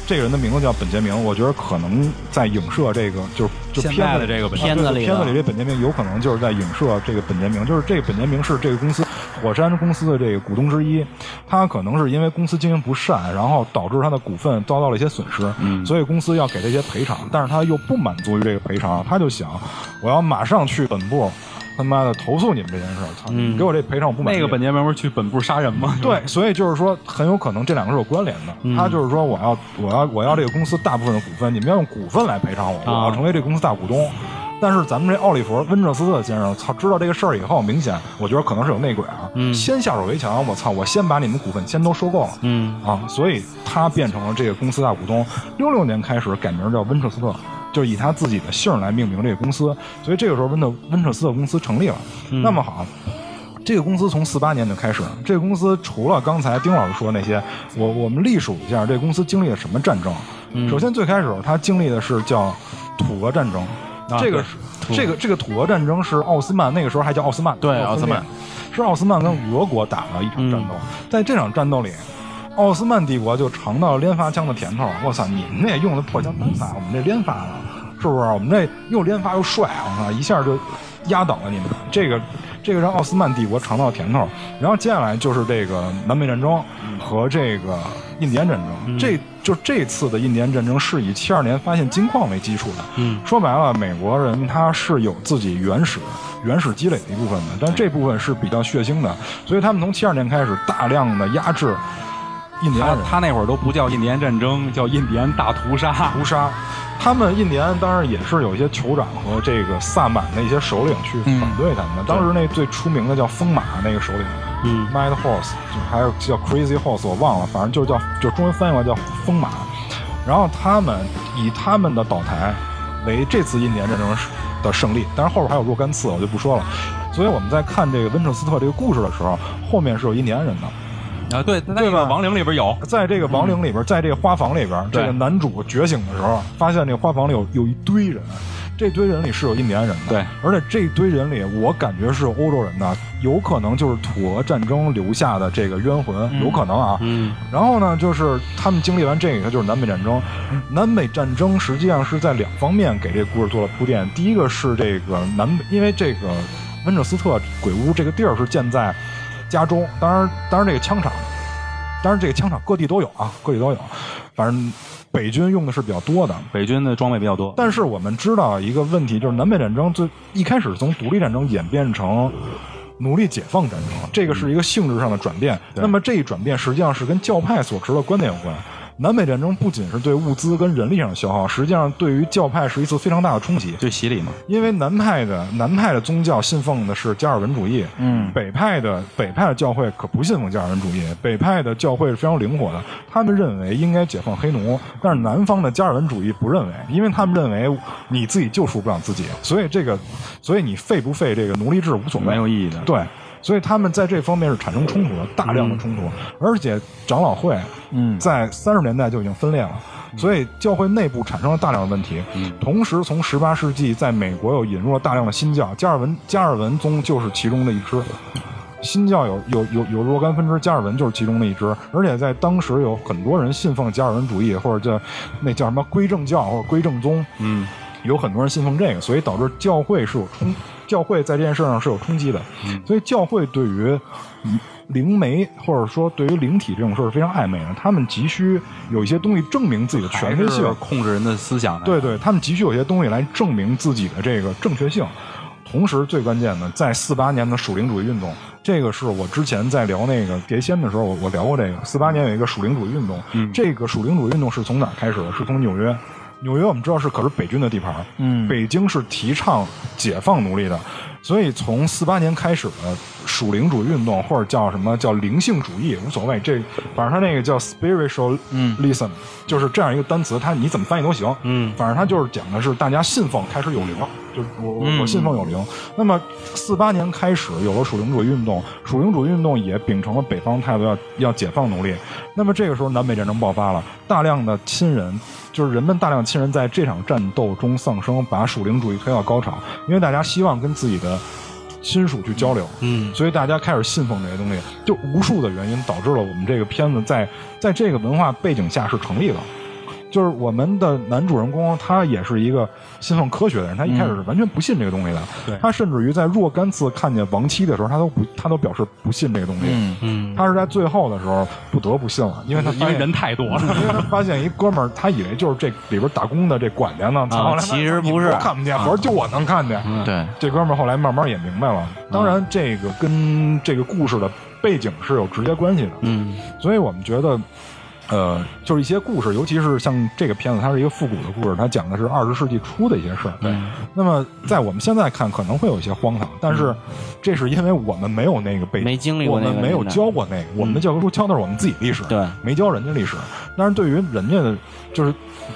B: 这个人的名字叫本杰明，我觉得可能在影射这个，就是就片子
A: 在的这个本
D: 片子里的
B: 片子里这本杰明有可能就是在影射这个本杰明，就是这个本杰明是这个公司火山公司的这个股东之一，他可能是因为公司经营不善，然后导致他的股份遭到了一些损失，所以公司要给他一些赔偿，但是他又不满足于这个赔偿，他就想我要马上去本部。他妈的投诉你们这件事儿！操，你给我这赔偿我不满意。
A: 那个本杰明不是去本部杀人吗？
B: 对，所以就是说，很有可能这两个是有关联的。他就是说，我要我要我要这个公司大部分的股份，你们要用股份来赔偿我，我要成为这个公司大股东。但是咱们这奥利弗温彻斯特先生，操，知道这个事儿以后，明显我觉得可能是有内鬼啊。先下手为强，我操，我先把你们股份先都收购了。
D: 嗯
B: 啊，所以他变成了这个公司大股东。六六年开始改名叫温彻斯特，就是以他自己的姓儿来命名这个公司，所以这个时候温特温彻斯特公司成立了。那么好。这个公司从四八年就开始。这个公司除了刚才丁老师说那些，我我们历数一下，这个公司经历了什么战争？首先最开始它经历的是叫土俄战争，
C: 啊
B: 这个是这个这个土俄战争是奥斯曼那个时候还叫奥斯曼，
C: 对
B: 奥
C: 奥斯曼
B: 是奥斯曼跟俄国打了一场战斗，在这场战斗里。奥斯曼帝国就尝到了连发枪的甜头。我操，你们那用的破枪单发，我们这连发了，是不是？我们这又连发又帅，我操，一下就压倒了你们。这个这个让奥斯曼帝国尝到了甜头。然后接下来就是这个南北战争和这个印第安战争。这就这次的印第安战争是以七二年发现金矿为基础的。
C: 嗯，
B: 说白了，美国人他是有自己原始原始积累的一部分的，但这部分是比较血腥的，所以他们从七二年开始大量的压制印第安人。
A: 他他那会儿都不叫印第安战争，叫印第安大屠杀。
B: 屠杀。他们印第安当然也是有一些酋长和这个萨满的一些首领去反对他们的。当时那最出名的叫疯马那个首领，
C: 嗯
B: ，Mad Horse，就还有叫 Crazy Horse，我忘了，反正就叫就中文翻译过来叫疯马。然后他们以他们的倒台为这次印第安战争的胜利，但是后边还有若干次，我就不说了。所以我们在看这个温彻斯特这个故事的时候，后面是有印第安人的。
A: 啊，对，那个亡灵里边有，
B: 在这个亡灵里边，在这个花房里边，这个男主觉醒的时候，发现这个花房里有有一堆人，这堆人里是有印第安人的，
A: 对，
B: 而且这堆人里，我感觉是欧洲人的，有可能就是土俄战争留下的这个冤魂，有可能啊。
C: 嗯
B: 然后呢，就是他们经历完这个，就是南北战争。南北战争实际上是在两方面给这个故事做了铺垫。第一个是这个南北，因为这个温彻斯特鬼屋这个地儿是建在加州，当然，当然这个枪厂，当然这个枪厂各地都有啊，各地都有。反正北军用的是比较多的，
A: 北军的装备比较多。
B: 但是我们知道一个问题，就是南北战争最一开始从独立战争演变成奴隶解放战争，这个是一个性质上的转变。那么这一转变实际上是跟教派所持的观点有关。南北战争不仅是对物资跟人力上的消耗，实际上对于教派是一次非常大的冲击。
A: 对洗礼嘛，
B: 因为南派的南派的宗教信奉的是加尔文主义，
A: 嗯
B: 北派的北派的教会可不信奉加尔文主义，北派的教会是非常灵活的，他们认为应该解放黑奴，但是南方的加尔文主义不认为，因为他们认为你自己救赎不了自己，所以这个，所以你废不废这个奴隶制无所谓，
A: 没有意义的。
B: 对，所以他们在这方面是产生冲突的，大量的冲突，而且长老会，
A: 嗯。
B: 在三十年代就已经分裂了。所以教会内部产生了大量的问题，同时从十八世纪在美国又引入了大量的新教，加尔文加尔文宗就是其中的一支。新教有有有有若干分支，加尔文就是其中的一支，而且在当时有很多人信奉加尔文主义，或者叫那叫什么归正教或者归正宗，
A: 嗯，
B: 有很多人信奉这个，所以导致教会是有冲，教会在这件事上是有冲击的。所以教会对于嗯灵媒或者说对于灵体这种事儿是非常暧昧的，他们急需有一些东西证明自己的
A: 还
B: 权威性，
A: 控制人的思想。
B: 对对，他们急需有些东西来证明自己的这个正确性。同时，最关键的，在四八年的属灵主义运动，这个是我之前在聊那个碟仙的时候，我我聊过这个。四八年有一个属灵主义运动，这个属灵主义运动是从哪儿开始的？是从纽约。纽约我们知道是可是北军的地盘，
A: 嗯
B: 北京是提倡解放奴隶的，所以从四八年开始的属灵主义运动，或者叫什么叫灵性主义，无所谓，这反正他那个叫 spiritualism，、就是这样一个单词，它你怎么翻译都行，
C: 嗯
B: 反正它就是讲的是大家信奉开始有灵，就是我我
C: 嗯
B: 我信奉有灵。那么四八年开始有了属灵主义运动，属灵主义运动也秉承了北方态度要要解放奴隶。那么这个时候南北战争爆发了，大量的亲人就是人们大量亲人在这场战斗中丧生，把属灵主义推到高潮，因为大家希望跟自己的亲属去交流，
C: 嗯
B: 所以大家开始信奉这些东西，就无数的原因导致了我们这个片子在在这个文化背景下是成立的。就是我们的男主人公，他也是一个信奉科学的人，他一开始是完全不信这个东西的。
A: 对。
B: 他甚至于在若干次看见亡妻的时候，他都不，他都表示不信这个东西。
A: 嗯，
C: 嗯，
B: 他是在最后的时候不得不信了，因为他
A: 因为人太多了。
B: 因为他发现一哥们儿，他以为就是这里边打工的这管家呢，操后来
D: 其实不是。
B: 我看不见，合着就我能看见。
C: 对，
B: 这哥们儿后来慢慢也明白了，当然这个跟这个故事的背景是有直接关系的。
C: 嗯。
B: 所以我们觉得，呃，就是一些故事，尤其是像这个片子，它是一个复古的故事，它讲的是二十世纪初的一些事儿。对，那么在我们现在看可能会有一些荒唐，但是这是因为我们没有那个背景，
D: 没经历过那个
B: 我们没有教过那个，我们的教科书教的是我们自己历史，
D: 对
B: 没教人家历史。但是对于人家的，就是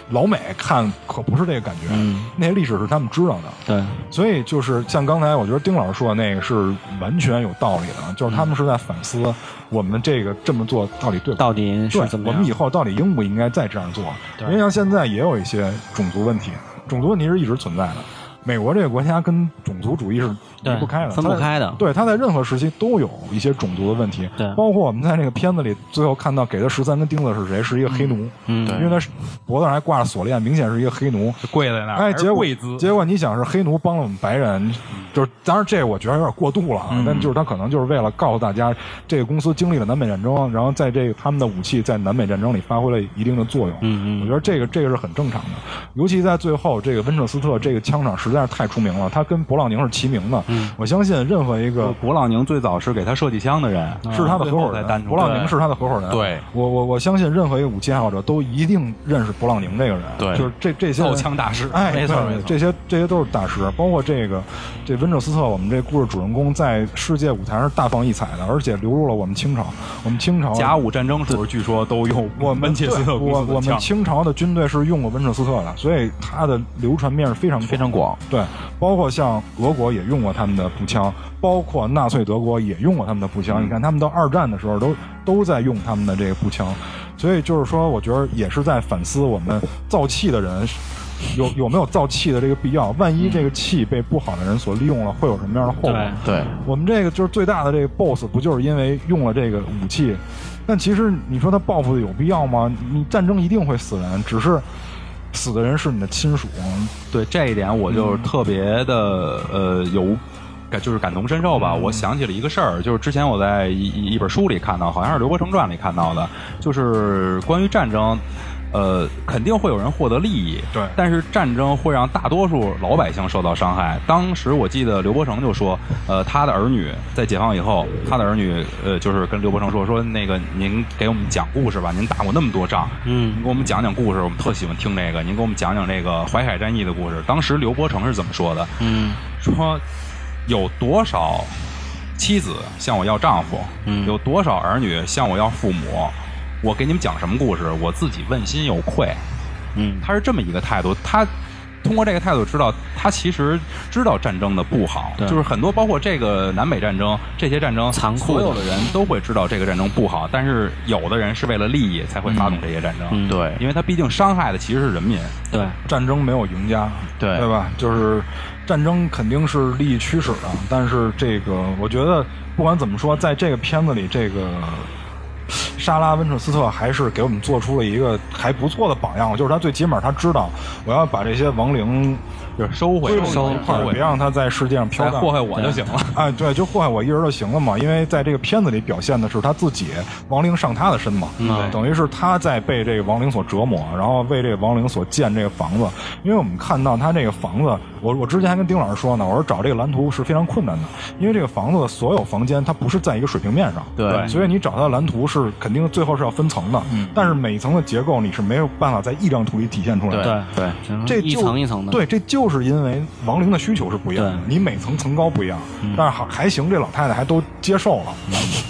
B: 老美看可不是这个感觉，
D: 嗯
B: 那些历史是他们知道的。
D: 对，
B: 所以就是像刚才我觉得丁老师说的那个是完全有道理的，就是他们是在反思我们这个这么做到底对不对。
D: 到底是
B: 对
D: 怎，么样
B: 以？后到底应不应该再这样做？因为像现在也有一些种族问题，种族问题是一直存在的。美国这个国家跟种族主义是离不开的，
D: 分不开的。
B: 对，它在任何时期都有一些种族的问题，
D: 对。
B: 包括我们在那个片子里最后看到给他十三根钉子是谁？是一个黑奴，
D: 嗯
B: 因为他是脖子上还挂着锁链，明显是一个黑奴。
A: 跪在那儿，
B: 哎，结果
A: 跪姿，
B: 结果你想是黑奴帮了我们白人，就是当然这我觉得有点过度了啊，
A: 嗯。
B: 但就是他可能就是为了告诉大家，这个公司经历了南北战争，然后在这个他们的武器在南北战争里发挥了一定的作用。
D: 嗯嗯。
B: 我觉得这个这个是很正常的，尤其在最后这个温彻斯特这个枪场实在是太出名了，他跟勃朗宁是齐名的。
D: 嗯
B: 我相信任何一个
A: 勃朗宁最早是给他设计枪的人，
B: 是他的合伙人勃朗宁是他的合伙人。
A: 对
B: 我我我相信任何一个武器爱好者都一定认识勃朗宁这个人。
A: 对
B: 就是这这些人
A: 造枪大师，
B: 哎，
A: 没错没错，
B: 这些这些都是大师，包括这个这温彻斯特，我们这故事主人公在世界舞台上大放异彩的，而且流入了我们清朝。我们清朝
A: 甲午战争时候据说都用
B: 我们
A: 温切斯特
B: 对我我们清朝的军队是用过温彻斯特的，所以它的流传面是非常
C: 非常广。
B: 对，包括像俄国也用过他们的步枪，包括纳粹德国也用过他们的步枪。你看他们到二战的时候都都在用他们的这个步枪，所以就是说，我觉得也是在反思我们造气的人。有有没有造气的这个必要？万一这个气被不好的人所利用了，会有什么样的后果？
D: 对
C: 对，
B: 我们这个就是最大的这个 boss，不就是因为用了这个武器？但其实你说他报复的有必要吗？你战争一定会死人，只是死的人是你的亲属。
A: 对这一点我就特别的呃有。感就是感同身受吧。我想起了一个事儿，就是之前我在一一一本书里看到，好像是《刘伯承传》里看到的，就是关于战争。呃，肯定会有人获得利益，
B: 对
A: 但是战争会让大多数老百姓受到伤害。当时我记得刘伯承就说，呃，他的儿女在解放以后，他的儿女呃，就是跟刘伯承说说，那个您给我们讲故事吧，您打过那么多仗，
D: 嗯
A: 您给我们讲讲故事，我们特喜欢听这个。您给我们讲讲这个淮海战役的故事。当时刘伯承是怎么说的？
D: 嗯
A: 说有多少妻子向我要丈夫，
D: 嗯
A: 有多少儿女向我要父母，我给你们讲什么故事，我自己问心有愧。
D: 嗯。
A: 他是这么一个态度，他通过这个态度知道，他其实知道战争的不好，
D: 对。
A: 就是很多包括这个南北战争这些战争，
D: 残酷的。
A: 所有的人都会知道这个战争不好，但是有的人是为了利益才会发动这些战争，
D: 嗯。
C: 对。
A: 因为他毕竟伤害的其实是人民，
D: 对。
B: 战争没有赢家，
C: 对。
B: 对吧？就是战争肯定是利益驱使的，但是这个我觉得不管怎么说，在这个片子里，这个莎拉温彻斯特还是给我们做出了一个还不错的榜样，就是他最起码他知道我要把这些亡灵
A: 就是收回
B: 归拢一块儿，
A: 收回
B: 别让他在世界上飘荡。
A: 祸害我就行了。
B: 哎，对，就祸害我一人就行了嘛。因为在这个片子里表现的是他自己亡灵上他的身嘛，
D: 嗯
B: 等于是他在被这个亡灵所折磨，然后为这个亡灵所建这个房子。因为我们看到他这个房子，我我之前还跟丁老师说呢，我说找这个蓝图是非常困难的，因为这个房子的所有房间它不是在一个水平面上，
C: 对
B: 所以你找它的蓝图是肯定最后是要分层的，
C: 嗯
B: 但是每一层的结构你是没有办法在一张图里体现出来的。
C: 对对，
D: 一
B: 这就
D: 层一层的，
B: 对，这就是因为亡灵的需求是不一样的，你每层层高不一样，但是还还行，这老太太还都接受了，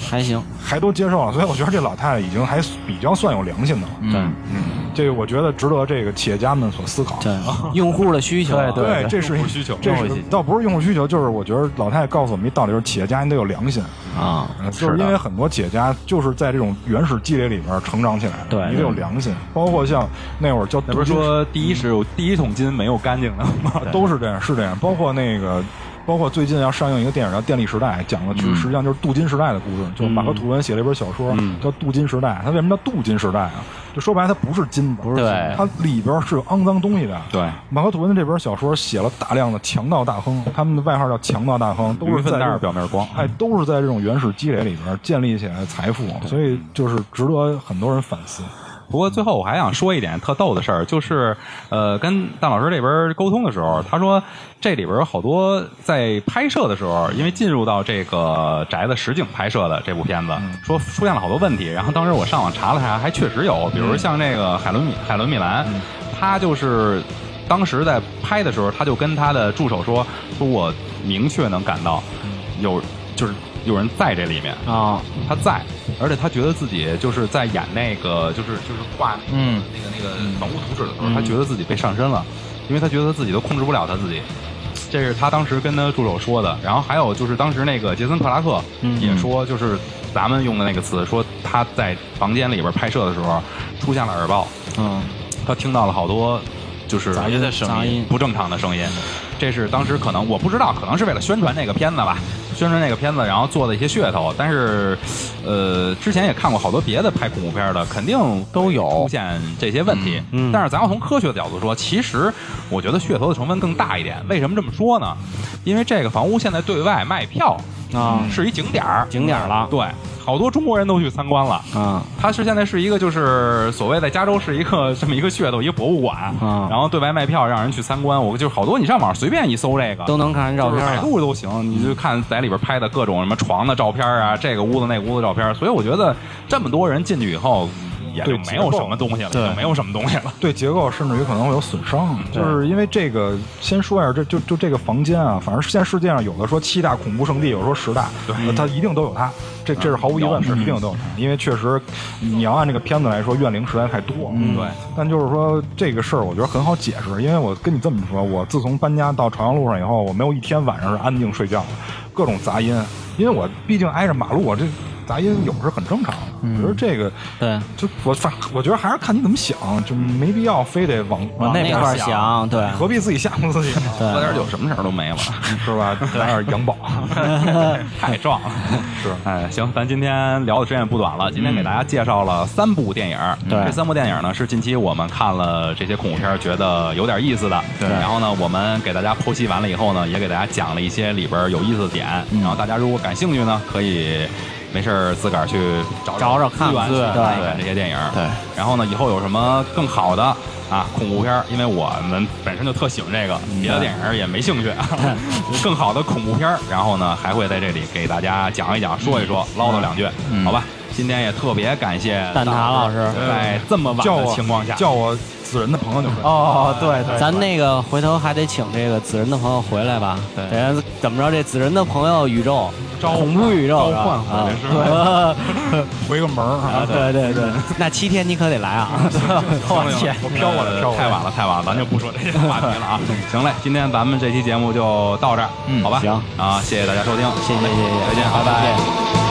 D: 还行，
B: 还都接受了，所以我觉得这老太太已经还比较算有良心的了。
D: 对。
B: 嗯，这个我觉得值得这个企业家们所思考。
D: 对，用户的需求，
B: 对，这是一
A: 用户需求。
B: 这是
C: 用户需求。
B: 倒不是用户需求，就是我觉得老太太告诉我们一道理，就是企业家你得有良心，
D: 啊，
B: 呃就是因为很多企业家就是在这种原始积累里边成长起来的，
D: 对。
B: 你得有良心，包括像那会儿叫
A: 那不是说第一是有第一桶金没有干净的吗？
B: 都是这样，是这样。包括那个，包括最近要上映一个电影叫《电力时代》，讲的就是实际上就是镀金时代的故事。就马克吐温写了一本小说叫《镀金时代》，它为什么叫镀金时代啊？就说白了，它不是金子，不
C: 是
B: 它里边是有肮脏东西的。
A: 对，
B: 马克吐温的这本小说写了大量的强盗大亨，他们的外号叫强盗大亨，都是在这
A: 表面光。
B: 哎，都是在这种原始积累里边建立起来的财富，所以就是值得很多人反思。
A: 不过最后我还想说一点特逗的事儿，就是呃，跟蛋老师这边沟通的时候，他说这里边有好多在拍摄的时候，因为进入到这个宅子实景拍摄的这部片子，说出现了好多问题。然后当时我上网查了查，还确实有，比如像这个海伦米海伦米兰，他就是。当时在拍的时候，他就跟他的助手说：“说我明确能感到有就是有人在这里面，
D: 啊，
A: 他在，而且他觉得自己就是在演那个，就是就是画那个、
C: 嗯。
A: 那个那个房屋图纸的时候，他觉得自己被上身了，因为他觉得自己都控制不了他自己。这是他当时跟他助手说的。然后还有就是当时那个杰森克拉克也说，就是咱们用的那个词，说他在房间里边拍摄的时候出现了耳爆，
D: 嗯，
A: 他听到了好多就是
C: 杂音。的声音
D: 杂音
A: 不正常的声音。这是当时可能我不知道，可能是为了宣传这个片子吧，宣传那个片子，然后做的一些噱头。但是，呃，之前也看过好多别的拍恐怖片的，肯定
C: 都有
A: 出现这些问题。
D: 嗯嗯
A: 但是咱要从科学的角度说，其实我觉得噱头的成分更大一点。为什么这么说呢？因为这个房屋现在对外卖票
D: 啊
A: 是一景点儿，
D: 景点儿了
A: 对，好多中国人都去参观了。
D: 啊，
A: 它是现在是一个就是所谓在加州是一个这么一个噱头，一个博物馆，
D: 啊
A: 然后对外卖票让人去参观。我就是好多你上网随便一搜这个
D: 都能看见照片
A: 就是百
D: 了。
A: 度都行，你就看在里边拍的各种什么床的照片啊，这个屋子那屋子照片。所以我觉得这么多人进去以后，也就
B: 对
A: 没有什么东西了，
C: 对
A: 就没有什么东西了。
B: 对结构甚至于可能会有损伤，就是因为这个，先说一下，这就就这个房间啊，反正现在世界上有的说七大恐怖圣地，有的说十大，对它一定都有它，这这是毫无疑问的，一定都有它，因为确实你要按这个片子来说，怨灵实在太多，
A: 嗯对。
B: 但就是说这个事儿，我觉得很好解释，因为我跟你这么说，我自从搬家到朝阳路上以后，我没有一天晚上是安静睡觉的，各种杂音，因为我毕竟挨着马路，我这杂音有时很正常的。我觉得这个
D: 对，
B: 就我反，我觉得还是看你怎么想，就没必要非得往
D: 往那块儿
B: 想，
D: 对，
B: 何必自己吓唬自己 呢？
A: 喝点酒，什么事儿都没了，
B: 是吧？来点羊宝，
A: 太壮了。
B: 是
A: 哎，行，咱今天聊的时间也不短了。今天给大家介绍了三部电影，
D: 对
A: 这三部电影呢是近期我们看了这些恐怖片儿，觉得有点意思的。
C: 对
A: 然后呢，我们给大家剖析完了以后呢，也给大家讲了一些里边有意思的点。然后大家如果感兴趣呢，可以没事儿自个儿去找
D: 找找看
A: 资源去
D: 对
A: 看一看这些电影。
C: 对。
A: 然后呢，以后有什么更好的啊恐怖片儿，因为我们本身就特喜欢这个，别的电影也没兴趣。更好的恐怖片儿，然后呢，还会在这里给大家讲一讲、说一说、唠叨两句，好吧？今天也特别感谢
D: 蛋挞老师
A: 在这么晚的情况下，
B: 叫我死人的朋友就可以。
C: 哦，对对，
D: 咱那个回头还得请这个子人的朋友回来吧。
C: 对
D: 人怎么着？这子人的朋友宇宙，恐怖宇宙
A: 召唤
D: 啊
A: 回来是吧？
B: 回个门儿
D: 啊，对对对，那七天你可得来啊！
A: 我
D: 天
B: 我飘过来飘过来
A: 太晚了，太晚了，咱就不说这些话题了啊。行嘞，今天咱们这期节目就到这儿，好吧？
D: 行
A: 啊，谢谢大家收听，
D: 谢谢谢谢，
A: 再见，
D: 好
A: 拜拜。